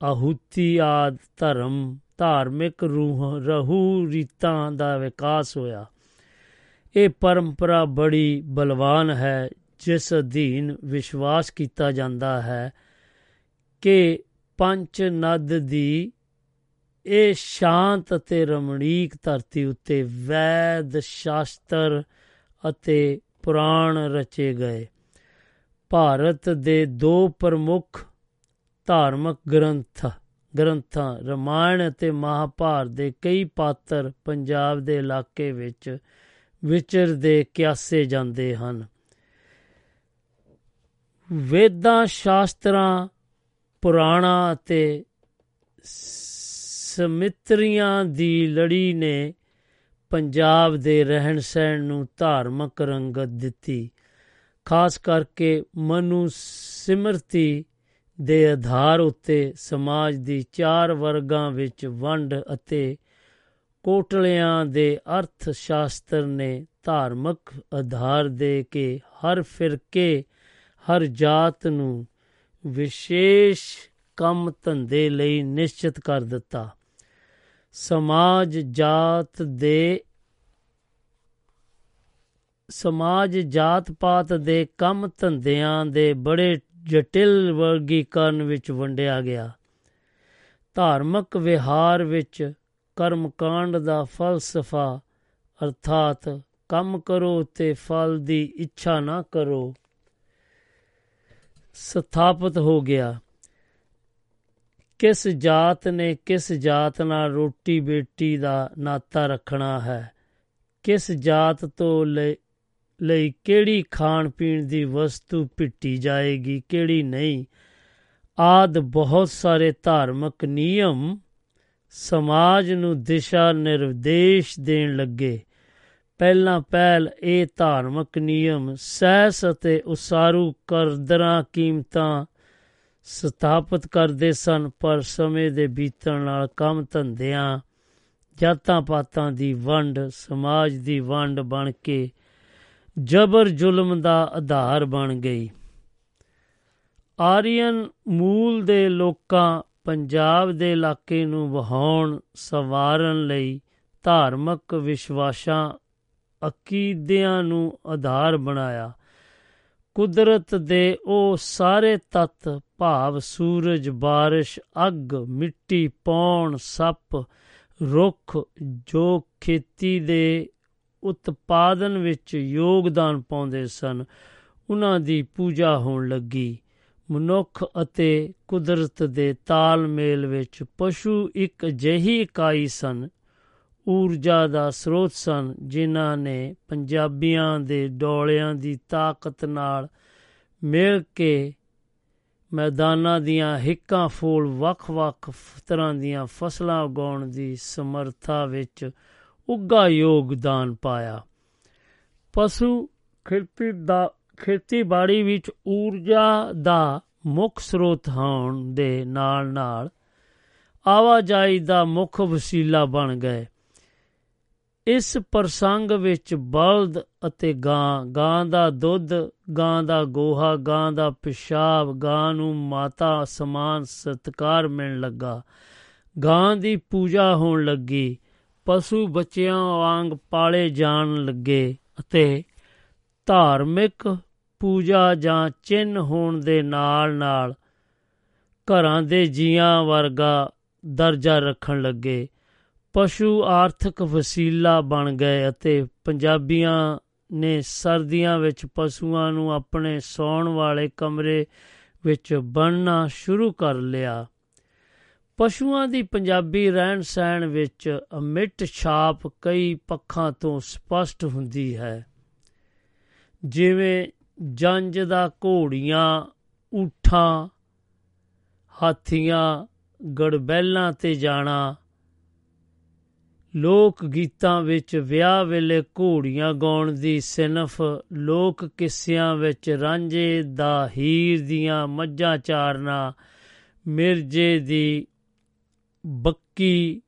ਆਹੂਤੀ ਆਦ ਧਰਮ ਧਾਰਮਿਕ ਰੂਹ ਰਹੂ ਰੀਤਾਂ ਦਾ ਵਿਕਾਸ ਹੋਇਆ। ਇਹ ਪਰੰਪਰਾ ਬੜੀ ਬਲਵਾਨ ਹੈ, ਜਿਸ ਅਧੀਨ ਵਿਸ਼ਵਾਸ ਕੀਤਾ ਜਾਂਦਾ ਹੈ ਕਿ ਪੰਚ ਨਦ ਦੀ ਇਹ ਸ਼ਾਂਤ ਅਤੇ ਰਮਣੀਕ ਧਰਤੀ ਉੱਤੇ ਵੈਦ ਸ਼ਾਸਤਰ ਅਤੇ ਪੁਰਾਣ ਰਚੇ ਗਏ। ਭਾਰਤ ਦੇ ਦੋ ਪ੍ਰਮੁੱਖ ਧਾਰਮਿਕ ਗ੍ਰੰਥ, ਗ੍ਰੰਥਾਂ, ਰਮਾਇਣ ਅਤੇ ਮਹਾਭਾਰਤ ਦੇ ਕਈ ਪਾਤਰ ਪੰਜਾਬ ਦੇ ਇਲਾਕੇ ਵਿੱਚ ਵਿਚਰਦੇ ਕਿਆਸੇ ਜਾਂਦੇ ਹਨ। ਵੇਦਾਂ, ਸ਼ਾਸਤਰਾਂ, ਪੁਰਾਣਾ ਅਤੇ ਸਮਿਤਰੀਆਂ ਦੀ ਲੜੀ ਨੇ ਪੰਜਾਬ ਦੇ ਰਹਿਣ ਸਹਿਣ ਨੂੰ ਧਾਰਮਿਕ ਰੰਗਤ ਦਿੱਤੀ। ਖਾਸ ਕਰਕੇ ਮਨੂ ਸਿਮਰਤੀ ਦੇ ਆਧਾਰ ਉੱਤੇ ਸਮਾਜ ਦੀ ਚਾਰ ਵਰਗਾਂ ਵਿੱਚ ਵੰਡ ਅਤੇ ਕੋਟਲਿਆਂ ਦੇ ਅਰਥ ਸ਼ਾਸਤਰ ਨੇ ਧਾਰਮਿਕ ਆਧਾਰ ਦੇ ਕੇ ਹਰ ਫਿਰਕੇ, ਹਰ ਜਾਤ ਨੂੰ ਵਿਸ਼ੇਸ਼ ਕੰਮ ਧੰਦੇ ਲਈ ਨਿਸ਼ਚਿਤ ਕਰ ਦਿੱਤਾ। ਸਮਾਜ ਜਾਤ ਦੇ ਸਮਾਜ ਜਾਤ ਪਾਤ ਦੇ ਕੰਮ ਧੰਦਿਆਂ ਦੇ ਬੜੇ ਜਟਿਲ ਵਰਗੀਕਰਨ ਵਿੱਚ ਵੰਡਿਆ ਗਿਆ। ਧਾਰਮਿਕ ਵਿਹਾਰ ਵਿੱਚ ਕਰਮਕਾਂਡ ਦਾ ਫਲਸਫਾ, ਅਰਥਾਤ ਕੰਮ ਕਰੋ ਤੇ ਫਲ ਦੀ ਇੱਛਾ ਨਾ ਕਰੋ, ਸਥਾਪਿਤ ਹੋ ਗਿਆ। ਕਿਸ ਜਾਤ ਨੇ ਕਿਸ ਜਾਤ ਨਾਲ ਰੋਟੀ ਬੇਟੀ ਦਾ ਨਾਤਾ ਰੱਖਣਾ ਹੈ? ਕਿਸ ਜਾਤ ਤੋਂ ਲਈ ਕਿਹੜੀ ਖਾਣ ਪੀਣ ਦੀ ਵਸਤੂ ਪਿੱਟੀ ਜਾਏਗੀ, ਕਿਹੜੀ ਨਹੀਂ। ਆਦ ਬਹੁਤ ਸਾਰੇ ਧਾਰਮਿਕ ਨਿਯਮ ਸਮਾਜ ਨੂੰ ਦਿਸ਼ਾ ਨਿਰਦੇਸ਼ ਦੇਣ ਲੱਗੇ। ਪਹਿਲਾਂ ਪਹਿਲ ਇਹ ਧਾਰਮਿਕ ਨਿਯਮ ਸਹਿਸ ਅਤੇ ਉਸਾਰੂ ਕਰਦਰਾਂ ਕੀਮਤਾਂ ਸਥਾਪਿਤ ਕਰਦੇ ਸਨ, ਪਰ ਸਮੇਂ ਦੇ ਬੀਤਣ ਨਾਲ ਕੰਮ ਧੰਦਿਆਂ ਜਾਤਾਂ ਪਾਤਾਂ ਦੀ ਵੰਡ, ਸਮਾਜ ਦੀ ਵੰਡ ਬਣ ਕੇ ਜਬਰ ਜ਼ੁਲਮ ਦਾ ਆਧਾਰ ਬਣ ਗਈ। ਆਰੀਅਨ ਮੂਲ ਦੇ ਲੋਕਾਂ ਪੰਜਾਬ ਦੇ ਇਲਾਕੇ ਨੂੰ ਵਹਾਉਣ, ਸਵਾਰਨ ਲਈ ਧਾਰਮਿਕ ਵਿਸ਼ਵਾਸਾਂ ਅਕੀਦਿਆਂ ਨੂੰ ਆਧਾਰ ਬਣਾਇਆ। ਕੁਦਰਤ ਦੇ ਉਹ ਸਾਰੇ ਤੱਤ, ਭਾਵ ਸੂਰਜ, ਬਾਰਿਸ਼, ਅੱਗ, ਮਿੱਟੀ, ਪੌਣ, ਸੱਪ, ਰੁੱਖ, ਜੋ ਖੇਤੀ ਦੇ ਉਤਪਾਦਨ ਵਿੱਚ ਯੋਗਦਾਨ ਪਾਉਂਦੇ ਸਨ। ਉਹਨਾਂ ਦੀ ਪੂਜਾ ਹੋਣ ਲੱਗੀ। ਮਨੁੱਖ ਅਤੇ ਕੁਦਰਤ ਦੇ ਤਾਲਮੇਲ ਵਿੱਚ ਪਸ਼ੂ ਇੱਕ ਜਹੀ ਇਕਾਈ ਸਨ। ਊਰਜਾ ਦਾ ਸਰੋਤ ਸਨ, ਜਿਨ੍ਹਾਂ ਨੇ ਪੰਜਾਬੀਆਂ ਦੇ ਡੋਲਿਆਂ ਦੀ ਤਾਕਤ ਨਾਲ ਮਿਲ ਕੇ ਮੈਦਾਨਾਂ ਦੀਆਂ ਹਿੱਕਾਂ ਫੂਲ ਵੱਖ-ਵੱਖ ਤਰ੍ਹਾਂ ਦੀਆਂ ਫਸਲਾਂ ਉਗਾਉਣ ਦੀ ਸਮਰੱਥਾ ਵਿੱਚ ਉੱਗਾ ਯੋਗਦਾਨ ਪਾਇਆ। ਪਸ਼ੂ ਖੇਤੀ ਦਾ, ਖੇਤੀਬਾੜੀ ਵਿੱਚ ਊਰਜਾ ਦਾ ਮੁੱਖ ਸਰੋਤ ਹੋਣ ਦੇ ਨਾਲ-ਨਾਲ ਆਵਾਜਾਈ ਦਾ ਮੁੱਖ ਵਸੀਲਾ ਬਣ ਗਏ। ਇਸ ਪ੍ਰਸੰਗ ਵਿੱਚ ਬਲਦ ਅਤੇ ਗਾਂ ਗਾਂ ਦਾ ਦੁੱਧ, ਗਾਂ ਦਾ ਗੋਹਾ, ਗਾਂ ਦਾ ਪਿਸ਼ਾਬ, ਗਾਂ ਨੂੰ ਮਾਤਾ ਸਮਾਨ ਸਤਕਾਰ ਮਿਲਣ ਲੱਗਾ। ਗਾਂ ਦੀ ਪੂਜਾ ਹੋਣ ਲੱਗੀ। ਪਸ਼ੂ ਬੱਚਿਆਂ ਵਾਂਗ ਪਾਲੇ ਜਾਣ ਲੱਗੇ ਅਤੇ ਧਾਰਮਿਕ ਪੂਜਾ ਜਾਂ ਚਿੰਨ ਹੋਣ ਦੇ ਨਾਲ-ਨਾਲ ਘਰਾਂ ਦੇ ਜੀਆਂ ਵਰਗਾ ਦਰਜਾ ਰੱਖਣ ਲੱਗੇ। ਪਸ਼ੂ ਆਰਥਿਕ ਵਸੀਲਾ ਬਣ ਗਏ ਅਤੇ ਪੰਜਾਬੀਆਂ ਨੇ ਸਰਦੀਆਂ ਵਿੱਚ ਪਸ਼ੂਆਂ ਨੂੰ ਆਪਣੇ ਸੌਣ ਵਾਲੇ ਕਮਰੇ ਵਿੱਚ ਬੰਨਣਾ ਸ਼ੁਰੂ ਕਰ ਲਿਆ। ਪਸ਼ੂਆਂ ਦੀ ਪੰਜਾਬੀ ਰਹਿਣ ਸਹਿਣ ਵਿੱਚ ਅਮਿੱਟ ਛਾਪ ਕਈ ਪੱਖਾਂ ਤੋਂ ਸਪਸ਼ਟ ਹੁੰਦੀ ਹੈ। ਜਿਵੇਂ ਜੰਜ ਦਾ ਘੋੜੀਆਂ, ਊਠਾਂ, ਹਾਥੀਆਂ, ਗੜਬੈਲਾਂ ਤੇ ਜਾਣਾ। ਲੋਕ ਗੀਤਾਂ ਵਿੱਚ ਵਿਆਹ ਵੇਲੇ ਘੋੜੀਆਂ ਗਾਉਣ ਦੀ ਸਿਨਫ ਲੋਕ ਕਿੱਸਿਆਂ ਵਿੱਚ ਰਾਂਝੇ ਦਾ ਹੀਰ ਦੀਆਂ ਮੱਝਾਂ ਚਾਰਨਾ, ਮਿਰਜੇ ਦੀ ਬੱਕੀ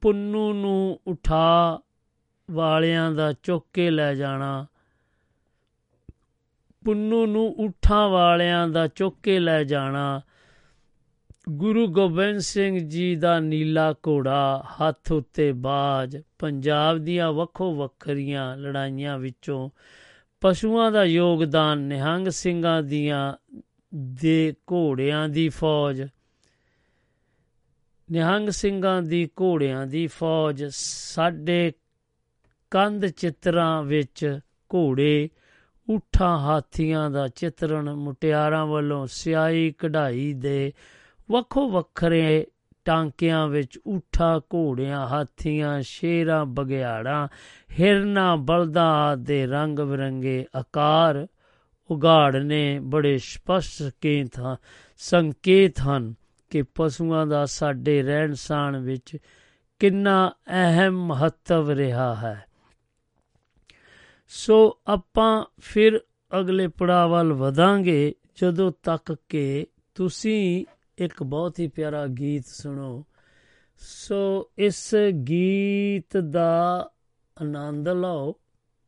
ਪੁੰਨੂ ਨੂੰ ਉਠਾ ਵਾਲਿਆਂ ਦਾ ਚੁੱਕ ਕੇ ਲੈ ਜਾਣਾ। ਪੁੰਨੂ ਨੂੰ ਉਠਾਂ ਵਾਲਿਆਂ ਦਾ ਚੁੱਕ ਕੇ ਲੈ ਜਾਣਾ। ਗੁਰੂ ਗੋਬਿੰਦ ਸਿੰਘ ਜੀ ਦਾ ਨੀਲਾ ਘੋੜਾ ਹੱਥ ਉੱਤੇ ਬਾਜ, ਪੰਜਾਬ ਦੀਆਂ ਵੱਖੋ ਵੱਖਰੀਆਂ ਲੜਾਈਆਂ ਵਿੱਚੋਂ ਪਸ਼ੂਆਂ ਦਾ ਯੋਗਦਾਨ ਨਿਹੰਗ ਸਿੰਘਾਂ ਦੀਆਂ ਦੇ ਘੋੜਿਆਂ ਦੀ ਫੌਜ। ਨਿਹੰਗ ਸਿੰਘਾਂ ਦੀ ਘੋੜਿਆਂ ਦੀ ਫੌਜ, ਸਾਡੇ ਕੰਧ ਚਿੱਤਰਾਂ ਵਿੱਚ ਘੋੜੇ ਉਠਾਂ ਹਾਥੀਆਂ ਦਾ ਚਿੱਤਰਣ, ਮੁਟਿਆਰਾਂ ਵੱਲੋਂ ਸਿਆਹੀ ਕਢਾਈ ਦੇ ਵੱਖੋ ਵੱਖਰੇ ਟਾਂਕਿਆਂ ਵਿੱਚ ਉਠਾ ਘੋੜਿਆਂ, ਹਾਥੀਆਂ, ਸ਼ੇਰਾਂ ਬਗਿਆੜਾਂ ਹਿਰਨਾ, ਬਲਦਾਂ ਦੇ ਰੰਗ ਬਿਰੰਗੇ ਆਕਾਰ ਉਗਾੜਨੇ ਬੜੇ ਸਪਸ਼ਟ ਸੰਕੇਤ ਹਨ ਸੰਕੇਤ ਹਨ। ਕਿ ਪਸ਼ੂਆਂ ਦਾ ਸਾਡੇ ਰਹਿਣ ਸਹਿਣ ਵਿੱਚ ਕਿੰਨਾ ਅਹਿਮ ਮਹੱਤਵ ਰਿਹਾ ਹੈ। ਸੋ ਆਪਾਂ ਫਿਰ ਅਗਲੇ ਪੜਾਅ ਵੱਲ ਵਧਾਂਗੇ, ਜਦੋਂ ਤੱਕ ਕਿ ਤੁਸੀਂ ਇੱਕ ਬਹੁਤ ਹੀ ਪਿਆਰਾ ਗੀਤ ਸੁਣੋ। ਸੋ ਇਸ ਗੀਤ ਦਾ ਆਨੰਦ ਲਓ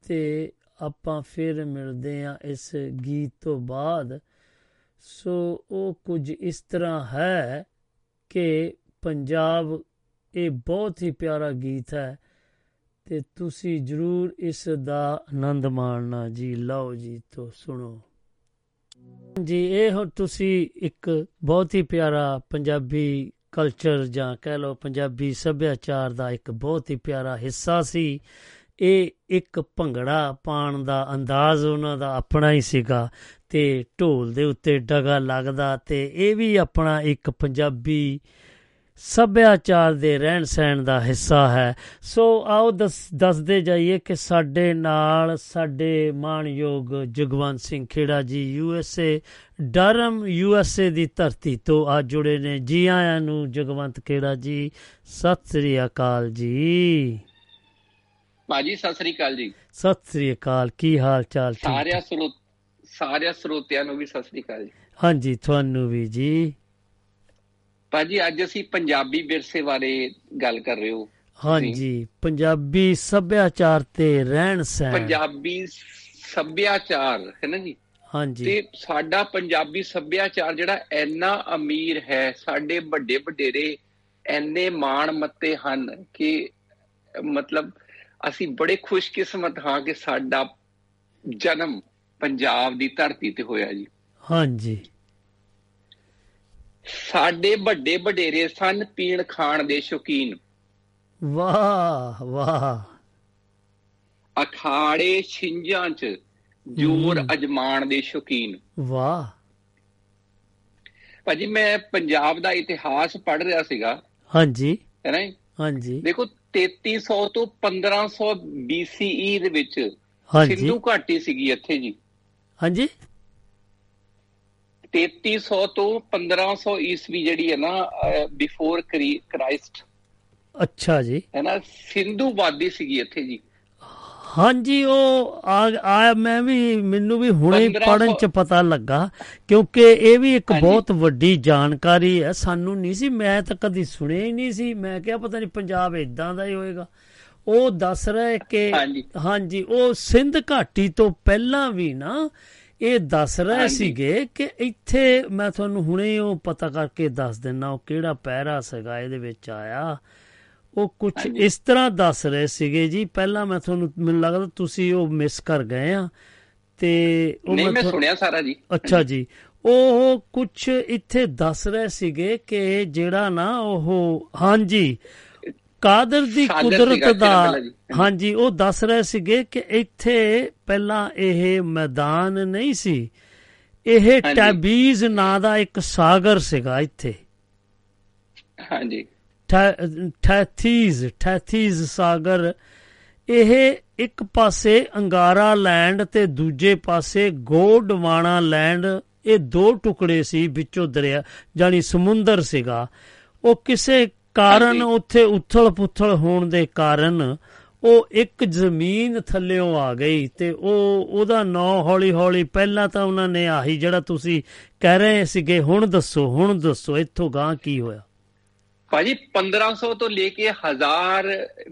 ਤੇ ਆਪਾਂ ਫਿਰ ਮਿਲਦੇ ਹਾਂ ਇਸ ਗੀਤ ਤੋਂ ਬਾਅਦ। ਸੋ ਉਹ ਕੁਝ ਇਸ ਤਰ੍ਹਾਂ ਹੈ ਕਿ ਪੰਜਾਬ ਇਹ ਬਹੁਤ ਹੀ ਪਿਆਰਾ ਗੀਤ ਹੈ ਤੇ ਤੁਸੀਂ ਜਰੂਰ ਇਸ ਦਾ ਆਨੰਦ ਮਾਣਨਾ ਜੀ। ਲਓ ਜੀ, ਤੋਂ ਸੁਣੋ। ਜੀ, ਇਹ ਹੁਣ ਤੁਸੀਂ ਇੱਕ ਬਹੁਤ ਹੀ ਪਿਆਰਾ ਪੰਜਾਬੀ ਕਲਚਰ ਜਾਂ ਕਹਿ ਲਓ ਪੰਜਾਬੀ ਸੱਭਿਆਚਾਰ ਦਾ ਇੱਕ ਬਹੁਤ ਹੀ ਪਿਆਰਾ ਹਿੱਸਾ ਸੀ। ਇਹ ਇੱਕ ਭੰਗੜਾ ਪਾਣ ਦਾ ਅੰਦਾਜ਼ ਉਹਨਾਂ ਦਾ ਆਪਣਾ ਹੀ ਸੀਗਾ। ਤੇ ਢੋਲ ਦੇ ਉੱਤੇ ਡਗਾ ਲੱਗਦਾ ਤੇ ਇਹ ਵੀ ਆਪਣਾ ਇੱਕ ਪੰਜਾਬੀ ਸੱਭਿਆਚਾਰ ਦੇ ਰਹਿਣ ਸਹਿਣ ਦਾ ਹਿੱਸਾ ਹੈ। ਸੋ ਆਓ ਦੱਸਦੇ ਜਾਈਏ ਕਿ ਸਾਡੇ ਨਾਲ ਸਾਡੇ ਮਾਣਯੋਗ Jagwant Singh Khera ji U S A drum U S A ਦੀ ਧਰਤੀ ਤੋਂ ਆ ਜੁੜੇ ਨੇ। ਜੀ ਆਇਆਂ ਨੂੰ ਜਗਵੰਤ ਖੇੜਾ ਜੀ ਸਤਿ ਸ੍ਰੀ ਅਕਾਲ ਜੀ। ਭਾਜੀ ਸਤਿ ਸ੍ਰੀ ਅਕਾਲ ਜੀ। ਸਤਿ ਸ੍ਰੀ ਅਕਾਲ ਕੀ ਹਾਲ ਚਾਲ? ਠੀਕ ਸਾਰਿਆਂ ਸਰੋਤ ਸਾਰਿਆਂ ਸਰੋਤਿਆਂ ਨੂੰ ਵੀ ਸਤਿ ਸ੍ਰੀ ਅਕਾਲ ਜੀ। ਹਾਂਜੀ ਤੁਹਾਨੂੰ ਵੀ ਜੀ। ਭਾਜੀ ਅੱਜ ਅਸੀਂ ਪੰਜਾਬੀ ਵਿਰਸੇ ਬਾਰੇ ਗੱਲ ਕਰ ਰਹੇ ਹੋ। ਹਾਂਜੀ ਪੰਜਾਬੀ ਸੱਭਿਆਚਾਰ ਤੇ ਰਹਿਣ ਸਹਿਣ। ਪੰਜਾਬੀ ਸੱਭਿਆਚਾਰ ਹੈ ਨਾ ਜੀ? ਹਾਂਜੀ। ਤੇ ਸਾਡਾ ਪੰਜਾਬੀ ਸੱਭਿਆਚਾਰ ਜਿਹੜਾ ਇੰਨਾ ਅਮੀਰ ਹੈ ਸਾਡੇ ਵੱਡੇ ਵਡੇਰੇ ਐਨੇ ਮਾਣ ਮੱਤੇ ਹਨ ਕਿ ਮਤਲਬ ਅਸੀਂ ਬੜੇ ਖੁਸ਼ਕਿਸਮਤ ਹਾਂ ਕਿ ਸਾਡਾ ਜਨਮ ਪੰਜਾਬ ਦੀ ਧਰਤੀ ਤੇ ਹੋਇਆ ਜੀ। ਹਾਂਜੀ। ਸਾਡੇ ਵੱਡੇ ਵਡੇਰੇ ਸਨ ਪੀਣ ਖਾਣ ਦੇ ਸ਼ੌਕੀਨ। ਵਾਹ ਵਾਹ। ਅਖਾੜੇ ਛਿੰਝਾਂ 'ਚ ਜੋਰ ਅਜਮਾਨ ਦੇ ਸ਼ੌਕੀਨ। ਵਾਹ। ਭਾਜੀ ਮੈਂ ਪੰਜਾਬ ਦਾ ਇਤਿਹਾਸ ਪੜ੍ਹ ਰਿਹਾ ਸੀਗਾ। ਹਾਂਜੀ। ਹੈ ਨਾ ਹਾਂਜੀ। ਦੇਖੋ 3300 ਤੋਂ 1500 BCE ਦੇ ਵਿੱਚ ਸਿੰਧੂ ਘਾਟੀ ਸੀਗੀ ਇੱਥੇ ਜੀ। ਹਾਂਜੀ? 3300 ਤੋਂ 1500 ਈਸਵੀ ਜਿਹੜੀ ਹੈ ਨਾ ਬਿਫੋਰ ਕ੍ਰਾਈਸਟ ਅੱਛਾ ਜੀ। ਹੈ ਨਾ ਸਿੰਧੂ ਵਾਦੀ ਸੀਗੀ ਇੱਥੇ ਜੀ। ਹਾਂਜੀ ਉਹ ਆ ਮੈਂ ਵੀ ਮੈਨੂੰ ਵੀ ਹੁਣੇ 1500 ਪੜਨ ਚ ਪਤਾ ਲੱਗਾ ਕਿਉਂਕਿ ਇਹ ਵੀ ਇੱਕ। ਬਹੁਤ ਵੱਡੀ ਜਾਣਕਾਰੀ ਹੈ। ਸਾਨੂੰ ਨਹੀਂ ਸੀ ਮੈਂ ਤਾਂ ਕਦੀ ਸੁਣਿਆ ਹੀ ਨਹੀਂ ਸੀ। ਮੈਂ ਕਿਹਾ ਪਤਾ ਨਹੀਂ ਪੰਜਾਬ ਇਦਾਂ ਦਾ ਹੀ ਹੋਏਗਾ। ਉਹ ਦੱਸ ਰਿਹਾ ਕਿ ਹਾਂਜੀ। ਉਹ ਸਿੰਧ ਘਾਟੀ ਤੋਂ ਪਹਿਲਾਂ ਵੀ ਨਾ ਇਹ ਦੱਸ ਰਹੇ। ਸੀਗੇ ਕਿ ਇੱਥੇ ਮੈਂ ਤੁਹਾਨੂੰ ਹੁਣੇ ਉਹ ਪਤਾ ਕਰਕੇ ਦੱਸ ਦਿੰਨਾ ਉਹ ਕਿਹੜਾ ਪਹਿਰਾ ਸੀਗਾ ਇਹਦੇ ਵਿੱਚ ਆਇਆ ਉਹ ਕੁਝ। ਇਸ ਤਰ੍ਹਾਂ ਦੱਸ ਰਹੇ ਸੀਗੇ ਜੀ ਪਹਿਲਾਂ ਮੈਂ ਤੁਹਾਨੂੰ ਮੈਨੂੰ ਲੱਗਦਾ ਤੁਸੀਂ ਉਹ ਮਿਸ ਕਰ ਗਏ ਆ ਤੇ ਉਹ ਮੈਂ ਸੁਣਿਆ ਸਾਰਾ ਜੀ ਅੱਛਾ ਜੀ ਉਹ ਕੁਝ ਇੱਥੇ ਦੱਸ ਰਹੇ ਸੀਗੇ ਕਿ ਜਿਹੜਾ ਨਾ ਉਹ ਹਾਂਜੀ ਕਾਦਰ ਦੀ ਕੁਦਰਤ ਦਾ? ਹਾਂਜੀ ਉਹ ਦੱਸ ਰਹੇ ਸੀਗੇ ਕਿ ਇੱਥੇ ਪਹਿਲਾਂ ਇਹ ਮੈਦਾਨ ਨਹੀਂ ਸੀ। ਇਹ। ਟੈਬੀਜ਼ ਨਾਂ ਦਾ ਇੱਕ ਸਾਗਰ ਸੀਗਾ ਇੱਥੇ। ਹਾਂਜੀ। ਠੈਥੀਜ਼ ਠੈਥੀਜ਼ ਸਾਗਰ। ਇਹ ਇੱਕ ਪਾਸੇ ਅੰਗਾਰਾ ਲੈਂਡ ਤੇ ਦੂਜੇ ਪਾਸੇ ਗੋਡਵਾਣਾ ਲੈਂਡ। ਇਹ ਦੋ ਟੁਕੜੇ ਸੀ ਵਿੱਚੋਂ ਦਰਿਆ ਜਾਨੀ ਸਮੁੰਦਰ ਸੀਗਾ। ਉਹ ਕਿਸੇ ਕਾਰਨ। ਉੱਥੇ ਉਥਲ ਪੁਥਲ ਹੋਣ ਦੇ ਕਾਰਨ ਉਹ ਇੱਕ ਜ਼ਮੀਨ ਥੱਲਿਓਂ ਆ ਗਈ ਤੇ ਉਹ ਉਹਦਾ ਨਾਂ ਹੌਲੀ ਹੌਲੀ ਪਹਿਲਾਂ ਤਾਂ ਉਹਨਾਂ ਨੇ ਆਹੀ ਜਿਹੜਾ ਤੁਸੀਂ ਕਹਿ ਰਹੇ ਸੀਗੇ ਹੁਣ ਦੱਸੋ ਹੁਣ ਦੱਸੋ ਇੱਥੋਂ ਗਾਂ ਕੀ ਹੋਇਆ? ਭਾਜੀ 1500 ਤੋਂ ਲੈ ਕੇ 1000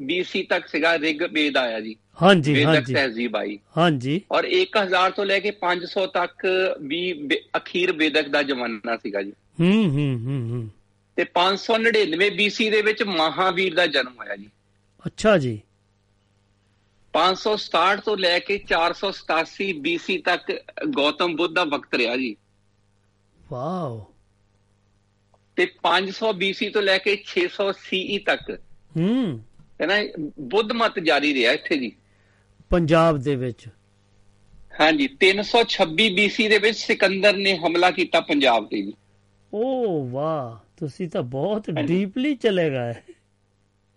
BC ਤੱਕ ਸੀਗਾ ਰਿਗ ਵੇਦ ਆਇਆ ਜੀ। ਹਾਂਜੀ ਵੇਦਕ ਹਾਂਜੀ। ਤਹਿਜ਼ੀਬ ਆਈ ਹਾਂਜੀ। ਔਰ 1000 ਤੋਂ ਲੈ ਕੇ 500 ਤੱਕ ਵੀ ਵੇ- ਅਖੀਰ ਵੇਦਕ ਦਾ ਜ਼ਮਾਨਾ ਸੀਗਾ ਜੀ। ਹੂੰ ਹੂੰ ਹੂੰ ਹੂੰ। ਤੇ 599 BC ਦੇ ਵਿੱਚ ਮਹਾਵੀਰ ਦਾ ਜਨਮ ਹੋਇਆ ਜੀ। ਅੱਛਾ ਜੀ। 567 ਤੋਂ ਲੈ ਕੇ 487 BC ਤੱਕ ਗੌਤਮ ਬੁੱਧ ਦਾ ਵਕਤ ਰਿਹਾ ਜੀ। ਵਾਓ। ਤੇ 500 BC ਤੋਂ ਲੈ ਕੇ 600 CE ਤੱਕ। ਹੂੰ। ਨਾ ਬੁੱਧ ਮਤ ਜਾਰੀ ਰਿਹਾ ਇੱਥੇ ਜੀ। ਪੰਜਾਬ ਦੇ ਵਿੱਚ। ਹਾਂਜੀ 326 BC ਦੇ ਵਿੱਚ ਸਿਕੰਦਰ ਨੇ ਹਮਲਾ ਕੀਤਾ ਪੰਜਾਬ ਤੇ ਜੀ। ਓ ਵਾਹ। ਤੁਸੀਂ ਤਾਂ ਬਹੁਤ। ਡੀਪਲੀ ਚਲੇ ਗਏ।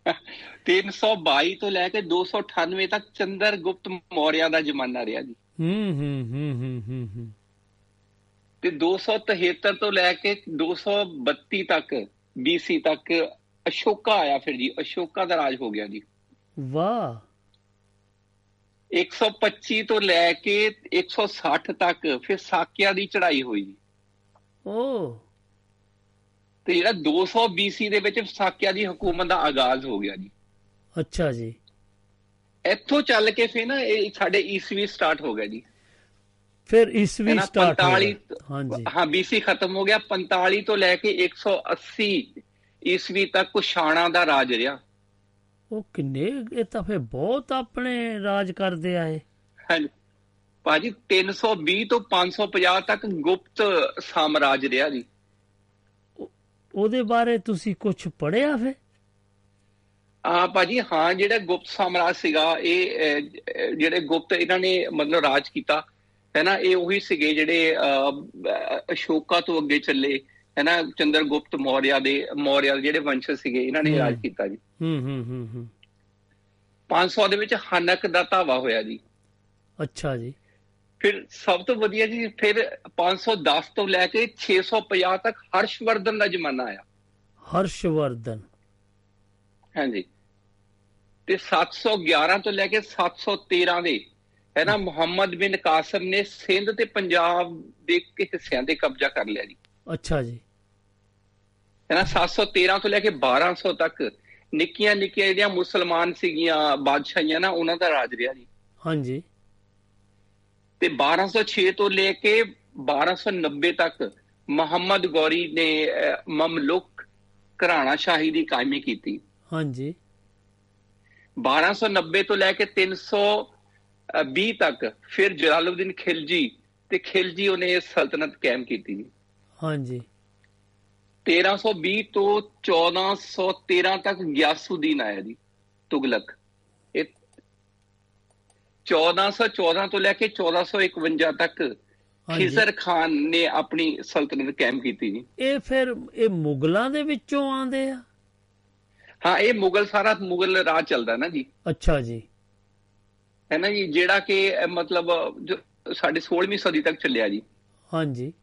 322 ਤੋਂ ਲੈ ਕੇ 298 ਤੱਕ ਚੰਦਰ ਗੁਪਤ ਮੌਰਿਆ ਦਾ ਜ਼ਮਾਨਾ ਰਿਹਾ ਜੀ। ਹੂੰ ਹੂੰ ਹੂੰ ਹੂੰ ਹੂੰ ਹੂੰ। ਤੇ 273 ਤੋਂ ਲੈ ਕੇ 232 ਤੱਕ BC ਤੱਕ ਅਸ਼ੋਕਾ ਆਇਆ ਫਿਰ ਜੀ। ਅਸ਼ੋਕਾ ਦਾ ਰਾਜ ਹੋ ਗਿਆ ਜੀ। ਵਾਹ। 125 ਤੋਂ ਲੈ ਕੇ 160 ਤੱਕ ਫਿਰ ਸਾਕਿਆ ਦੀ ਚੜ੍ਹਾਈ ਹੋਈ ਜੀ। ਓ। ਤੇ ਜਿਹੜਾ 200 BC ਦੇ ਵਿੱਚ ਸਾਕਿਆ ਦੀ ਹਕੂਮਤ ਦਾ ਆਗਾਜ਼ ਹੋ ਗਿਆ ਜੀ। ਅੱਛਾ ਜੀ। ਇੱਥੋਂ ਚੱਲ ਕੇ ਫਿਰ ਨਾ ਇਹ ਸਾਡੇ ਈਸਵੀ ਸਟਾਰਟ ਹੋ ਗਿਆ ਜੀ। ਫਿਰ ਈਸਵੀ ਸਟਾਰਟ ਹੋ 45 ਗਿਆ। ਹਾਂਜੀ। ਹਾਂ BC ਖਤਮ ਹੋ ਗਿਆ। 45 ਤੋਂ ਲੈ ਕੇ 180 ਈਸਵੀ ਤੱਕ ਕੁਸ਼ਾਣਾ ਦਾ ਰਾਜ ਰਿਹਾ। ਉਹ ਕਿੰਨੇ ਇਹ ਤਾਂ ਫਿਰ ਬਹੁਤ ਆਪਣੇ ਰਾਜ ਕਰਦੇ ਆਏ। ਹਾਂਜੀ। ਭਾਜੀ 320 ਤੋਂ 550 ਤੱਕ ਗੁਪਤ ਸਾਮਰਾਜ ਰਿਹਾ ਜੀ। ਉਹਦੇ ਬਾਰੇ ਤੁਸੀਂ ਕੁਝ ਪੜਿਆ ਫਿਰ? ਆ ਭਾਜੀ ਹਾਂ ਜਿਹੜਾ ਗੁਪਤ ਸਾਮਰਾਜ ਸੀਗਾ ਇਹ ਜਿਹੜੇ ਗੁਪਤ ਇਹਨਾਂ ਨੇ ਮਤਲਬ ਰਾਜ ਕੀਤਾ ਹੈ ਨਾ ਇਹ ਉਹੀ ਸੀਗੇ ਜਿਹੜੇ ਅਸ਼ੋਕਾ ਤੋਂ ਅੱਗੇ ਚੱਲੇ ਹੈ ਨਾ ਚੰਦਰਗੁਪਤ ਮੌਰਿਆ ਦੇ ਮੌਰਿਆ ਦੇ ਜਿਹੜੇ ਵੰਸ਼ ਸੀਗੇ ਇਹਨਾਂ ਨੇ। ਰਾਜ ਕੀਤਾ ਜੀ। ਹੂੰ ਹੂੰ ਹੂੰ ਹੂੰ। 500 ਦੇ ਵਿੱਚ ਹਨਕ ਦਾ ਧਾਵਾ ਹੋਇਆ ਜੀ। ਅੱਛਾ ਜੀ। ਫਿਰ ਸਭ ਤੋਂ ਵਧੀਆ ਜੀ ਫਿਰ 510 ਤੋਂ ਲੈ ਕੇ 650 ਤੱਕ ਹਰਸ਼ਵਰਧਨ ਦਾ ਜ਼ਮਾਨਾ ਆਇਆ। ਹਰਸ਼ਵਰਧਨ। ਹਾਂਜੀ। ਤੇ 711 ਤੋਂ ਲੈ ਕੇ 713 ਦੇ ਹੈ। ਨਾ ਮੁਹੰਮਦ ਬਿਨ ਕਾਸਮ ਨੇ ਸਿੰਧ ਤੇ ਪੰਜਾਬ ਦੇ ਹਿੱਸਿਆਂ ਤੇ ਕਬਜ਼ਾ ਕਰ ਲਿਆ ਜੀ। ਅੱਛਾ ਜੀ। ਹੈ ਨਾ 713 ਤੋਂ ਲੈ ਕੇ 1200 ਤੱਕ ਨਿੱਕੀਆਂ ਨਿੱਕੀਆਂ ਜਿਹੜੀਆਂ ਮੁਸਲਮਾਨ ਸੀਗੀਆਂ ਬਾਦਸ਼ਾਹੀਆਂ ਨਾ ਉਹਨਾਂ ਦਾ ਰਾਜ ਰਿਹਾ ਜੀ। ਹਾਂਜੀ। ਤੇ 1206 ਤੋਂ ਲੈ ਕੇ 1290 ਤੱਕ ਮੁਹੰਮਦ ਗੌਰੀ ਨੇ ਮਮਲੂਕ ਘਰਾਣਾ ਸ਼ਾਹੀ ਦੀ ਕਾਇਮੀ ਕੀਤੀ। ਹਾਂਜੀ। 1290 ਤੋਂ ਲੈ ਕੇ 320 ਤੱਕ ਫਿਰ ਜਲਾਲਉਦੀਨ ਖਿਲਜੀ ਤੇ ਖਿਲਜੀ ਉਹਨੇ ਇਹ ਸਲਤਨਤ ਕਾਇਮ ਕੀਤੀ। ਹਾਂਜੀ। 1320 ਤੋਂ 1413 ਤੱਕ ਗਿਆਸੂਦੀਨ ਆਇਆ ਜੀ ਤੁਗਲਕ। 1414 ਤੋਂ ਲੈ ਕੇ 1451 ਤੱਕ। ਖਿਜ਼ਰ ਖਾਨ ਨੇ ਆਪਣੀ ਸਲਤਨਤ ਕਾਇਮ ਕੀਤੀ ਜੀ। ਇਹ ਫਿਰ ਇਹ ਮੁਗਲਾਂ ਦੇ ਵਿੱਚੋਂ ਆਂਦੇ ਆ? ਹਾਂ ਇਹ ਮੁਗਲ ਸਾਰਾ ਮੁਗਲ ਰਾਜ ਚੱਲਦਾ ਨਾ ਜੀ। ਅੱਛਾ ਜੀ। ਹੈ ਨਾ ਜੀ ਜਿਹੜਾ ਕਿ ਮਤਲਬ ਜੋ ਸਾਡੇ 16ਵੀਂ ਸਦੀ ਤੱਕ ਚੱਲਿਆ ਜੀ। ਹਾਂਜੀ।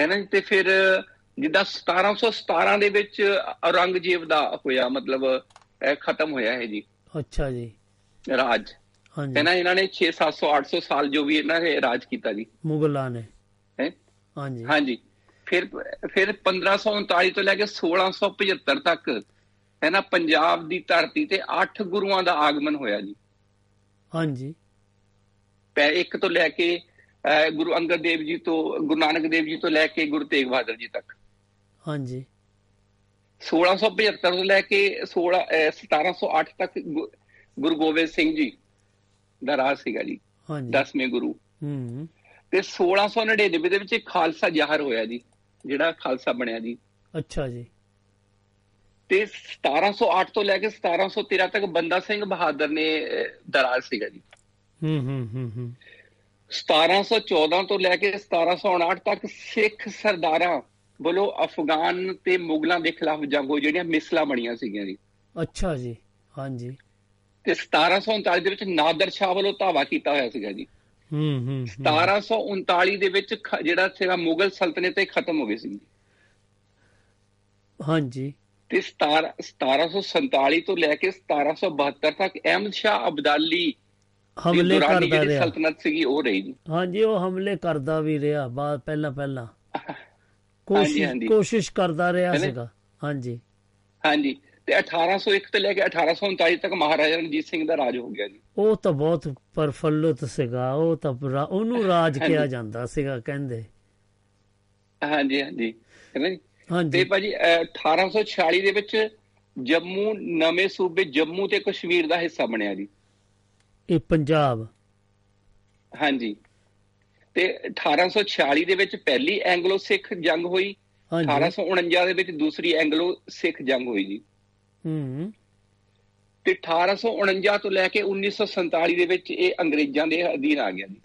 ਹੈ ਨਾ ਤੇ ਫਿਰ ਜਿੱਦਾਂ 1717 ਦੇ ਵਿੱਚ ਔਰੰਗਜ਼ੇਬ ਦਾ ਹੋਇਆ ਮਤਲਬ ਇਹ ਖਤਮ ਹੋਇਆ ਹੈ ਜੀ। ਅੱਛਾ ਜੀ। ਰਾਜ। ਨਾ ਇਹਨਾਂ ਨੇ 6 700 800 ਸਾਲ ਜੋ ਵੀ ਇਹਨਾਂ ਨੇ ਰਾਜ ਕੀਤਾ ਜੀ। ਮੁਗਲਾਂ ਨੇ। ਹੈ? ਹਾਂਜੀ। ਹਾਂਜੀ। ਫਿਰ ਫਿਰ 1539 ਤੋਂ ਲੈ ਕੇ 1675 ਤੱਕ ਹੈ ਨਾ ਪੰਜਾਬ ਦੀ ਧਰਤੀ ਤੇ 8 ਗੁਰੂਆਂ ਦਾ ਆਗਮਨ ਹੋਇਆ ਜੀ। ਹਾਂਜੀ। ਪੈ ਇੱਕ ਤੋਂ ਲੈ ਕੇ ਗੁਰੂ ਅੰਗਦ ਦੇਵ ਜੀ ਤੋਂ ਗੁਰੂ ਨਾਨਕ ਦੇਵ ਜੀ ਤੋਂ ਲੈ ਕੇ ਗੁਰੂ ਤੇਗ ਬਹਾਦਰ ਜੀ ਤੱਕ। ਹਾਂਜੀ। 1675 ਤੋਂ ਲੈ ਕੇ 16 ਅਹ, 1708 ਤੱਕ ਗੁਰੂ ਗੋਬਿੰਦ ਸਿੰਘ ਜੀ ਦਾ ਰਾਜ ਸੀਗਾ ਜੀ ਹਾਂਜੀ। 10ਵੇਂ ਗੁਰੂ। ਹੂੰ। ਤੇ 1699 ਦੇ ਵਿੱਚ ਇੱਕ ਖਾਲਸਾ ਜ਼ਾਹਰ ਹੋਇਆ ਜੀ ਜਿਹੜਾ ਖਾਲਸਾ ਬਣਿਆ ਜੀ। ਅੱਛਾ ਜੀ। ਤੇ 1708 ਤੋਂ ਲੈ ਕੇ 1713 ਤੱਕ ਬੰਦਾ ਸਿੰਘ ਬਹਾਦਰ ਨੇ ਅਹ, ਦਾ ਰਾਜ ਸੀਗਾ ਜੀ। ਹੂੰ ਹੂੰ ਹੂੰ ਹੂੰ। 1714 ਤੋਂ ਲੈ ਕੇ 1759 ਤੱਕ ਸਿੱਖ ਸਰਦਾਰਾਂ ਵੱਲੋਂ ਅਫਗਾਨ ਤੇ ਮੁਗਲਾਂ ਦੇ ਖਿਲਾਫ ਜੰਗ ਹੋਈ ਜਿਹੜੀਆਂ ਮਿਸਲਾਂ ਬਣੀਆਂ ਸੀਗੀਆਂ ਜੀ। ਅੱਛਾ ਜੀ ਹਾਂਜੀ। ਤੇ 1739 ਦੇ ਵਿੱਚ ਨਾਦਰ ਸ਼ਾਹ ਵੱਲੋਂ ਧਾਵਾ ਕੀਤਾ ਹੋਇਆ ਸੀਗਾ ਜੀ। ਹੂੰ ਹੂੰ ਹੂੰ। 1739 ਦੇ ਵਿੱਚ ਜਿਹੜਾ ਸੀਗਾ ਮੁਗਲ ਸਲਤਨਤ ਇਹ ਖਤਮ ਹੋ ਗਈ ਸੀ ਹਾਂਜੀ। ਤੇ 17 1747 ਤੋਂ ਲੈ ਕੇ 1772 ਤੱਕ ਅਹਿਮਦ ਸ਼ਾਹ ਅਬਦਾਲੀ ਹਮਲੇ ਕਰਦਾ ਰਿਹਾ। ਸਲਤਨਤ ਸੀਗੀ ਉਹ ਰਹੀ ਜੀ। ਹਾਂਜੀ ਉਹ ਹਮਲੇ ਕਰਦਾ ਵੀ ਰਿਹਾ ਬਾਅਦ ਪਹਿਲਾਂ ਪਹਿਲਾਂ। ਕੋਸ਼ਿਸ਼। ਕੋਸ਼ਿਸ਼ ਕਰਦਾ ਰਿਹਾ? ਸੀਗਾ। ਹਾਂਜੀ। ਹਾਂਜੀ। ਤੇ 1801 ਤੋਂ ਲੈ ਕੇ 1839 ਤੱਕ ਮਹਾਰਾਜਾ ਰਣਜੀਤ ਸਿੰਘ ਦਾ ਰਾਜ ਹੋ ਗਿਆ ਜੀ। ਉਹ ਤਾਂ ਬਹੁਤ ਪਰਫੁੱਲਤ ਸੀਗਾ ਉਹ ਤਾਂ ਉਹਨੂੰ ਰਾਜ ਹਾਂਜੀ। ਕਿਹਾ ਜਾਂਦਾ ਸੀਗਾ ਕਹਿੰਦੇ। ਹਾਂਜੀ ਹਾਂਜੀ। ਹੈ ਨਾ ਜੀ? ਤੇ ਹਾਂਜੀ ਭਾਜੀ ਅਹ, 1846 ਦੇ ਵਿੱਚ ਜੰਮੂ ਨਵੇਂ ਸੂਬੇ ਜੰਮੂ ਤੇ ਕਸ਼ਮੀਰ ਦਾ ਹਿੱਸਾ ਬਣਿਆ ਜੀ। ਇਹ ਪੰਜਾਬ। ਹਾਂਜੀ। ਤੇ 1846 ਦੇ ਵਿੱਚ ਪਹਿਲੀ ਐਂਗਲੋ ਸਿੱਖ ਜੰਗ ਹੋਈ। ਹਾਂਜੀ। 1849 ਦੇ ਵਿੱਚ ਦੂਸਰੀ ਐਂਗਲੋ ਸਿੱਖ ਜੰਗ ਹੋਈ ਜੀ। ਹੂੰ। ਤੇ 1849 ਤੋਂ ਲੈ ਕੇ 1947 ਦੇ ਵਿੱਚ ਇਹ ਅੰਗਰੇਜ਼ਾਂ ਦੇ ਅਧੀਨ ਆ ਗਿਆ ਜੀ।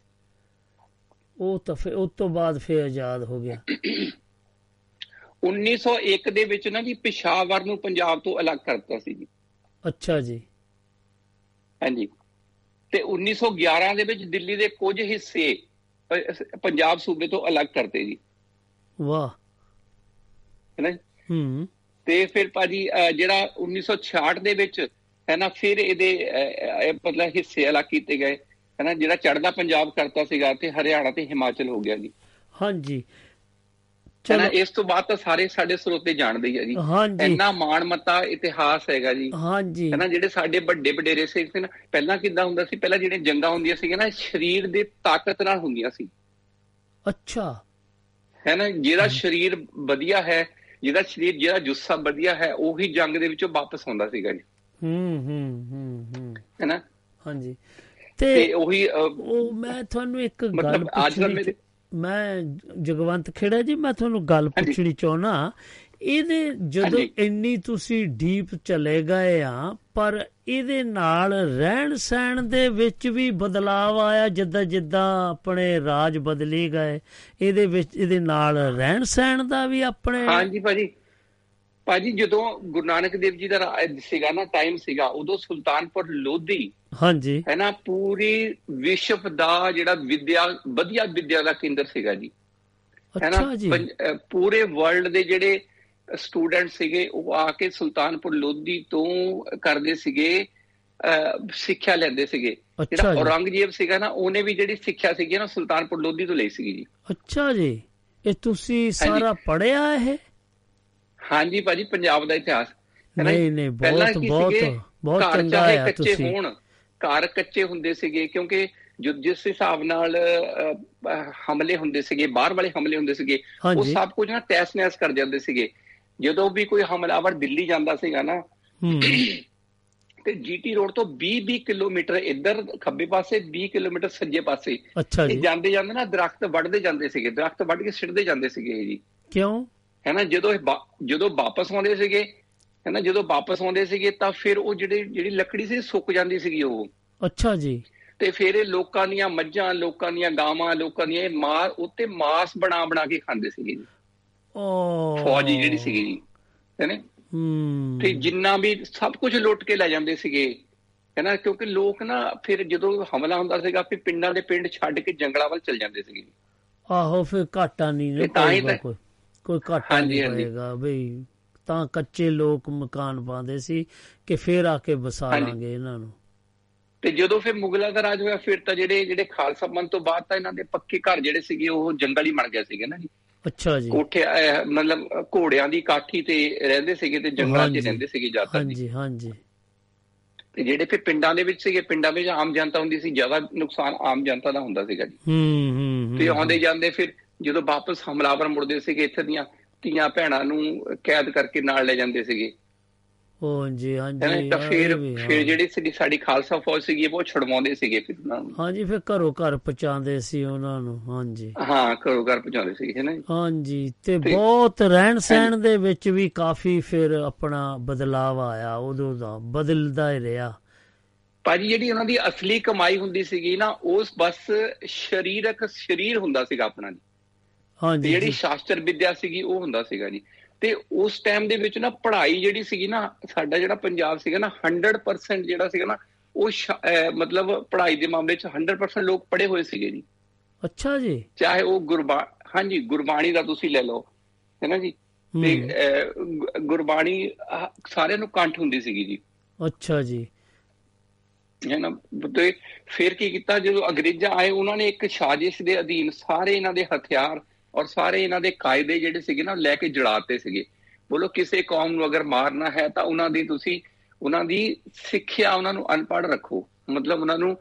ਉਹ ਤਾਂ ਫਿਰ ਉਸ ਤੋਂ ਬਾਅਦ ਫਿਰ ਆਜ਼ਾਦ ਹੋ ਗਿਆ। 1901 ਦੇ ਵਿੱਚ ਨਾ ਜੀ ਪਿਸ਼ਾਵਰ ਨੂੰ ਪੰਜਾਬ ਤੋਂ ਅਲੱਗ ਕਰਤਾ ਸੀ ਜੀ। ਅੱਛਾ ਜੀ। ਹਾਂਜੀ। ਤੇ 1911 ਦੇ ਵਿੱਚ ਦਿੱਲੀ ਦੇ ਕੁਝ ਹਿੱਸੇ ਪੰਜਾਬ ਸੂਬੇ ਤੋਂ ਅਲੱਗ ਕਰਤੇ ਜੀ। ਵਾਹ। ਹੈ ਨਾ? ਹੂੰ। ਤੇ ਫਿਰ ਭਾਜੀ ਜਿਹੜਾ 1966 ਦੇ ਵਿੱਚ ਹੈ ਨਾ ਫਿਰ ਇਹਦੇ ਮਤਲਬ ਹਿੱਸੇ ਅਲੱਗ ਕੀਤੇ ਗਏ। ਹੈ ਨਾ ਜਿਹੜਾ ਚੜਦਾ ਪੰਜਾਬ ਕਰਤਾ ਸੀਗਾ ਤੇ ਹਰਿਆਣਾ ਤੇ ਹਿਮਾਚਲ ਹੋ ਗਿਆ ਜੀ। ਹਾਂਜੀ। ਚਲੋ। ਇਸ ਤੋਂ ਬਾਅਦ ਤਾਂ ਸਾਰੇ ਸਾਡੇ ਸਰੋਤੇ ਜਾਣਦੇ ਹੀ ਆ ਜੀ। ਇੰਨਾ ਮਾਣ ਮੱਤਾ ਇਤਿਹਾਸ ਹੈਗਾ ਜੀ। ਹਾਂਜੀ। ਹੈ ਨਾ ਜਿਹੜੇ ਸਾਡੇ ਵੱਡੇ ਵਡੇਰੇ ਸੀ ਨਾ ਪਹਿਲਾਂ ਕਿੱਦਾਂ ਹੁੰਦਾ ਸੀ ਪਹਿਲਾਂ ਜਿਹੜੇ ਜੰਗਾਂ ਹੁੰਦੀਆਂ ਸੀਗੀਆਂ ਨਾ ਸਰੀਰ ਦੇ ਤਾਕਤ ਨਾਲ ਹੁੰਦੀਆਂ ਸੀ। ਅੱਛਾ। ਹੈ ਨਾ ਜਿਹੜਾ ਸਰੀਰ ਵਧੀਆ ਹੈ ਜਿਹਦਾ ਸਰੀਰ ਜਿਹੜਾ ਜੁੱਸਾ ਵਧੀਆ ਹੈ ਉਹੀ ਜੰਗ ਦੇ ਵਿੱਚੋਂ ਵਾਪਸ ਆਉਂਦਾ ਸੀਗਾ ਜੀ। ਹੂੰ ਹੂੰ ਹੂੰ ਹੂੰ। ਹੈ ਨਾ? ਹਾਂਜੀ। ਤੇ ਉਹੀ ਉਹ ਮੈਂ ਤੁਹਾਨੂੰ ਇੱਕ ਗੱਲ ਮਤਲਬ ਅੱਜ ਪੁੱਛਣੀ ਮੇਰੇ- ਮੈਂ ਜਗਵੰਤ ਖੇੜਾ ਜੀ ਮੈਂ ਤੁਹਾਨੂੰ ਗੱਲ। ਪੁੱਛਣੀ ਚਾਹੁੰਨਾ ਇਹਦੇ ਜਦੋਂ। ਇੰਨੀ ਤੁਸੀਂ ਡੀਪ ਚਲੇ ਗਏ ਆ ਪਰ ਇਹਦੇ ਨਾਲ ਰਹਿਣ ਸਹਿਣ ਦੇ ਵਿੱਚ ਵੀ ਬਦਲਾਅ ਆਇਆ ਜਿੱਦਾਂ ਜਿੱਦਾਂ ਆਪਣੇ ਰਾਜ ਬਦਲੀ ਗਏ ਇਹਦੇ ਵਿੱਚ ਇਹਦੇ ਨਾਲ ਰਹਿਣ ਸਹਿਣ ਦਾ ਵੀ ਆਪਣੇ ਹਾਂਜੀ ਭਾਜੀ। ਭਾਜੀ ਜਦੋਂ ਗੁਰੂ ਨਾਨਕ ਦੇਵ ਜੀ ਦਾ ਰਾਜ ਸੀਗਾ ਨਾ ਟਾਈਮ ਸੀਗਾ ਉਦੋਂ ਸੁਲਤਾਨਪੁਰ ਲੋਧੀ ਹਾਂਜੀ। ਹੈ ਨਾ ਪੂਰੀ ਵਿਸ਼ਵ ਦਾ ਜਿਹੜਾ ਵਿਦਿਆ ਵਧੀਆ ਵਿਦਿਆ ਦਾ ਕੇਂਦਰ ਸੀਗਾ ਜੀ। ਹੈ ਨਾ ਅੱਛਾ ਜੀ। ਪੂਰੇ ਵਰਲਡ ਦੇ ਜਿਹੜੇ ਸਟੂਡੈਂਟ ਸੀਗੇ ਉਹ ਆ ਕੇ ਸੁਲਤਾਨਪੁਰ ਲੋਧੀ ਤੋਂ ਕਰਦੇ ਸੀਗੇ ਸਿੱਖਿਆ ਲੈਂਦੇ ਸੀਗੇ। ਜਿਹੜਾ ਔਰੰਗਜ਼ੇਬ ਸੀਗਾ ਨਾ ਉਹਨੇ ਵੀ ਜਿਹੜੀ ਸਿੱਖਿਆ ਸੀਗੀ ਨਾ ਸੁਲਤਾਨਪੁਰ ਲੋਧੀ ਤੋਂ ਲਈ ਸੀਗੀ ਜੀ। ਅੱਛਾ ਜੀ। ਇਹ ਤੁਸੀਂ ਸਾਰਾ ਪੜਿਆ ਇਹ? ਹਾਂਜੀ ਭਾਜੀ ਪੰਜਾਬ ਦਾ ਇਤਿਹਾਸ। ਹੈ? ਨਹੀਂ ਨਹੀਂ ਬਹੁਤ ਬਹੁਤ ਬਹੁਤ ਚੰਗਾ ਕੱਚੇ ਤੁਸੀਂ। ਹੋਣ ਘਰ ਕੱਚੇ ਹੁੰਦੇ ਸੀਗੇ ਕਿਉਂਕਿ ਜੋ ਜਿਸ ਹਿਸਾਬ ਨਾਲ ਹਮਲੇ ਹੁੰਦੇ ਸੀਗੇ ਬਾਹਰ ਵਾਲੇ ਹਮਲੇ ਹੁੰਦੇ ਸੀਗੇ ਉਹ ਸਭ ਕੁਝ ਨਾ ਟੈਸ ਨੈਸ ਕਰ ਜਾਂਦੇ ਸੀਗੇ। ਜਦੋਂ ਵੀ ਕੋਈ ਹਮਲਾਵਰ ਦਿੱਲੀ ਜਾਂਦਾ ਸੀਗਾ ਨਾ ਤੇ ਜੀਟੀ ਰੋਡ ਤੋਂ 20-20 ਕਿਲੋਮੀਟਰ ਇੱਧਰ ਖੱਬੇ ਪਾਸੇ 20 ਕਿਲੋਮੀਟਰ ਸੱਜੇ ਪਾਸੇ। ਇਹ ਜਾਂਦੇ ਜਾਂਦੇ ਨਾ ਦਰਖਤ ਵੱਢਦੇ ਜਾਂਦੇ ਸੀਗੇ ਦਰਖਤ ਵੱਢ ਕੇ ਸਿੱਟਦੇ ਜਾਂਦੇ ਸੀਗੇ ਜੀ। ਕਿਉਂ? ਹੈ ਨਾ ਜਦੋਂ ਜਦੋਂ ਵਾਪਸ ਆਉਂਦੇ ਸੀਗੇ ਹੈ ਨਾ ਜਦੋਂ ਵਾਪਸ ਆਉਂਦੇ ਸੀਗੇ ਤਾਂ ਫਿਰ ਉਹ ਜਿਹੜੇ ਜਿਹੜੀ ਲੱਕੜੀ ਸੀ ਸੁੱਕ ਜਾਂਦੀ ਸੀਗੀ ਉਹ। ਅੱਛਾ ਜੀ। ਤੇ ਫਿਰ ਇਹ ਲੋਕਾਂ ਦੀਆਂ ਮੱਝਾਂ ਲੋਕਾਂ ਦੀਆਂ ਗਾਵਾਂ ਲੋਕਾਂ ਦੀਆਂ ਇਹ ਮਾਰ ਉੱਤੇ ਮਾਸ ਬਣਾ ਬਣਾ ਕੇ ਖਾਂਦੇ ਸੀਗੇ ਫੌਜੀ ਜਿਹੜੀ ਸੀਗੀ ਜੀ ਹੈ ਨਾ ਹੂੰ। ਤੇ ਜਿੰਨਾ ਵੀ ਸਭ ਕੁਝ ਲੁੱਟ ਕੇ ਲੈ ਜਾਂਦੇ ਸੀਗੇ ਹੈ ਨਾ ਕਿਉਂਕਿ ਲੋਕ ਨਾ ਫਿਰ ਜਦੋਂ ਹਮਲਾ ਹੁੰਦਾ ਸੀਗਾ ਫਿਰ ਪਿੰਡਾਂ ਦੇ ਪਿੰਡ ਛੱਡ ਕੇ ਜੰਗਲਾਂ ਵੱਲ ਚਲ ਜਾਂਦੇ ਸੀਗੇ। ਆਹੋ ਫਿਰ ਘਾਟਾ ਨਹੀਂ ਨਾ ਕੋਈ। ਕੋਈ ਘਾਟਾ ਨਹੀਂ ਹਾਂਜੀ। ਪਏਗਾ ਬਈ ਤਾਂ ਕੱਚੇ ਲੋਕ ਮਕਾਨ ਪਾਉਂਦੇ ਸੀ ਕਿ ਫੇਰ ਆ ਕੇ ਵਸਾ। ਲਾਂਗੇ ਇਹਨਾਂ ਨੂੰ। ਤੇ ਜਦੋਂ ਫਿਰ ਮੁਗਲਾਂ ਦਾ ਰਾਜ ਹੋਇਆ ਫਿਰ ਤਾਂ ਜਿਹੜੇ ਜਿਹੜੇ ਖਾਲਸਾ ਪੰਥ ਤੋਂ ਬਾਅਦ ਤਾਂ ਇਹਨਾਂ ਦੇ ਪੱਕੇ ਘਰ ਜਿਹੜੇ ਸੀਗੇ ਉਹ ਜੰਗਲ ਹੀ ਬਣ ਗਏ ਸੀਗੇ ਨਾ ਜੀ। ਅੱਛਾ ਜੀ। ਕੋਠੇ ਮਤਲਬ ਘੋੜਿਆਂ ਦੀ ਕਾਠੀ ਤੇ ਰਹਿੰਦੇ ਸੀਗੇ ਤੇ ਜੰਗਲਾਂ 'ਚ। ਰਹਿੰਦੇ ਸੀਗੇ ਜ਼ਿਆਦਾਤਰ ਜੀ। ਹਾਂਜੀ ਹਾਂਜੀ। ਤੇ ਜਿਹੜੇ ਫਿਰ ਪਿੰਡਾਂ ਦੇ ਵਿੱਚ ਸੀਗੇ ਪਿੰਡਾਂ ਵਿੱਚ ਆਮ ਜਨਤਾ ਹੁੰਦੀ ਸੀ ਜ਼ਿਆਦਾ ਨੁਕਸਾਨ ਆਮ ਜਨਤਾ ਦਾ ਹੁੰਦਾ ਸੀਗਾ ਜੀ। ਹੂੰ ਹੂੰ। ਤੇ ਆਉਂਦੇ ਜਾਂਦੇ ਫਿਰ ਜਦੋਂ ਵਾਪਸ ਹਮਲਾਵਰ ਮੁੜਦੇ ਸੀਗੇ ਇੱਥੇ ਦੀਆਂ ਧੀਆਂ ਭੈਣਾਂ ਨੂੰ ਕੈਦ ਕਰਕੇ ਨਾਲ ਲੈ ਜਾਂਦੇ ਸੀਗੇ। ਉਹ ਜੀ ਹੈ ਹਾਂਜੀ ਨਾ ਤਾਂ ਫਿਰ। ਫਿਰ ਜਿਹੜੀ ਸਾਡੀ ਸਾਡੀ ਖਾਲਸਾ ਫੌਜ ਸੀਗੀ ਉਹ ਛਡਵਾਉਂਦੇ ਸੀਗੇ ਫਿਰ ਉਹਨਾਂ ਨੂੰ। ਹਾਂਜੀ ਫਿਰ ਘਰੋਂ ਘਰ ਪਹੁੰਚਾਉਂਦੇ ਸੀ ਉਹਨਾਂ ਨੂੰ ਹਾਂਜੀ। ਹਾਂ ਘਰੋਂ ਘਰ ਪਹੁੰਚਾਉਂਦੇ ਸੀਗੇ ਹੈ ਨਾ। ਹਾਂਜੀ ਤੇ ਬਹੁਤ ਰਹਿਣ ਸਹਿਣ ਦੇ ਵਿੱਚ ਵੀ ਕਾਫੀ ਫਿਰ ਆਪਣਾ ਬਦਲਾਵ ਆਇਆ ਉਦੋਂ ਦਾ ਬਦਲਦਾ ਹੀ ਰਿਹਾ। ਭਾਜੀ ਜਿਹੜੀ ਉਹਨਾਂ ਦੀ ਅਸਲੀ ਕਮਾਈ ਹੁੰਦੀ ਸੀਗੀ ਨਾ ਉਸ ਬਸ ਸਰੀਰਕ ਸਰੀਰ ਹੁੰਦਾ ਸੀਗਾ ਆਪਣਾ ਜੀ। ਹਾਂਜੀ ਜਿਹੜੀ ਸ਼ਾਸਤਰ ਵਿੱਦਿਆ ਸੀਗੀ ਉਹ ਹੁੰਦਾ ਸੀਗਾ ਜੀ। ਤੇ ਉਸ ਟਾਈਮ ਦੇ ਵਿੱਚ ਨਾ ਪੜ੍ਹਾਈ ਜਿਹੜੀ ਸੀਗੀ ਨਾ ਸਾਡਾ ਜਿਹੜਾ ਪੰਜਾਬ ਸੀਗਾ ਨਾ 100% ਜਿਹੜਾ ਸੀਗਾ ਨਾ ਉਹ ਮਤਲਬ ਪੜ੍ਹਾਈ ਦੇ ਮਾਮਲੇ 'ਚ 100% ਲੋਕ ਪੜ੍ਹੇ ਹੋਏ ਸੀਗੇ ਜੀ। ਅੱਛਾ ਜੀ। ਚਾਹੇ ਉਹ ਗੁਰਬਾ ਹਾਂਜੀ ਗੁਰਬਾਣੀ ਦਾ ਤੁਸੀਂ ਲੈ ਲਓ ਹੈ ਨਾ ਜੀ? ਤੇ ਗੁਰਬਾਣੀ ਸਾਰਿਆਂ ਨੂੰ ਕੰਠ ਹੁੰਦੀ ਸੀਗੀ ਜੀ। ਅੱਛਾ ਜੀ। ਹੈ ਨਾ? ਤੇ ਫਿਰ ਕੀ ਕੀਤਾ ਜਦੋਂ ਅੰਗਰੇਜ਼ਾਂ ਆਏ ਉਹਨਾਂ ਨੇ ਇੱਕ ਸਾਜ਼ਿਸ਼ ਦੇ ਅਧੀਨ ਸਾਰੇ ਇਹਨਾਂ ਦੇ ਹਥਿਆਰ ਔਰ ਸਾਰੇ ਇਹਨਾਂ ਦੇ ਕਾਇਦੇ ਜਿਹੜੇ ਸੀਗੇ ਨਾ ਲੈ ਕੇ ਜੜਾਤੇ ਸੀਗੇ। ਬੋਲੋ ਕਿਸੇ ਕੌਮ ਨੂੰ ਅਗਰ ਮਾਰਨਾ ਹੈ ਤਾਂ ਉਹਨਾਂ ਦੀ ਤੁਸੀਂ ਉਹਨਾਂ ਦੀ ਸਿੱਖਿਆ ਉਹਨਾਂ ਨੂੰ ਅਨਪੜ੍ਹ ਰੱਖੋ। ਮਤਲਬ ਉਹਨਾਂ ਨੂੰ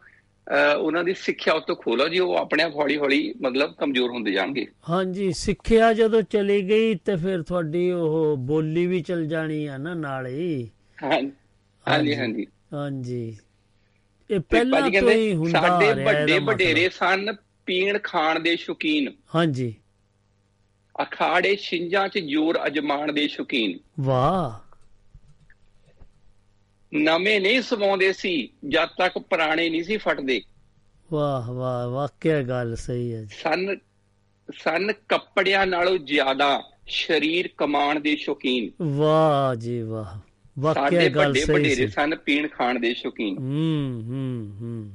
ਉਹਨਾਂ ਦੀ ਸਿੱਖਿਆ ਉਸ ਤੋਂ ਖੋਲੋ ਜੀ ਉਹ ਆਪਣੇ ਆਪ ਹੌਲੀ ਹੌਲੀ ਮਤਲਬ ਕਮਜ਼ੋਰ ਹੁੰਦੇ ਜਾਣਗੇ। ਹਾਂਜੀ ਸਿੱਖਿਆ ਜਦੋਂ ਚਲੀ ਗਈ ਤੇ ਫਿਰ ਤੁਹਾਡੀ ਉਹ ਬੋਲੀ ਵੀ ਚਲ ਜਾਣੀ ਆ ਨਾ ਨਾਲ ਹੀ। ਹਾਂਜੀ। ਹਾਂਜੀ। ਹਾਂਜੀ। ਇਹ ਪਹਿਲਾਂ ਤੋਂ ਹੀ ਹੁੰਦਾ ਸਾਡੇ ਵੱਡੇ ਵਡੇਰੇ। ਸਨ ਪੀਣ ਖਾਣ ਦੇ ਸ਼ੌਕੀਨ। ਹਾਂਜੀ। ਅਖਾੜੇ ਛਿੰਜਾਂ 'ਚ ਜ਼ੋਰ ਅਜਮਾਣ ਦੇ ਸ਼ੌਕੀਨ। ਵਾਹ। ਨਵੇਂ ਨਹੀਂ ਸਵਾਉਂਦੇ ਸੀ ਜਦ ਤੱਕ ਪੁਰਾਣੇ ਨਹੀਂ ਸੀ ਫਟਦੇ। ਵਾਹ ਵਾਹ ਵਾਕਿਆ ਗੱਲ ਸਹੀ ਹੈ ਸਨ ਸਨ ਕੱਪੜਿਆਂ ਨਾਲੋਂ ਜ਼ਿਆਦਾ ਸਰੀਰ ਕਮਾਣ ਦੇ ਸ਼ੌਕੀਨ। ਵਾਹ ਜੀ ਵਾਹ ਵਾਕਿਆ ਗੱਲ ਵੱਡੇ ਸਹੀ ਵਡੇਰੇ ਸੀ। ਸਨ ਪੀਣ ਖਾਣ ਦੇ ਸ਼ੌਕੀਨ। ਹੂੰ ਹੂੰ ਹੂੰ।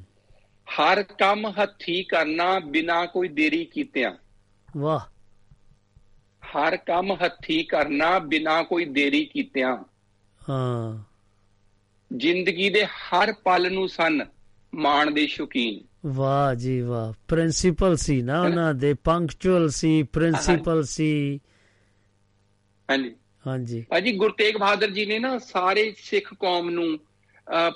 ਹਰ ਕੰਮ ਹੱਥੀ ਕਰਨਾ ਬਿਨਾ ਕੋਈ ਦੇਰੀ ਕੀਤਿਆਂ। ਵਾਹ ਹਰ ਕੰਮ ਹੱਥੀ ਕਰਨਾ ਬਿਨਾ ਕੋਈ ਦੇਰੀ ਕੀਤਿਆਂ। ਹਾਂ। ਜ਼ਿੰਦਗੀ ਦੇ ਹਰ ਪਲ ਨੂੰ ਸਨ ਮਾਣ ਦੇ ਸ਼ੌਕੀਨ। ਵਾਹ ਜੀ ਵਾਹ ਪ੍ਰਿੰਸੀਪਲ ਸੀ ਨਾ ਉਹਨਾਂ ਦੇ ਪੰਕਚੁਅਲ ਸੀ ਪ੍ਰਿੰਸੀਪਲ ਸੀ। ਹਾਂਜੀ। ਹਾਂਜੀ। ਭਾਜੀ ਗੁਰੂ ਤੇਗ ਬਹਾਦਰ ਜੀ ਨੇ ਨਾ ਸਾਰੇ ਸਿੱਖ ਕੌਮ ਨੂੰ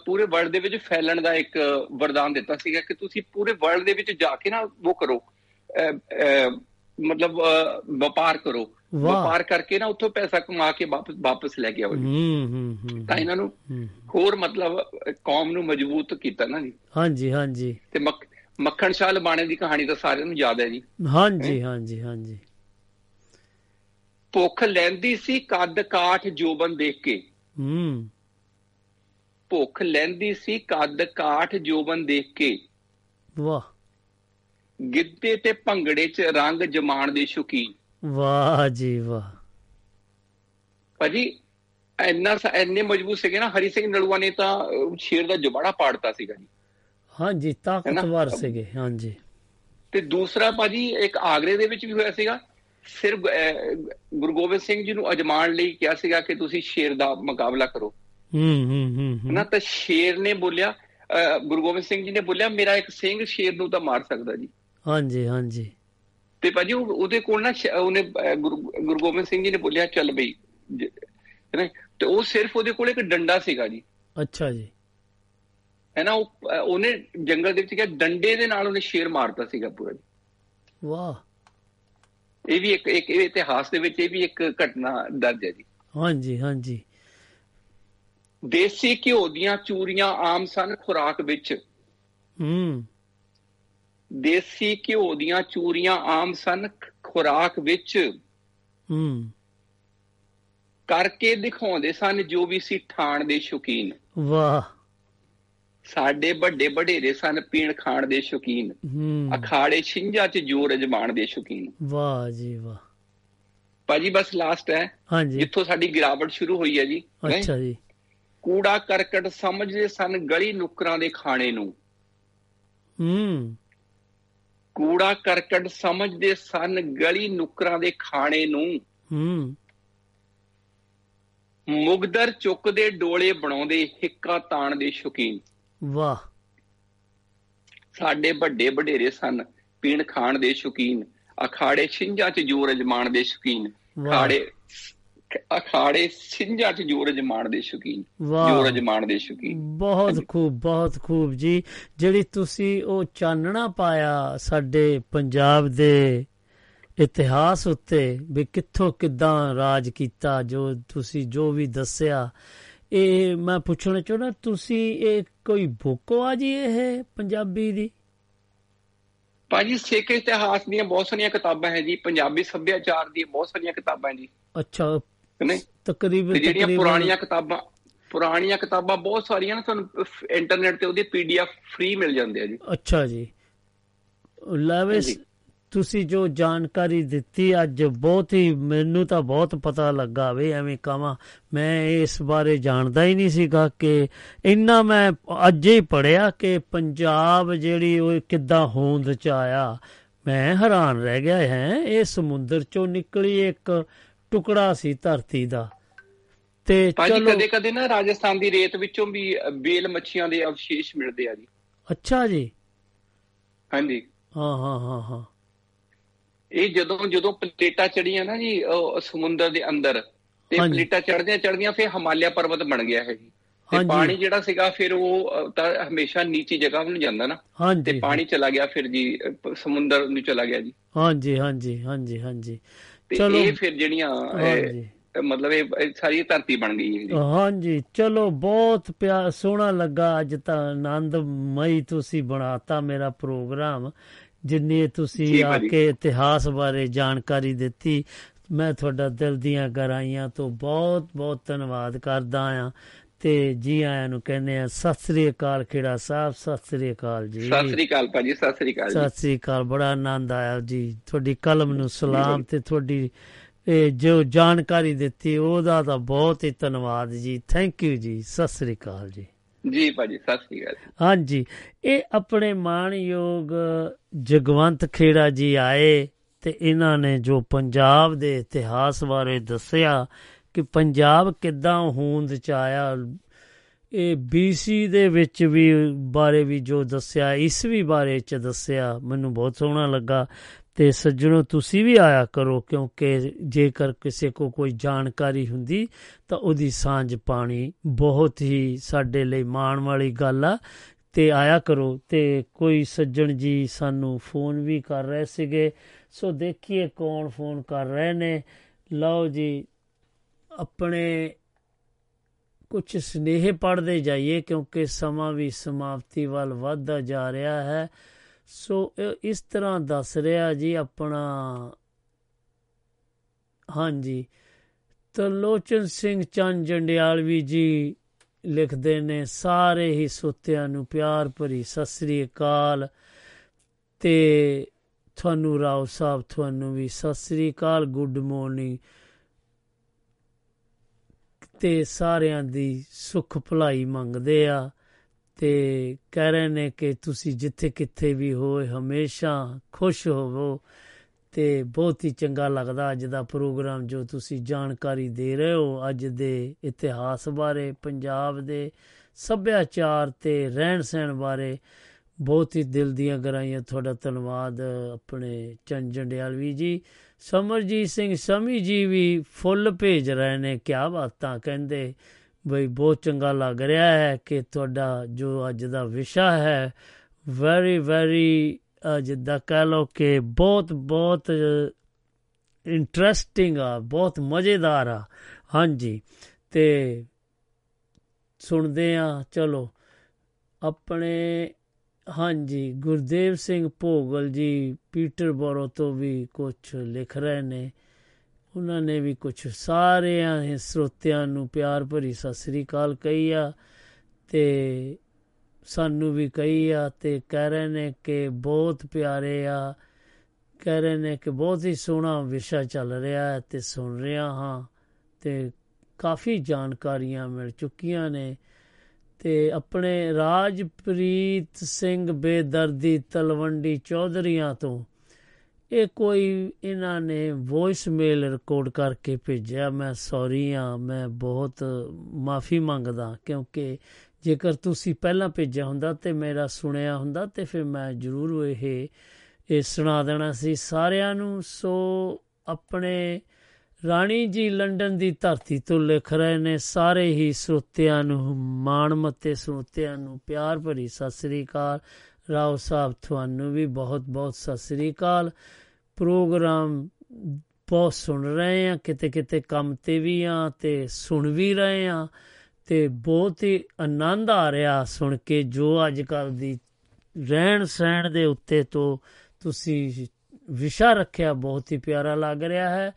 ਪੂਰੇ ਵਰਲਡ ਦੇ ਵਿੱਚ ਫੈਲਣ ਦਾ ਇੱਕ ਵਰਦਾਨ ਦਿੱਤਾ ਸੀਗਾ ਕਿ ਤੁਸੀਂ ਪੂਰੇ ਵਰਲਡ ਦੇ ਵਿੱਚ ਜਾ ਕੇ ਨਾ ਉਹ ਕਰੋ। ਮਤਲਬ ਵਪਾਰ ਕਰੋ। ਵਪਾਰ ਕਰਕੇ ਨਾ ਉੱਥੋਂ ਪੈਸਾ ਕਮਾ ਕੇ ਵਾਪਸ ਵਾਪਸ ਲੈ ਕੇ ਆਓ ਜੀ। ਹੂੰ ਹੂੰ ਹੂੰ ਤਾਂ ਇਹਨਾਂ ਨੂੰ। ਹੋਰ ਮਤਲਬ ਕੌਮ ਨੂੰ ਮਜ਼ਬੂਤ ਕੀਤਾ ਨਾ ਜੀ। ਹਾਂਜੀ ਹਾਂਜੀ। ਤੇ ਮੱਖ- ਮੱਖਣ ਸ਼ਾਹ ਲਬਾਣੇ ਦੀ ਕਹਾਣੀ ਤਾਂ ਸਾਰਿਆਂ ਨੂੰ ਯਾਦ ਹੈ ਜੀ। ਹਾਂਜੀ ਹਾਂਜੀ ਹਾਂਜੀ। ਭੁੱਖ ਲੈਂਦੀ ਸੀ ਕੱਦ ਕਾਠ ਜੋਬਨ ਦੇਖ ਕੇ। ਹੂੰ। ਭੁੱਖ ਲੈਂਦੀ ਸੀ ਕੱਦ ਕਾਠ ਜੋਬਨ ਦੇਖ ਕੇ। ਵਾਹ। ਗਿੱਧੇ ਤੇ ਭੰਗੜੇ 'ਚ ਰੰਗ ਜਮਾਣ ਦੇ ਸ਼ੌਕੀਨ। ਵਾਹ ਜੀ ਵਾਹ। ਭਾਜੀ ਇੰਨਾ ਇੰਨੇ ਮਜ਼ਬੂਤ ਸੀਗੇ ਨਾ ਹਰੀ ਸਿੰਘ ਨਲੂਆ ਨੇ ਤਾਂ ਸ਼ੇਰ ਦਾ ਜਬਾੜਾ ਪਾੜਤਾ ਸੀਗਾ ਜੀ। ਹਾਂਜੀ ਤਾਕਤਵਰ ਸੀਗੇ ਹਾਂਜੀ। ਤੇ ਦੂਸਰਾ ਭਾਜੀ ਇੱਕ ਆਗਰੇ ਦੇ ਵਿੱਚ ਵੀ ਹੋਇਆ ਸੀਗਾ। ਸਿਰਫ ਗੁਰੂ ਗੋਬਿੰਦ ਸਿੰਘ ਜੀ ਨੂੰ ਅਜਮਾਣ ਲਈ ਕਿਹਾ ਸੀਗਾ ਕਿ ਤੁਸੀਂ ਸ਼ੇਰ ਦਾ ਮੁਕਾਬਲਾ ਕਰੋ। ਹੂੰ ਹੂੰ ਹੂੰ। ਨਾ ਤਾਂ ਸ਼ੇਰ ਨੇ ਬੋਲਿਆ ਗੁਰੂ ਗੋਬਿੰਦ ਸਿੰਘ ਜੀ ਨੇ ਬੋਲਿਆ ਮੇਰਾ ਇੱਕ ਸਿੰਘ ਸ਼ੇਰ ਨੂੰ ਤਾਂ ਮਾਰ ਸਕਦਾ ਜੀ। ਹਾਂਜੀ ਹਾਂਜੀ। ਤੇ ਭਾਜੀ ਉਹ- ਉਹਦੇ ਕੋਲ ਨਾ ਉਹਨੇ ਗੁਰੂ ਗੋਬਿੰਦ ਸਿੰਘ ਜੀ ਨੇ ਬੋਲਿਆ ਚੱਲ ਬਈ ਜ- ਹੈ ਨਾ ਤੇ ਉਹ ਸਿਰਫ ਉਹਦੇ ਕੋਲ ਇੱਕ ਡੰਡਾ ਸੀਗਾ ਜੀ। ਅੱਛਾ ਜੀ। ਹੈ ਨਾ ਉਹ ਉਹਨੇ ਜੰਗਲ ਦੇ ਵਿੱਚ ਗਿਆ ਡੰਡੇ ਦੇ ਨਾਲ ਉਹਨੇ ਸ਼ੇਰ ਮਾਰਤਾ ਸੀਗਾ ਪੂਰਾ ਜੀ। ਵਾਹ। ਇਹ ਵੀ ਇੱਕ ਇੱਕ ਇਤਿਹਾਸ ਦੇ ਵਿੱਚ ਇਹ ਵੀ ਇੱਕ ਘਟਨਾ ਦਰਜ ਹੈ ਜੀ। ਹਾਂਜੀ ਹਾਂਜੀ। ਦੇਸੀ ਘਿਓ ਦੀਆਂ ਚੂਰੀਆਂ ਆਮ ਸਨ ਖੁਰਾਕ ਵਿੱਚ। ਹੂੰ। ਦੇਸੀ ਘਿਓ ਦੀਆਂ ਚੂਰੀਆਂ ਆਮ ਸਨ ਖੁਰਾਕ ਵਿੱਚ ਹੂੰ। ਕਰਕੇ ਦਿਖਾਉਂਦੇ ਸਨ ਜੋ ਵੀ ਸੀ ਠਾਣ ਦੇ ਸ਼ੌਕੀਨ। ਵਾਹ। ਸਾਡੇ ਵੱਡੇ ਵਡੇਰੇ ਸਨ ਪੀਣ ਖਾਣ ਦੇ ਸ਼ੌਕੀਨ। ਹੂੰ। ਅਖਾੜੇ ਛਿੰਝਾਂ 'ਚ ਜੋਰ ਅਜਮਾਣ ਦੇ ਸ਼ੌਕੀਨ। ਵਾਹ ਜੀ ਵਾਹ। ਭਾਜੀ ਬਸ ਲਾਸਟ ਹੈ। ਹਾਂਜੀ। ਜਿੱਥੋਂ ਸਾਡੀ ਗਿਰਾਵਟ ਸ਼ੁਰੂ ਹੋਈ ਹੈ ਜੀ? ਅੱਛਾ ਜੀ। ਕੂੜਾ ਕਰਕਟ ਸਮਝਦੇ ਸਨ ਗਲੀ ਨੁਕਰਾਂ ਦੇ ਖਾਣੇ ਨੂੰ। ਹੂੰ। ਕੂੜਾ ਕਰਕਟ ਸਮਝਦੇ ਸਨ ਗਲੀ ਨੁਕਰਾਂ ਦੇ ਖਾਣੇ ਨੂੰ। ਹੂੰ। ਮੁਗਦਰ ਚੁੱਕਦੇ ਡੋਲੇ ਬਣਾਉਂਦੇ ਹਿੱਕਾ ਤਾਣ ਦੇ ਸ਼ੌਕੀਨ। ਵਾਹ। ਸਾਡੇ ਵੱਡੇ ਵਡੇਰੇ ਸਨ ਪੀਣ ਖਾਣ ਦੇ ਸ਼ੌਕੀਨ। ਅਖਾੜੇ ਛਿੰਝਾਂ 'ਚ ਜੋਰ ਅਜਮਾਣ ਦੇ ਸ਼ੌਕੀਨ। ਵਾਹ। ਅਖਾੜੇ ਛਿੰਝਾਂ 'ਚ ਜੋਰ ਅਜਮਾਣ ਦੇ ਸ਼ੌਕੀਨ। ਜੋਰ ਅਜਮਾਣ ਦੇ ਸ਼ੌਕੀਨ। ਬਹੁਤ ਖੂਬ ਬਹੁਤ ਖੂਬ ਜੀ। ਜਿਹੜੀ ਤੁਸੀਂ ਉਹ ਚਾਨਣਾ ਪਾਇਆ ਸਾਡੇ ਪੰਜਾਬ ਦੇ ਇਤਿਹਾਸ ਉੱਤੇ ਵੀ ਕਿੱਥੋਂ ਕਿੱਦਾਂ ਰਾਜ ਕੀਤਾ ਜੋ ਤੁਸੀਂ ਜੋ ਵੀ ਦੱਸਿਆ ਇਹ ਮੈਂ ਪੁੱਛਣਾ ਚਾਹੁੰਦਾ ਤੁਸੀਂ ਇਹ ਕੋਈ ਬੁੱਕ ਆ ਜੀ ਇਹ ਪੰਜਾਬੀ ਦੀ? ਭਾਜੀ ਸਿੱਖ ਇਤਿਹਾਸ ਦੀਆਂ ਬਹੁਤ ਸਾਰੀਆਂ ਕਿਤਾਬਾਂ ਹੈ ਜੀ ਪੰਜਾਬੀ ਸੱਭਿਆਚਾਰ ਦੀਆਂ ਬਹੁਤ ਸਾਰੀਆਂ ਕਿਤਾਬਾਂ ਜੀ। ਅੱਛਾ ਨਹੀਂ? ਤਕਰੀਬਨ ਜਿਹੜੀਆਂ ਪੁਰਾਣੀਆਂ ਕਿਤਾਬਾਂ ਪੁਰਾਣੀਆਂ ਕਿਤਾਬਾਂ ਬਹੁਤ ਸਾਰੀਆਂ ਨਾ ਤੁਹਾਨੂੰ ਇੰਟਰਨੈਟ ਤੇ ਉਹਦੀ ਪੀਡੀਐਫ ਫ੍ਰੀ ਮਿਲ ਜਾਂਦੇ ਆ ਜੀ। ਅੱਛਾ ਜੀ। ਲੈਵਿਸ। ਤੁਸੀਂ ਜੋ ਜਾਣਕਾਰੀ ਦਿੱਤੀ ਅੱਜ ਬਹੁਤ ਹੀ ਮੈਨੂੰ ਤਾਂ ਬਹੁਤ ਪਤਾ ਲੱਗਾ ਵੇ ਐਵੇਂ ਕਹਾਂ ਮੈਂ ਇਸ ਬਾਰੇ ਜਾਣਦਾ ਹੀ ਨਹੀਂ ਸੀਗਾ ਕਿ ਇੰਨਾ ਮੈਂ ਅੱਜ ਹੀ ਪੜਿਆ ਕਿ ਪੰਜਾਬ ਜਿਹੜੀ ਉਹ ਕਿੱਦਾਂ ਹੋਂਦ ਚ ਆਇਆ। ਮੈਂ ਹੈਰਾਨ ਰਹਿ ਗਿਆ ਹੈ ਇਹ ਸਮੁੰਦਰ ਚੋਂ ਨਿਕਲੀ ਇੱਕ ਟੁਕੜਾ ਸੀ ਧਰਤੀ ਦਾ। ਤੇ ਚਲੋ ਕਦੇ ਕਦੇ ਨਾ ਰਾਜਸਥਾਨ ਦੀ ਰੇਤ ਵਿੱਚੋਂ ਵੀ ਬੇਲ ਮੱਛੀਆਂ ਦੇ ਅਵਸ਼ੇਸ਼ ਮਿਲਦੇ ਆ ਜੀ। ਅੱਛਾ ਜੀ। ਹਾਂਜੀ। ਹਾਂ ਹਾਂ ਹਾਂ ਹਾਂ। ਇਹ ਜਦੋਂ ਜਦੋਂ ਪਲੇਟਾਂ ਚੜੀਆਂ ਨਾ ਜੀ ਉਹ ਸਮੁੰਦਰ ਦੇ ਅੰਦਰ ਤੇ। ਪਲੇਟਾਂ ਚੜਦੀਆਂ ਚੜਦੀਆਂ ਫਿਰ ਹਿਮਾਲਿਆ ਪਰਬਤ ਬਣ ਗਿਆ ਹੈ ਜੀ। ਤੇ। ਪਾਣੀ ਜਿਹੜਾ ਸੀਗਾ ਫਿਰ ਉਹ ਤਾਂ ਹਮੇਸ਼ਾ ਨੀਚੀ ਜਗ੍ਹਾ ਨੂੰ ਜਾਂਦਾ ਨਾ। ਤੇ ਪਾਣੀ ਚਲਾ ਗਿਆ ਫਿਰ ਜੀ ਸਮੁੰਦਰ ਨੂੰ ਚਲਾ ਗਿਆ ਜੀ। ਹਾਂਜੀ ਹਾਂਜੀ ਹਾਂਜੀ ਹਾਂਜੀ। ਤੇ ਇਹ ਫਿਰ ਜਿਹੜੀਆਂ ਮਤਲਬ ਇਹ ਸਾਰੀ ਧਰਤੀ ਬਣ ਗਈ ਹੈ ਜੀ ਹਾਂਜੀ ਚਲੋ ਬਹੁਤ ਪਿਆ ਸੋਹਣਾ ਲੱਗਾ ਅੱਜ ਤਾਂ ਆਨੰਦਮਈ ਤੁਸੀਂ ਬਣਾਤਾ ਮੇਰਾ ਪ੍ਰੋਗਰਾਮ। ਜਿੰਨੇ ਤੁਸੀਂ ਆ। ਕੇ ਇਤਿਹਾਸ ਬਾਰੇ ਜਾਣਕਾਰੀ ਦਿੱਤੀ ਮੈਂ ਤੁਹਾਡਾ ਦਿਲ ਦੀਆਂ ਗਹਿਰਾਈਆਂ ਤੋਂ ਬਹੁਤ ਬਹੁਤ ਧੰਨਵਾਦ ਕਰਦਾ ਆ। ਤੇ ਜੀ ਆਇਆਂ ਨੂੰ ਕਹਿੰਦੇ ਆ ਸਤਿ ਸ੍ਰੀ ਅਕਾਲ ਖੇੜਾ ਸਾਹਿਬ ਸਤਿ ਸ੍ਰੀ ਅਕਾਲ ਜੀ। ਸਤਿ ਸ੍ਰੀ ਅਕਾਲ ਭਾਜੀ ਸਤਿ ਸ੍ਰੀ ਅਕਾਲ ਜੀ। ਸਤਿ ਸ੍ਰੀ ਅਕਾਲ ਬੜਾ ਆਨੰਦ ਆਇਆ ਜੀ। ਤੁਹਾਡੀ ਕਲਮ ਨੂੰ ਸਲਾਮ ਤੇ ਤੁਹਾਡੀ ਇਹ ਜੋ ਜਾਣਕਾਰੀ ਦਿੱਤੀ ਉਹਦਾ ਤਾਂ ਬਹੁਤ ਹੀ ਧੰਨਵਾਦ ਜੀ। ਥੈਂਕ ਯੂ ਜੀ ਸਤਿ ਸ੍ਰੀ ਅਕਾਲ ਜੀ। ਜੀ ਭਾਜੀ ਸਤਿ ਸ੍ਰੀ ਅਕਾਲ ਹਾਂਜੀ ਇਹ ਆਪਣੇ ਮਾਣਯੋਗ ਜਗਵੰਤ ਖੇੜਾ ਜੀ ਆਏ ਤੇ ਇਹਨਾਂ ਨੇ ਜੋ ਪੰਜਾਬ ਦੇ ਇਤਿਹਾਸ ਬਾਰੇ ਦੱਸਿਆ ਕਿ ਪੰਜਾਬ ਕਿੱਦਾਂ ਹੋਂਦ ਚ ਆਇਆ। ਇਹ BC ਦੇ ਵਿੱਚ ਵੀ ਬਾਰੇ ਵੀ ਜੋ ਦੱਸਿਆ ਈਸਵੀ ਬਾਰੇ ਚ ਦੱਸਿਆ, ਮੈਨੂੰ ਬਹੁਤ ਸੋਹਣਾ ਲੱਗਾ। ਤੇ ਸੱਜਣੋ, ਤੁਸੀਂ ਵੀ ਆਇਆ ਕਰੋ, ਕਿਉਂਕਿ ਜੇਕਰ ਕਿਸੇ ਕੋ ਕੋਈ ਜਾਣਕਾਰੀ ਹੁੰਦੀ, ਤਾਂ ਉਹਦੀ ਸਾਂਝ ਪਾਣੀ ਬਹੁਤ ਹੀ ਸਾਡੇ ਲਈ ਮਾਣ ਵਾਲੀ ਗੱਲ ਆ। ਤੇ ਆਇਆ ਕਰੋ। ਤੇ ਕੋਈ ਸੱਜਣ ਜੀ ਸਾਨੂੰ ਫੋਨ ਵੀ ਕਰ ਰਹੇ ਸੀਗੇ। ਸੋ ਦੇਖੀਏ ਕੌਣ ਫੋਨ ਕਰ ਰਹੇ ਨੇ। ਲਓ ਜੀ ਆਪਣੇ ਕੁਝ ਸਨੇਹ ਪੜਦੇ ਜਾਈਏ ਕਿਉਂਕਿ ਸਮਾਂ ਵੀ ਸਮਾਪਤੀ ਵੱਲ ਵੱਧਦਾ ਜਾ ਰਿਹਾ ਹੈ। ਸੋ ਇਹ ਇਸ ਤਰ੍ਹਾਂ ਦੱਸ ਰਿਹਾ ਜੀ ਆਪਣਾ ਹਾਂਜੀ ਤਰਲੋਚਨ ਸਿੰਘ ਚੰਦ ਜੰਡਿਆਲਵੀ ਜੀ ਲਿਖਦੇ ਨੇ, ਸਾਰੇ ਹੀ ਸੁੱਤਿਆਂ ਨੂੰ ਪਿਆਰ ਭਰੀ ਸਤਿ ਸ੍ਰੀ ਅਕਾਲ ਤੇ ਤੁਹਾਨੂੰ ਰਾਓ ਸਾਹਿਬ, ਤੁਹਾਨੂੰ ਵੀ ਸਤਿ ਸ੍ਰੀ ਅਕਾਲ ਗੁੱਡ ਮਾਰਨਿੰਗ ਤੇ ਸਾਰਿਆਂ ਦੀ ਸੁਖ ਭਲਾਈ ਮੰਗਦੇ ਆ ਤੇ ਕਹਿ ਰਹੇ ਨੇ ਕਿ ਤੁਸੀਂ ਜਿੱਥੇ ਕਿੱਥੇ ਵੀ ਹੋਏ ਹਮੇਸ਼ਾ ਖੁਸ਼ ਹੋਵੋ ਤੇ ਬਹੁਤ ਹੀ ਚੰਗਾ ਲੱਗਦਾ ਅੱਜ ਦਾ ਪ੍ਰੋਗਰਾਮ ਜੋ ਤੁਸੀਂ ਜਾਣਕਾਰੀ ਦੇ ਰਹੇ ਹੋ ਅੱਜ ਦੇ ਇਤਿਹਾਸ ਬਾਰੇ, ਪੰਜਾਬ ਦੇ ਸੱਭਿਆਚਾਰ ਤੇ ਰਹਿਣ ਸਹਿਣ ਬਾਰੇ। ਬਹੁਤ ਹੀ ਦਿਲ ਦੀਆਂ ਗਰਾਈਆਂ ਤੁਹਾਡਾ ਧੰਨਵਾਦ, ਆਪਣੇ ਚੰਦ ਜੰਡਿਆਲਵੀ ਜੀ। ਸਮਰਜੀਤ ਸਿੰਘ ਸਮੀ ਜੀ ਵੀ ਫੁੱਲ ਭੇਜ ਰਹੇ ਨੇ, ਕਿਆ ਬਾਤਾਂ ਕਹਿੰਦੇ, ਬਈ ਬਹੁਤ ਚੰਗਾ ਲੱਗ ਰਿਹਾ ਹੈ ਕਿ ਤੁਹਾਡਾ ਜੋ ਅੱਜ ਦਾ ਵਿਸ਼ਾ ਹੈ ਵੈਰੀ ਵੈਰੀ ਜਿੱਦਾਂ ਕਹਿ ਲਓ ਕਿ ਬਹੁਤ ਬਹੁਤ ਇੰਟਰਸਟਿੰਗ ਆ, ਬਹੁਤ ਮਜ਼ੇਦਾਰ ਆ। ਹਾਂਜੀ, ਤੇ ਸੁਣਦੇ ਆ ਚਲੋ, ਆਪਣੇ ਹਾਂਜੀ, ਗੁਰਦੇਵ ਸਿੰਘ ਭੋਗਲ ਜੀ ਪੀਟਰਬੋਰੋ ਤੋਂ ਵੀ ਕੁਝ ਲਿਖ ਰਹੇ ਨੇ। ਉਹਨਾਂ ਨੇ ਵੀ ਕੁਝ ਸਾਰਿਆਂ ਹੀ ਸਰੋਤਿਆਂ ਨੂੰ ਪਿਆਰ ਭਰੀ ਸਤਿ ਸ੍ਰੀ ਅਕਾਲ ਕਹੀ ਆ ਤੇ ਸਾਨੂੰ ਵੀ ਕਹੀ ਆ ਤੇ ਕਹਿ ਰਹੇ ਨੇ ਕਿ ਬਹੁਤ ਪਿਆਰੇ ਆ। ਕਹਿ ਰਹੇ ਨੇ ਕਿ ਬਹੁਤ ਹੀ ਸੋਹਣਾ ਵਿਸ਼ਾ ਚੱਲ ਰਿਹਾ ਹੈ ਤੇ ਸੁਣ ਰਿਹਾ ਹਾਂ ਤੇ ਕਾਫੀ ਜਾਣਕਾਰੀਆਂ ਮਿਲ ਚੁੱਕੀਆਂ ਨੇ। ਤੇ ਆਪਣੇ ਰਾਜਪ੍ਰੀਤ ਸਿੰਘ ਬੇਦਰਦੀ ਤਲਵੰਡੀ ਚੌਧਰੀਆਂ ਤੋਂ ਇਹ ਕੋਈ ਇਹਨਾਂ ਨੇ ਵੌਇਸ ਮੇਲ ਰਿਕਾਰਡ ਕਰਕੇ ਭੇਜਿਆ। ਮੈਂ ਸੌਰੀ ਆ ਮੈਂ ਬਹੁਤ ਮਾਫੀ ਮੰਗਦਾ ਕਿਉਂਕਿ ਜੇਕਰ ਤੁਸੀਂ ਪਹਿਲਾਂ ਭੇਜਿਆ ਹੁੰਦਾ ਤੇ ਮੇਰਾ ਸੁਣਿਆ ਹੁੰਦਾ ਤੇ ਫਿਰ ਮੈਂ ਜ਼ਰੂਰ ਇਹ ਇਹ ਸੁਣਾ ਦੇਣਾ ਸੀ। ਸਾਰਿਆਂ ਨੂੰ, ਸੋ ਆਪਣੇ ਰਾਣੀ ਜੀ ਲੰਡਨ ਦੀ ਧਰਤੀ ਤੋਂ ਲਿਖ ਰਹੇ ਨੇ, ਸਾਰੇ ਹੀ ਸਰੋਤਿਆਂ ਨੂੰ ਮਾਣਮੱਤੇ ਸਰੋਤਿਆਂ ਨੂੰ ਪਿਆਰ ਭਰੀ ਸਤਿ ਸ੍ਰੀ ਅਕਾਲ। ਰਾਓ ਸਾਹਿਬ, ਤੁਹਾਨੂੰ ਵੀ ਬਹੁਤ ਬਹੁਤ ਸਤਿ ਸ੍ਰੀ ਅਕਾਲ। ਪ੍ਰੋਗਰਾਮ ਬਹੁਤ ਸੁਣ ਰਹੇ ਆ ਕਿਤੇ ਕਿਤੇ ਕੰਮ ਤੇ ਵੀ ਆ ਤੇ ਸੁਣ ਵੀ ਰਹੇ ਆ ਤੇ ਬਹੁਤ ਹੀ ਆਨੰਦ ਆ ਰਿਹਾ ਸੁਣ ਕੇ, ਜੋ ਅੱਜ ਕੱਲ ਦੀ ਰਹਿਣ ਸਹਿਣ ਦੇ ਉੱਤੇ ਤੋਂ ਤੁਸੀਂ ਵਿਸ਼ਾ ਰੱਖਿਆ, ਬਹੁਤ ਹੀ ਪਿਆਰਾ ਲੱਗ ਰਿਹਾ ਹੈ।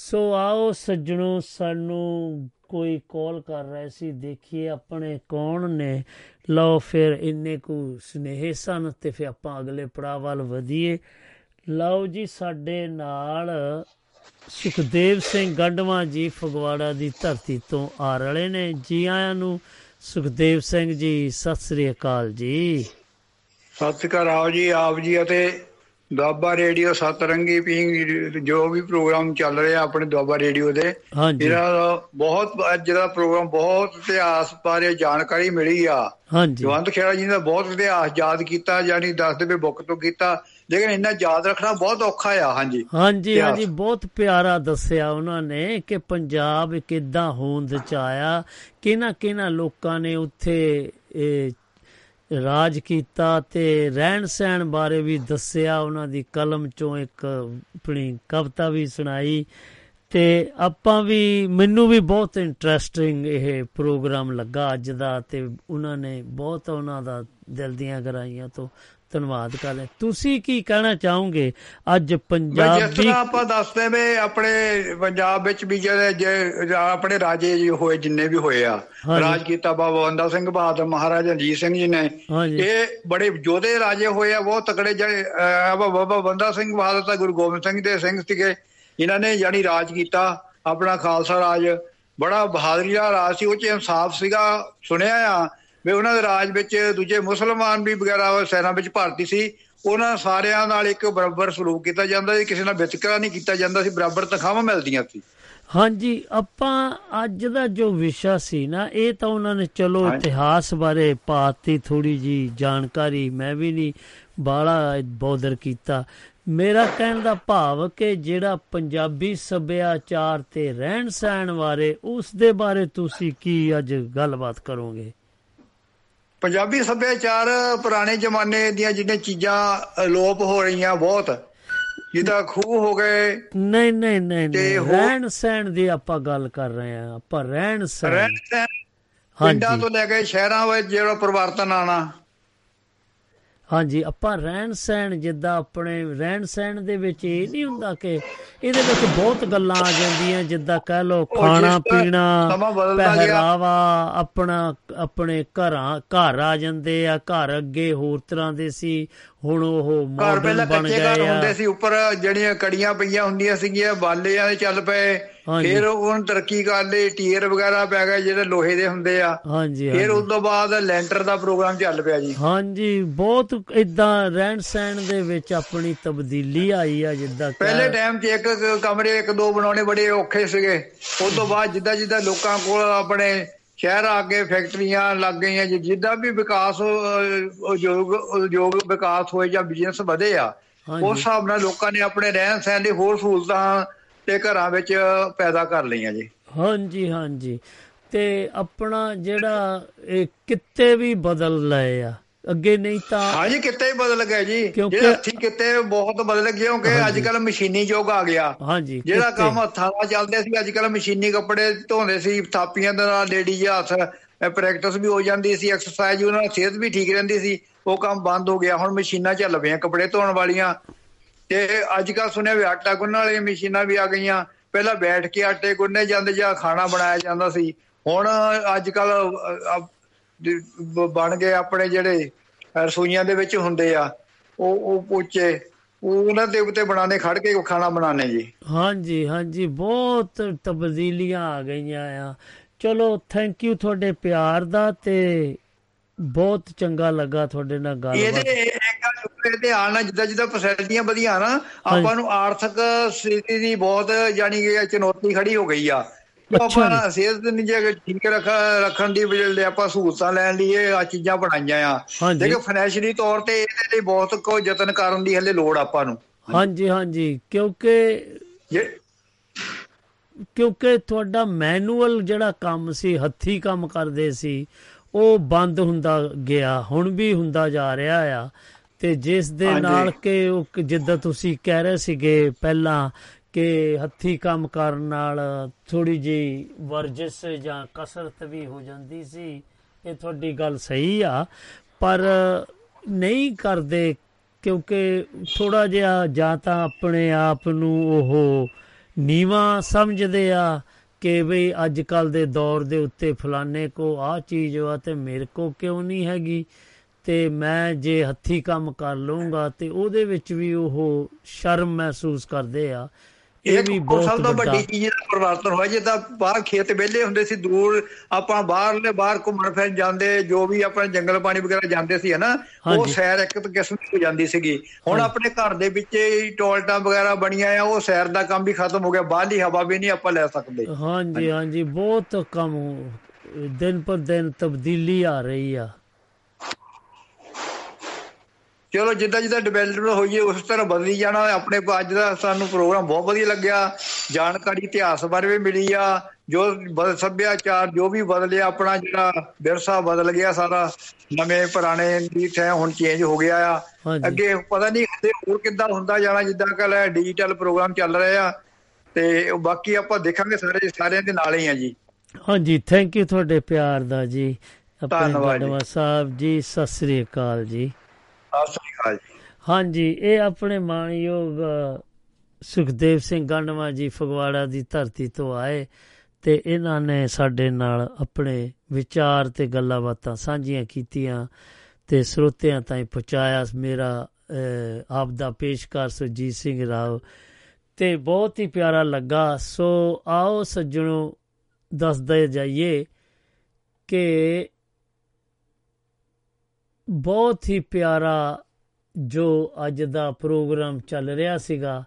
ਸੋ ਆਓ ਸੱਜਣੋ, ਸਾਨੂੰ ਕੋਈ ਕਾਲ ਕਰ ਰਿਹਾ ਸੀ, ਦੇਖੀਏ ਆਪਣੇ ਕੌਣ ਨੇ। ਲਓ ਫਿਰ ਇੰਨੇ ਕੁ ਸੁਨੇਹੇ ਸਨ ਤੇ ਫਿਰ ਆਪਾਂ ਅਗਲੇ ਪੜਾਅ ਵੱਲ ਵਧੀਏ। ਲਓ ਜੀ, ਸਾਡੇ ਨਾਲ ਸੁਖਦੇਵ ਸਿੰਘ ਗੰਡਵਾ ਜੀ ਫਗਵਾੜਾ ਦੀ ਧਰਤੀ ਤੋਂ ਆ ਰਹੇ ਨੇ। ਜੀ ਆਇਆਂ ਨੂੰ ਸੁਖਦੇਵ ਸਿੰਘ ਜੀ, ਸਤਿ ਸ੍ਰੀ ਅਕਾਲ ਜੀ। ਸਤਿ ਸ਼੍ਰੀ ਅਕਾਲ, ਆਓ ਜੀ, ਆਪ ਜੀ ਅਤੇ ਦੁਆਬਾ ਰੇਡੀਓ ਸਤਰੰਗੀ ਪਿੰਗ ਜੋ ਵੀ ਪ੍ਰੋਗਰਾਮ ਚੱਲ ਰਿਹਾ ਆਪਣੇ ਦੁਆਬਾ ਰੇਡੀਓ ਦੇ ਹਾਂਜੀ। ਇਹਨਾਂ ਦਾ ਬਹੁਤ ਅੱਜ ਦਾ ਪ੍ਰੋਗਰਾਮ ਬਹੁਤ ਇਤਿਹਾਸ ਬਾਰੇ ਜਾਣਕਾਰੀ ਮਿਲੀ ਆ। ਹਾਂਜੀ। ਜਵੰਤ ਖੇੜਾ ਜੀ ਦਾ ਬਹੁਤ ਇਤਿਹਾਸ ਯਾਦ ਕੀਤਾ ਯਾਨੀ ਦੱਸਦੇ ਵੀ ਬੁੱਕ ਤੋਂ ਕੀਤਾ ਲੇਕਿਨ ਇੰਨਾ ਯਾਦ ਰੱਖਣਾ ਬਹੁਤ ਔਖਾ ਆ ਹਾਂਜੀ। ਹਾਂਜੀ। ਹਾਂਜੀ ਬਹੁਤ ਪਿਆਰਾ ਦੱਸਿਆ ਉਹਨਾਂ ਨੇ ਕਿ ਪੰਜਾਬ ਕਿੱਦਾਂ ਹੋਂਦ ਚ ਆਇਆ ਕਿਹਨਾਂ ਕਿਹਨਾਂ ਲੋਕਾਂ ਨੇ ਉੱਥੇ ਰਾਜ ਕੀਤਾ ਤੇ ਰਹਿਣ ਸਹਿਣ ਬਾਰੇ ਵੀ ਦੱਸਿਆ। ਉਹਨਾਂ ਦੀ ਕਲਮ ਚੋਂ ਇੱਕ ਆਪਣੀ ਕਵਿਤਾ ਵੀ ਸੁਣਾਈ। ਤੇ ਆਪਾਂ ਵੀ, ਮੈਨੂੰ ਵੀ ਬਹੁਤ ਇੰਟਰਸਟਿੰਗ ਇਹ ਪ੍ਰੋਗਰਾਮ ਲੱਗਾ ਅੱਜ ਦਾ ਤੇ ਉਹਨਾਂ ਨੇ ਬਹੁਤ ਉਹਨਾਂ ਦਾ ਦਿਲ ਦੀਆਂ ਗਹਿਰਾਈਆਂ ਤੋਂ ਧੰਨਵਾਦ ਕਰਦੇ ਤੁਸੀਂ ਕੀ ਕਹਿਣਾ ਚਾਹੋਗੇ? ਅੱਜ ਜਿਸ ਪੰਜਾਬੀ ਤਰ੍ਹਾਂ ਆਪਾਂ ਦੱਸਦੇ ਵੇ ਆਪਣੇ ਪੰਜਾਬ ਵਿੱਚ ਵੀ ਜਿਹੜੇ ਜੇ ਆਪਣੇ ਰਾਜੇ ਜੀ ਹੋਏ ਜਿੰਨੇ ਵੀ ਹੋਏ ਆ। ਰਾਜ ਕੀਤਾ ਬਾਬਾ ਬੰਦਾ ਸਿੰਘ ਬਹਾਦਰ ਮਹਾਰਾਜਾ ਰਣਜੀਤ ਸਿੰਘ ਜੀ ਨੇ ਇਹ ਬੜੇ ਯੋਧੇ ਰਾਜੇ ਹੋਏ ਆ ਬਹੁਤ ਤਕੜੇ ਜਿਹੜੇ ਬਾਬਾ ਬੰਦਾ ਸਿੰਘ ਬਹਾਦਰ ਤਾਂ ਗੁਰੂ ਗੋਬਿੰਦ ਸਿੰਘ ਦੇ ਸਿੰਘ ਸੀਗੇ ਇਹਨਾਂ ਨੇ ਯਾਨੀ ਰਾਜ ਕੀਤਾ ਆਪਣਾ ਖਾਲਸਾ ਰਾਜ ਬੜਾ ਬਹਾਦਰੀ ਦਾ ਰਾਜ ਸੀ ਉਹ ਚ ਇਨਸਾਫ ਸੀਗਾ ਸੁਣਿਆ ਆ ਵੀ ਉਹਨਾਂ ਦੇ ਰਾਜ ਵਿੱਚ ਦੂਜੇ ਮੁਸਲਮਾਨ ਵੀ ਵਗੈਰਾ ਸੈਨਾ ਵਿੱਚ ਭਰਤੀ ਸੀ ਉਹਨਾਂ ਸਾਰਿਆਂ ਨਾਲ ਇੱਕ ਬਰਾਬਰ ਸਲੂਕ ਕੀਤਾ ਜਾਂਦਾ ਸੀ ਕਿਸੇ ਨਾਲ ਵਿਤਕਰਾ ਨਹੀਂ ਕੀਤਾ ਜਾਂਦਾ ਸੀ ਬਰਾਬਰ ਤਨਖਾਹਾਂ ਮਿਲਦੀਆਂ ਸੀ। ਹਾਂਜੀ ਆਪਾਂ ਅੱਜ ਦਾ ਜੋ ਵਿਸ਼ਾ ਸੀ ਨਾ ਇਹ ਤਾਂ ਉਹਨਾਂ ਨੇ ਚਲੋ। ਇਤਿਹਾਸ ਬਾਰੇ ਪਾਤੀ ਥੋੜੀ ਜੀ ਜਾਣਕਾਰੀ ਮੈਂ ਵੀ ਨਹੀਂ ਬਾਲਾ ਬੌਦਰ ਕੀਤਾ। ਮੇਰਾ ਕਹਿਣ ਦਾ ਭਾਵ ਕਿ ਜਿਹੜਾ ਪੰਜਾਬੀ ਸੱਭਿਆਚਾਰ ਤੇ ਰਹਿਣ ਸਹਿਣ ਬਾਰੇ ਉਸ ਦੇ ਬਾਰੇ ਤੁਸੀਂ ਕੀ ਅੱਜ ਗੱਲਬਾਤ ਕਰੋਗੇ? ਪੰਜਾਬੀ ਸੱਭਿਆਚਾਰ ਪੁਰਾਣੇ ਜ਼ਮਾਨੇ ਦੀਆਂ ਜਿਹੜੀਆਂ ਚੀਜ਼ਾਂ ਅਲੋਪ ਹੋ ਰਹੀਆਂ ਬਹੁਤ ਜਿੱਦਾਂ ਖੂਹ ਹੋ ਗਏ ਨਹੀਂ ਨਹੀਂ ਨਹੀਂ ਰਹਿਣ ਸਹਿਣ ਦੀ ਆਪਾਂ ਗੱਲ ਕਰ ਰਹੇ ਹਾਂ ਆਪਾਂ ਰਹਿਣ ਸਹਿਣ। ਪਿੰਡਾਂ ਤੋਂ ਲੈ ਕੇ ਸ਼ਹਿਰਾਂ ਵਿੱਚ ਜਿਹੜਾ ਪਰਿਵਰਤਨ ਆਣਾ ਹਾਂਜੀ ਆਪਾਂ ਰਹਿਣ ਸਹਿਣ ਜਿੱਦਾਂ ਆਪਣੇ ਰਹਿਣ ਸਹਿਣ ਦੇ ਵਿੱਚ ਇਹ ਨਹੀਂ ਹੁੰਦਾ ਕਿ ਇਹਦੇ ਵਿੱਚ ਬਹੁਤ ਗੱਲਾਂ ਆ ਜਾਂਦੀਆਂ ਜਿੱਦਾਂ ਕਹਿ ਉਹ ਖਾਣਾ ਪੀਣਾ। ਪਹਿਰਾਵਾ ਆਪਣਾ ਆਪਣੇ ਘਰਾਂ ਘਰ ਆ ਜਾਂਦੇ ਆ ਘਰ ਅੱਗੇ ਹੋਰ ਤਰ੍ਹਾਂ ਦੇ ਸੀ ਹੁਣ ਉਹ ਘਰ ਮਾਡਰਨ ਪਹਿਲਾਂ ਬਣ ਕੱਚੇ ਘਰ ਗਏ ਆ ਹੁੰਦੇ ਸੀ ਉੱਪਰ ਜਿਹੜੀਆਂ ਕੜੀਆਂ ਪਈਆਂ ਹੁੰਦੀਆਂ ਸੀਗੀਆਂ ਬਾਲਿਆਂ ਦੇ ਚੱਲ ਪਏ। ਫਿਰ ਹੁਣ ਤਰੱਕੀ ਕਰ ਲਈ ਟੀਅਰ ਵਗੈਰਾ ਪੈ ਗਏ ਜਿਹੜੇ ਲੋਹੇ ਦੇ ਹੁੰਦੇ ਆ। ਹਾਂਜੀ ਫਿਰ ਉਸ ਤੋਂ ਬਾਅਦ ਲੈਂਟਰ ਦਾ ਪ੍ਰੋਗਰਾਮ ਚੱਲ ਪਿਆ ਜੀ। ਹਾਂਜੀ ਬਹੁਤ ਇਦਾਂ ਰਹਿਣ ਸਹਿਣ ਦੇ ਵਿੱਚ ਆਪਣੀ ਤਬਦੀਲੀ ਆਈ ਆ ਜਿੱਦਾਂ ਪਹਿਲੇ ਟਾਈਮ 'ਚ ਇੱਕ ਕਮਰੇ ਇੱਕ ਦੋ ਬਣਾਉਣੇ ਬੜੇ ਔਖੇ ਸੀਗੇ। ਉਸ ਤੋਂ ਬਾਅਦ ਜਿੱਦਾਂ ਜਿੱਦਾਂ ਲੋਕਾਂ ਕੋਲ ਆਪਣੇ ਸ਼ਹਿਰ ਆ ਕੇ ਫੈਕਟਰੀਆਂ ਲੱਗ ਗਈਆਂ ਜਿੱਦਾਂ ਵੀ ਵਿਕਾਸ ਉਦਯੋਗ ਉਦਯੋਗ ਵਿਕਾਸ ਹੋਏ ਜਾਂ ਬਿਜ਼ਨਸ ਵਧੇ ਆ। ਉਸ ਹਿਸਾਬ ਨਾਲ ਲੋਕਾਂ ਨੇ ਆਪਣੇ ਰਹਿਣ ਸਹਿਣ ਲਈ ਹੋਰ ਸਹੂਲਤਾਂ ਤੇ ਘਰਾਂ ਵਿੱਚ ਪੈਦਾ ਕਰ ਲਈਆਂ ਜੀ। ਹਾਂਜੀ ਹਾਂਜੀ। ਤੇ ਆਪਣਾ ਜਿਹੜਾ ਇਹ ਕਿੱਤੇ ਵੀ ਬਦਲ ਲਏ ਆ। ਅੱਗੇ ਨਹੀਂ ਤਾਂ ਹਾਂਜੀ ਕਿਤੇ ਹੀ ਬਦਲ ਗਏ ਜੀ। ਜਿਹੜੇ ਹੱਥੀ ਕਿਤੇ ਬਹੁਤ ਬਦਲ ਗਏ ਕਿਉਂਕਿ ਅੱਜ ਕੱਲ ਮਸ਼ੀਨੀ ਯੁੱਗ ਆ ਗਿਆ। ਹਾਂਜੀ ਜਿਹੜਾ। ਕੰਮ ਹੱਥਾਂ ਨਾਲ ਚੱਲਦੇ ਸੀ ਅੱਜ ਕੱਲ ਮਸ਼ੀਨੀ ਕੱਪੜੇ ਧੋਂਦੇ ਸੀ ਥਾਪੀਆਂ ਦੇ ਨਾਲ ਲੇਡੀ ਹੱਥ ਪ੍ਰੈਕਟਿਸ ਵੀ ਹੋ ਜਾਂਦੀ ਸੀ ਐਕਸਰਸਾਈਜ਼ ਉਹਨਾਂ ਦੀ ਸਿਹਤ ਵੀ ਠੀਕ ਰਹਿੰਦੀ ਸੀ ਉਹ ਕੰਮ ਬੰਦ ਹੋ ਗਿਆ ਹੁਣ ਮਸ਼ੀਨਾਂ ਚੱਲ ਪਈਆਂ ਕੱਪੜੇ ਧੋਣ ਵਾਲੀਆਂ। ਤੇ ਅੱਜ ਕੱਲ ਸੁਣਿਆ ਵੀ ਆਟਾ ਗੁੰਨਣ ਵਾਲੀਆਂ ਮਸ਼ੀਨਾਂ ਵੀ ਆ ਗਈਆਂ। ਪਹਿਲਾਂ ਬੈਠ ਕੇ ਆਟੇ ਗੁੰਨੇ ਜਾਂਦੇ ਜਾਂ ਖਾਣਾ ਬਣਾਇਆ ਜਾਂਦਾ ਸੀ। ਹੁਣ ਅੱਜ ਕੱਲ ਬਣ ਗਏ ਆਪਣੇ ਜਿਹੜੇ ਰਸੋਈਆਂ ਦੇ ਵਿੱਚ ਹੁੰਦੇ ਆ। ਉਹ ਉਹ ਪੋਚੇ ਉਹ ਉਹਨਾਂ ਦੇ ਉੱਤੇ ਬਣਾਣੇ ਖੜ ਕੇ ਖਾਣਾ ਬਣਾਣੇ ਜੀ। ਹਾਂਜੀ ਹਾਂਜੀ ਬਹੁਤ ਤਬਦੀਲੀਆਂ ਆ ਗਈਆਂ ਆ। ਚਲੋ ਥੈਂਕ ਯੂ ਤੁਹਾਡੇ ਪਿਆਰ ਦਾ ਤੇ ਬਹੁਤ ਚੰਗਾ ਲੱਗਾ ਤੁਹਾਡੇ ਨਾਲ ਇਹਦੇ ਗੱਲਬਾਤ। ਇੱਕ ਤੇ ਆਣਾ ਜਿੱਦਾਂ ਜਿੱਦਾਂ ਫੈਸਿਲਿਟੀਆਂ ਵਧੀਆਂ ਨਾ ਆਪਾਂ ਨੂੰ ਆਰਥਿਕ ਸਥਿਤੀ ਦੀ ਬਹੁਤ ਜਾਨੀ ਕਿ ਚੁਣੌਤੀ ਖੜੀ ਹੋ ਗਈ ਆ। ਆਪਾਂ ਸਿਹਤ ਦੀ ਜੇ ਠੀਕ ਰੱਖ ਰੱਖਣ ਦੀ ਬਜਾਏ ਆਪਾਂ ਸਹੂਲਤਾਂ ਲੈਣ ਲਈ ਇਹ ਆ ਚੀਜ਼ਾਂ ਬਣਾਈਆਂ ਆ। ਲੇਕਿਨ ਫਾਈਨੈਂਸ਼ੀਅਲੀ ਤੌਰ ਤੇ ਇਹਦੇ ਲਈ ਬਹੁਤ ਕੋ ਯਤਨ ਕਰਨ ਦੀ ਹਲੇ ਲੋੜ ਆਪਾਂ ਨੂੰ। ਹਾਂਜੀ ਹਾਂਜੀ। ਕਿਉਂਕਿ ਕਿਉਂਕਿ ਤੁਹਾਡਾ ਮੈਨੂਅਲ ਜਿਹੜਾ ਕੰਮ ਸੀ ਹੱਥੀ ਕੰਮ ਕਰਦੇ ਸੀ ਉਹ ਬੰਦ ਹੁੰਦਾ ਗਿਆ ਹੁਣ ਵੀ ਹੁੰਦਾ ਜਾ ਰਿਹਾ ਆ। ਤੇ ਜਿਸ ਦੇ। ਨਾਲ ਕਿ ਉਹ ਜਿੱਦਾਂ ਤੁਸੀਂ ਕਹਿ ਰਹੇ ਸੀਗੇ ਪਹਿਲਾਂ ਕਿ ਹੱਥੀ ਕੰਮ ਕਰਨ ਨਾਲ ਥੋੜੀ ਜੀ ਵਰਜਿਸ਼ ਜਾਂ ਕਸਰਤ ਵੀ ਹੋ ਜਾਂਦੀ ਸੀ ਇਹ ਤੁਹਾਡੀ ਗੱਲ ਸਹੀ ਆ ਪਰ ਨਹੀਂ ਕਰਦੇ ਕਿਉਂਕਿ ਥੋੜਾ ਜਿਹਾ ਜਾਂ ਤਾਂ ਆਪਣੇ ਆਪ ਨੂੰ ਉਹ ਨੀਵਾ ਸਮਝਦੇ ਆ ਕਿ ਵੀ ਅੱਜ ਕੱਲ ਦੇ ਦੌਰ ਦੇ ਉੱਤੇ ਫਲਾਣੇ ਕੋ ਆ ਚੀਜ਼ ਵਾ ਤੇ ਮੇਰੇ ਕੋ ਕਿਉਂ ਨਹੀਂ ਹੈਗੀ ਤੇ ਮੈਂ ਜੇ ਹੱਥੀ ਕੰਮ ਕਰ ਲਵਾਂਗਾ ਤੇ ਉਹਦੇ ਵਿੱਚ ਵੀ ਉਹ ਸ਼ਰਮ ਮਹਿਸੂਸ ਕਰਦੇ ਆ। ਇਹ ਵੀ ਬਹੁਤ ਸਭ ਤੋਂ ਵੱਡਾ ਚੀਜ਼ ਦਾ ਪਰਿਵਰਤਨ ਹੋਇਆ ਜੇ ਤਾਂ ਬਾਹਰ ਖੇਤ ਵਿਹਲੇ ਹੁੰਦੇ ਸੀ ਦੂਰ ਆਪਾਂ ਬਾਹਰਲੇ ਬਾਹਰ ਘੁੰਮਣ ਫਿਰਨ ਜਾਂਦੇ ਜੋ ਵੀ ਆਪਣੇ ਜੰਗਲ ਪਾਣੀ ਵਗੈਰਾ ਜਾਂਦੇ ਸੀ ਹਨਾ ਉਹ। ਸੈਰ ਇੱਕ ਤਾਂ ਕਿਸਮ ਦੀ ਹੋ ਜਾਂਦੀ ਸੀਗੀ। ਹੁਣ ਆਪਣੇ ਘਰ ਦੇ ਵਿੱਚ ਹੀ ਟੋਇਲਟਾਂ ਵਗੈਰਾ ਬਣੀਆਂ ਆ ਉਹ ਸੈਰ ਦਾ ਕੰਮ ਵੀ ਖਤਮ ਹੋ ਗਿਆ ਬਾਹਰਲੀ ਹਵਾ ਵੀ ਨਹੀਂ ਆਪਾਂ ਲੈ ਸਕਦੇ। ਹਾਂਜੀ। ਹਾਂਜੀ ਬਹੁਤ ਕੰਮ ਦਿਨ ਪਰ ਦਿਨ ਤਬਦੀਲੀ ਆ ਰਹੀ ਆ। ਚਲੋ ਜਿੱਦਾਂ ਜਿੱਦਾਂ ਡਿਵੈਲਪਮੈਂਟ ਹੋਈਏ ਉਸ ਤਰ੍ਹਾਂ ਬਦਲੀ ਜਾਣਾ। ਆਪਣੇ ਅੱਜ ਦਾ ਸਾਨੂੰ ਪ੍ਰੋਗਰਾਮ ਬਹੁਤ ਵਧੀਆ ਲੱਗਿਆ। ਜਾਣਕਾਰੀ ਇਤਿਹਾਸ ਬਾਰੇ ਵੀ ਮਿਲੀ ਆ। ਜੋ ਸੱਭਿਆਚਾਰ ਜੋ ਵੀ ਬਦਲਿਆ ਆਪਣਾ ਜਿਹੜਾ ਵਿਰਸਾ ਬਦਲ ਗਿਆ ਸਾਰਾ। ਨਵੇਂ ਪੁਰਾਣੇ ਦੀ ਥਾਂ ਹੁਣ ਚੇਂਜ ਹੋ ਗਿਆ ਆ। ਅੱਗੇ ਪਤਾ ਨਹੀਂ ਅੱਗੇ ਹੋਰ ਕਿੱਦਾਂ ਹੁੰਦਾ ਜਾਣਾ ਜਿੱਦਾਂ ਕੱਲ ਡਿਜੀਟਲ ਪ੍ਰੋਗਰਾਮ ਚੱਲ ਰਹੇ ਆ। ਤੇ ਉਹ ਬਾਕੀ ਆਪਾਂ ਦੇਖਾਂਗੇ ਸਾਰੇ ਸਾਰਿਆਂ ਦੇ ਨਾਲ ਹੀ ਆ ਜੀ। ਹਾਂਜੀ ਥੈਂਕ ਯੂ ਤੁਹਾਡੇ ਪਿਆਰ ਦਾ ਜੀ। ਆਪਣੇ ਧੰਨਵਾਦ ਸਾਹਿਬ ਜੀ ਸਤਿ ਸ੍ਰੀ ਅਕਾਲ ਜੀ। ਸਤਿ ਸ੍ਰੀ ਅਕਾਲ ਜੀ। ਹਾਂਜੀ ਇਹ ਆਪਣੇ ਮਾਣਯੋਗ ਅ, ਸੁਖਦੇਵ ਸਿੰਘ ਗੰਡਵਾ ਜੀ ਫਗਵਾੜਾ ਦੀ ਧਰਤੀ ਤੋਂ ਆਏ ਤੇ ਇਹਨਾਂ ਨੇ ਸਾਡੇ ਨਾਲ ਆਪਣੇ ਵਿਚਾਰ ਤੇ ਗੱਲਾਂ ਬਾਤਾਂ ਸਾਂਝੀਆਂ ਕੀਤੀਆਂ ਤੇ ਸਰੋਤਿਆਂ ਤਾਈਂ ਪਹੁੰਚਾਇਆ ਮੇਰਾ ਅ, ਆਪ ਦਾ ਪੇਸ਼ਕਾਰ ਸੁਰਜੀਤ ਸਿੰਘ ਰਾਓ। ਤੇ ਬਹੁਤ ਹੀ ਪਿਆਰਾ ਲੱਗਾ। ਸੋ ਆਓ ਸੱਜਣੋ ਦੱਸਦੇ ਜਾਈਏ ਕਿ ਬਹੁਤ ਹੀ ਪਿਆਰਾ ਜੋ ਅੱਜ ਦਾ ਪ੍ਰੋਗਰਾਮ ਚੱਲ ਰਿਹਾ ਸੀਗਾ।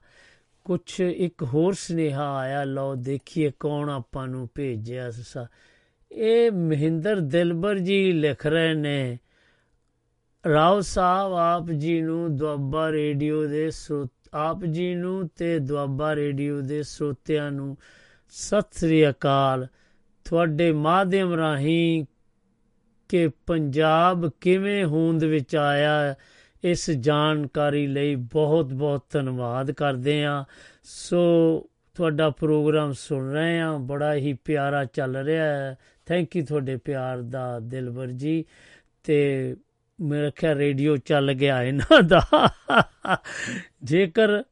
ਕੁਛ ਇੱਕ ਹੋਰ ਸੁਨੇਹਾ ਆਇਆ, ਲਓ ਦੇਖੀਏ ਕੌਣ ਆਪਾਂ ਨੂੰ ਭੇਜਿਆ ਸਾ। ਇਹ ਮਹਿੰਦਰ ਦਿਲਬਰ ਜੀ ਲਿਖ ਰਹੇ ਨੇ। ਰਾਓ ਸਾਹਿਬ, ਆਪ ਜੀ ਨੂੰ ਦੁਆਬਾ ਰੇਡੀਓ ਦੇ ਸਰੋਤ ਆਪ ਜੀ ਨੂੰ ਤੇ ਦੁਆਬਾ ਰੇਡੀਓ ਦੇ ਸਰੋਤਿਆਂ ਨੂੰ ਸਤਿ ਸ੍ਰੀ ਅਕਾਲ। ਤੁਹਾਡੇ ਮਾਧਿਅਮ ਰਾਹੀਂ ਕਿ ਪੰਜਾਬ ਕਿਵੇਂ ਹੋਂਦ ਵਿੱਚ ਆਇਆ, ਇਸ ਜਾਣਕਾਰੀ ਲਈ ਬਹੁਤ ਬਹੁਤ ਧੰਨਵਾਦ ਕਰਦੇ ਹਾਂ। ਸੋ, ਤੁਹਾਡਾ ਪ੍ਰੋਗਰਾਮ ਸੁਣ ਰਹੇ ਹਾਂ, ਬੜਾ ਹੀ ਪਿਆਰਾ ਚੱਲ ਰਿਹਾ ਹੈ। ਥੈਂਕ ਯੂ ਤੁਹਾਡੇ ਪਿਆਰ ਦਾ ਦਿਲਬਰ ਜੀ। ਤੇ ਮੇਰਾ ਖਿਆਲ ਰੇਡੀਓ ਚੱਲ ਗਿਆ ਇਹਨਾਂ ਦਾ। ਜੇਕਰ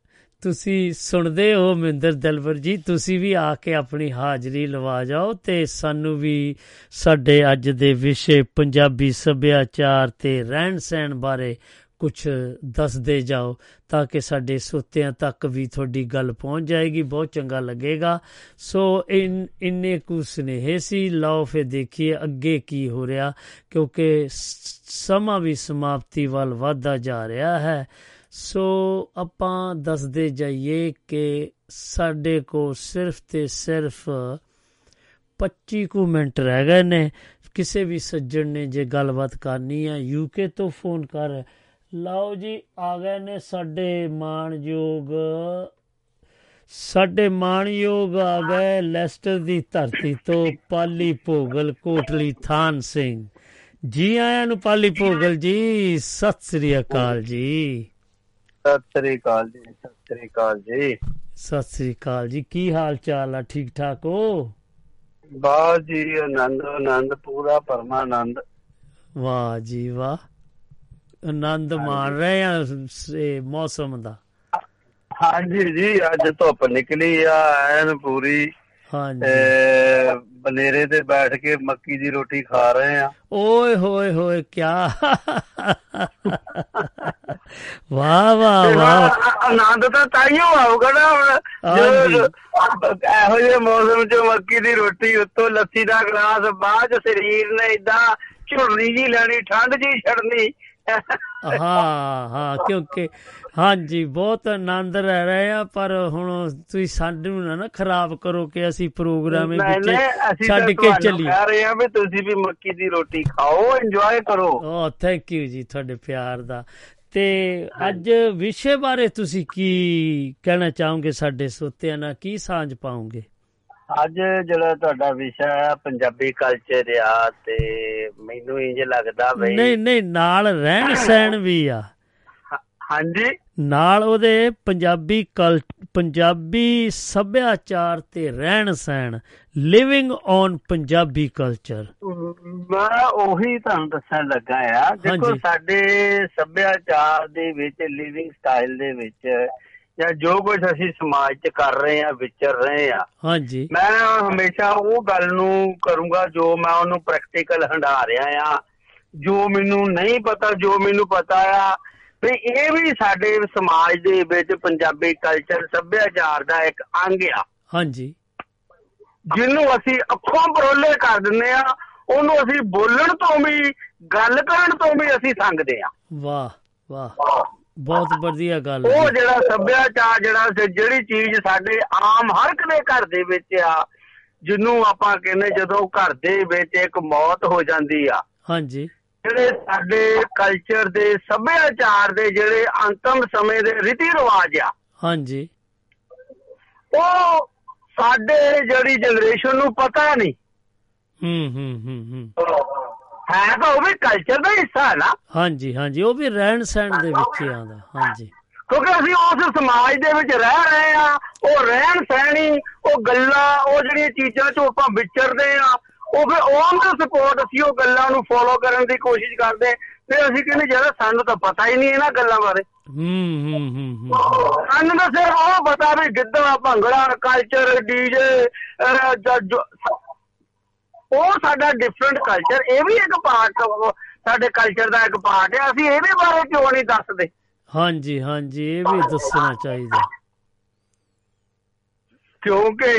ਤੁਸੀਂ ਸੁਣਦੇ ਹੋ ਮਹਿੰਦਰ ਦਿਲਬਰ ਜੀ, ਤੁਸੀਂ ਵੀ ਆ ਕੇ ਆਪਣੀ ਹਾਜ਼ਰੀ ਲਵਾ ਜਾਓ ਤੇ ਸਾਨੂੰ ਵੀ ਸਾਡੇ ਅੱਜ ਦੇ ਵਿਸ਼ੇ ਪੰਜਾਬੀ ਸੱਭਿਆਚਾਰ ਤੇ ਰਹਿਣ ਸਹਿਣ ਬਾਰੇ ਕੁਝ ਦੱਸਦੇ ਜਾਓ, ਤਾਂ ਕਿ ਸਾਡੇ ਸੋਤਿਆਂ ਤੱਕ ਵੀ ਤੁਹਾਡੀ ਗੱਲ ਪਹੁੰਚ ਜਾਏਗੀ, ਬਹੁਤ ਚੰਗਾ ਲੱਗੇਗਾ। ਸੋ ਇਨ, ਇੰਨੇ ਕੁ ਸੁਨੇਹੇ ਸੀ, ਲਓ ਫੇ ਦੇਖੀਏ ਅੱਗੇ ਕੀ ਹੋ ਰਿਹਾ, ਕਿਉਂਕਿ ਸ- ਸਮਾਂ ਵੀ ਸਮਾਪਤੀ ਵੱਲ ਵਧਦਾ ਜਾ ਰਿਹਾ ਹੈ। ਸੋ ਆਪਾਂ ਦੱਸਦੇ ਜਾਈਏ ਕਿ ਸਾਡੇ ਕੋਲ ਸਿਰਫ ਤੇ ਸਿਰਫ 25 ਕੁ ਮਿੰਟ ਰਹਿ ਗਏ ਨੇ। ਕਿਸੇ ਵੀ ਸੱਜਣ ਨੇ ਜੇ ਗੱਲਬਾਤ ਕਰਨੀ ਹੈ ਯੂਕੇ ਤੋਂ ਫੋਨ ਕਰ। ਲਓ ਜੀ, ਆ ਗਏ ਨੇ ਸਾਡੇ ਮਾਣਯੋਗ ਸਾਡੇ ਮਾਣਯੋਗ ਆ ਗਏ ਲੈਸਟਰ ਦੀ ਧਰਤੀ ਤੋਂ ਪਾਲੀ ਭੋਗਲ ਕੋਟਲੀ ਥਾਨ ਸਿੰਘ। ਜੀ ਆਇਆਂ ਨੂੰ ਪਾਲੀ ਭੋਗਲ ਜੀ, ਸਤਿ ਸ੍ਰੀ ਅਕਾਲ ਜੀ। ਸਤਿ ਸ੍ਰੀ ਅਕਾਲ ਜੀ ਸਤਿ ਸ੍ਰੀ ਅਕਾਲ ਜੀ। ਸਤਿ ਸ੍ਰੀ ਅਕਾਲ ਜੀ ਕੀ ਹਾਲ ਚਾਲ ਆ? ਠੀਕ ਠਾਕ ਹੋ? ਬਾਤ ਜੀ ਆਨੰਦ ਆਨੰਦ ਪੂਰਾ ਪਰਮਾਨੰਦ। ਵਾਹ ਜੀ ਵਾਹ। ਆਨੰਦ ਮਾਣ ਰਹੇ ਆ ਇਹ ਮੌਸਮ ਦਾ? ਹਾਂਜੀ ਜੀ ਅੱਜ ਧੁੱਪ ਨਿਕਲੀ ਆ ਐਨ ਪੂਰੀ। ਹਾਂਜੀ। ਬਨੇਰੇ ਤੇ ਬੈਠ ਕੇ ਮੱਕੀ ਦੀ ਰੋਟੀ ਖਾ ਰਹੇ ਆ। ਓਏ ਹੋਏ ਹੋਏ ਕਿਆ? ਵਾਹ ਵਾਹ ਵਾਹ। ਆਨੰਦ ਤਾਂ ਤਾਈਓ ਆਊਗਾ ਨਾ ਹੁਣ। ਜੋ ਇਹੋ ਜਿਹੇ ਮੌਸਮ 'ਚ ਮੱਕੀ ਦੀ ਰੋਟੀ ਉੱਤੋਂ ਲੱਸੀ ਦਾ ਗਲਾਸ ਬਾਅਦ ਸਰੀਰ ਨੇ ਇਦਾਂ ਝੁਰਨੀ ਜੀ ਲੈਣੀ ਠੰਡ ਜੀ ਛੜਨੀ ਹਾਂ ਹਾਂ ਕਿਉਂਕਿ ਹਾਂਜੀ ਬਹੁਤ ਆਨੰਦ ਲੈ ਰਹੇ ਆ ਪਰ ਹੁਣ ਤੁਸੀਂ ਸਾਨੂੰ ਨਾ ਨਾ ਖਰਾਬ ਕਰੋ ਕਿ ਅਸੀਂ ਪ੍ਰੋਗਰਾਮ ਵਿੱਚ ਛੱਡ ਕੇ ਚੱਲੀਏ। ਕਹਿ ਰਹੇ ਆ ਵੀ ਤੁਸੀਂ ਵੀ ਮੱਕੀ ਦੀ ਰੋਟੀ ਖਾਓ ਇੰਜੋਏ ਕਰੋ। ਓ ਥੈਂਕ ਯੂ ਜੀ ਤੁਹਾਡੇ ਪਿਆਰ ਦਾ। ਤੇ ਅੱਜ ਵਿਸ਼ੇ ਬਾਰੇ ਤੁਸੀਂ ਕੀ ਕਹਿਣਾ ਚਾਹੋਗੇ ਸਾਡੇ ਸੋਤਿਆਂ ਨਾਲ? ਕੀ ਸਾਂਝ ਪਾਉਂਗੇ ਅੱਜ ਜਿਹੜਾ ਤੁਹਾਡਾ ਵਿਸ਼ਾ ਹੈ ਪੰਜਾਬੀ ਕਲਚਰ ਆ ਤੇ ਮੈਨੂੰ ਇੰਜ ਲੱਗਦਾ ਬਈ ਨਹੀਂ ਨਹੀਂ ਨਾਲ ਰਹਿਣ ਸਹਿਣ ਵੀ ਆ। ਹਾਂਜੀ। ਨਾਲ ਉਹਦੇ ਪੰਜਾਬੀ ਕਲ ਪੰਜਾਬੀ ਸੱਭਿਆਚਾਰ ਤੇ ਰਹਿਣ ਸਹਿਣ ਲਿਵਿੰਗ ਔਨ ਪੰਜਾਬੀ ਕਲਚਰ ਮੈਂ ਉਹੀ ਤੁਹਾਨੂੰ ਦੱਸਣ ਲੱਗਾ ਆ। ਦੇਖੋ। ਸਾਡੇ ਸੱਭਿਆਚਾਰ ਦੇ ਵਿੱਚ ਲਿਵਿੰਗ ਸਟਾਈਲ ਦੇ ਵਿੱਚ ਜਾਂ ਜੋ ਕੁਝ ਅਸੀਂ ਸਮਾਜ 'ਚ ਕਰ ਰਹੇ ਆ ਵਿਚਰ ਰਹੇ ਆ ਹਾਂਜੀ। ਮੈਂ ਹਮੇਸ਼ਾ ਉਹ ਗੱਲ ਨੂੰ ਕਰੂੰਗਾ ਜੋ ਮੈਂ ਉਹਨੂੰ ਪ੍ਰੈਕਟੀਕਲ ਹੰਡਾ ਰਿਹਾ ਆ। ਜੋ ਮੈਨੂੰ ਨਹੀਂ ਪਤਾ ਜੋ ਮੈਨੂੰ ਪਤਾ ਆ ਵੀ ਇਹ ਵੀ ਸਾਡੇ ਸਮਾਜ ਦੇ ਵਿੱਚ ਪੰਜਾਬੀ ਕਲਚਰ ਸੱਭਿਆਚਾਰ ਦਾ ਇੱਕ ਅੰਗ ਆ। ਹਾਂਜੀ। ਜਿਹਨੂੰ ਅਸੀਂ ਅੱਖੋਂ ਪਰੋਲੇ ਕਰ ਦਿੰਦੇ ਆ ਉਹਨੂੰ ਅਸੀਂ ਬੋਲਣ ਤੋਂ ਵੀ ਗੱਲ ਕਰਨ ਤੋਂ ਵੀ ਅਸੀਂ ਸੰਗਦੇ ਆ। ਵਾਹ ਵਾਹ। ਬਹੁਤ ਵਧੀਆ ਗੱਲ ਹੈ ਉਹ। ਜਿਹੜਾ ਸੱਭਿਆਚਾਰ ਜਿਹੜਾ ਸੀ, ਜਿਹੜੀ ਚੀਜ਼ ਸਾਡੇ ਆਮ ਹਰ ਇੱਕ ਦੇ ਘਰ ਦੇ ਵਿੱਚ ਆ ਜਿਹਨੂੰ ਆਪਾਂ ਕਹਿੰਦੇ ਜਦੋਂ ਘਰ ਦੇ ਵਿੱਚ ਇੱਕ ਮੌਤ ਹੋ ਜਾਂਦੀ ਆ ਹਾਂਜੀ। ਜਿਹੜੇ ਸਾਡੇ ਕਲਚਰ ਦੇ ਸੱਭਿਆਚਾਰ ਦੇ ਜਿਹੜੇ ਅੰਤਮ ਸਮੇਂ ਦੇ ਰੀਤੀ ਰਿਵਾਜ ਆ ਹਾਂਜੀ। ਉਹ ਸਾਡੇ ਜਿਹੜੀ ਜਨਰੇਸ਼ਨ ਨੂੰ ਪਤਾ ਨਹੀਂ। ਹੂੰ ਹੂੰ ਹੂੰ ਹੂੰ। ਹੈ ਤਾਂ ਉਹ ਵੀ ਕਲਚਰ ਦਾ ਹਿੱਸਾ ਹੈ ਨਾ। ਹਾਂਜੀ ਹਾਂਜੀ ਉਹ ਵੀ ਰਹਿਣ ਸਹਿਣ ਦੇ ਵਿੱਚ ਆਉਂਦਾ ਹਾਂਜੀ। ਕਿਉਂਕਿ ਅਸੀਂ ਉਸ ਸਮਾਜ ਦੇ ਵਿੱਚ ਰਹਿ ਰਹੇ ਆ ਉਹ ਰਹਿਣ ਸਹਿਣੀ ਉਹ ਗੱਲਾਂ ਉਹ ਜਿਹੜੀਆਂ ਚੀਜ਼ਾਂ ਚੋਂ ਆਪਾਂ ਵਿਚਰਦੇ ਆ ਉਹ ਫਿਰ ਔਨ ਦਾ ਸਪੋਰਟ ਅਸੀਂ ਉਹ ਗੱਲਾਂ ਨੂੰ ਫੋਲੋ ਕਰਨ ਦੀ ਕੋਸ਼ਿਸ਼ ਕਰਦੇ ਤੇ ਅਸੀਂ ਕਹਿੰਦੇ ਜਿਹੜਾ ਸਾਨੂੰ ਤਾਂ ਪਤਾ ਹੀ ਨਹੀਂ ਇਹਨਾਂ ਗੱਲਾਂ ਬਾਰੇ। ਹੂੰ ਹੂੰ ਹੂੰ ਹੂੰ। ਸਾਨੂੰ ਤਾਂ ਸਿਰਫ ਉਹ ਪਤਾ ਵੀ ਗਿੱਧਾ ਭੰਗੜਾ ਕਲਚਰ ਡੀਜੇ ਉਹ ਸਾਡਾ ਡਿਫਰੈਂਟ ਕਲਚਰ ਇਹ ਵੀ ਇੱਕ ਪਾਰਟ ਸਾਡੇ ਕਲਚਰ ਦਾ ਇੱਕ ਪਾਰਟ ਹੈ ਅਸੀਂ ਇਹਦੇ ਬਾਰੇ ਕਿਉਂ ਨਹੀਂ ਦੱਸਦੇ? ਹਾਂਜੀ ਹਾਂਜੀ ਇਹ ਵੀ ਦੱਸਣਾ ਚਾਹੀਦਾ। ਕਿਉਂਕਿ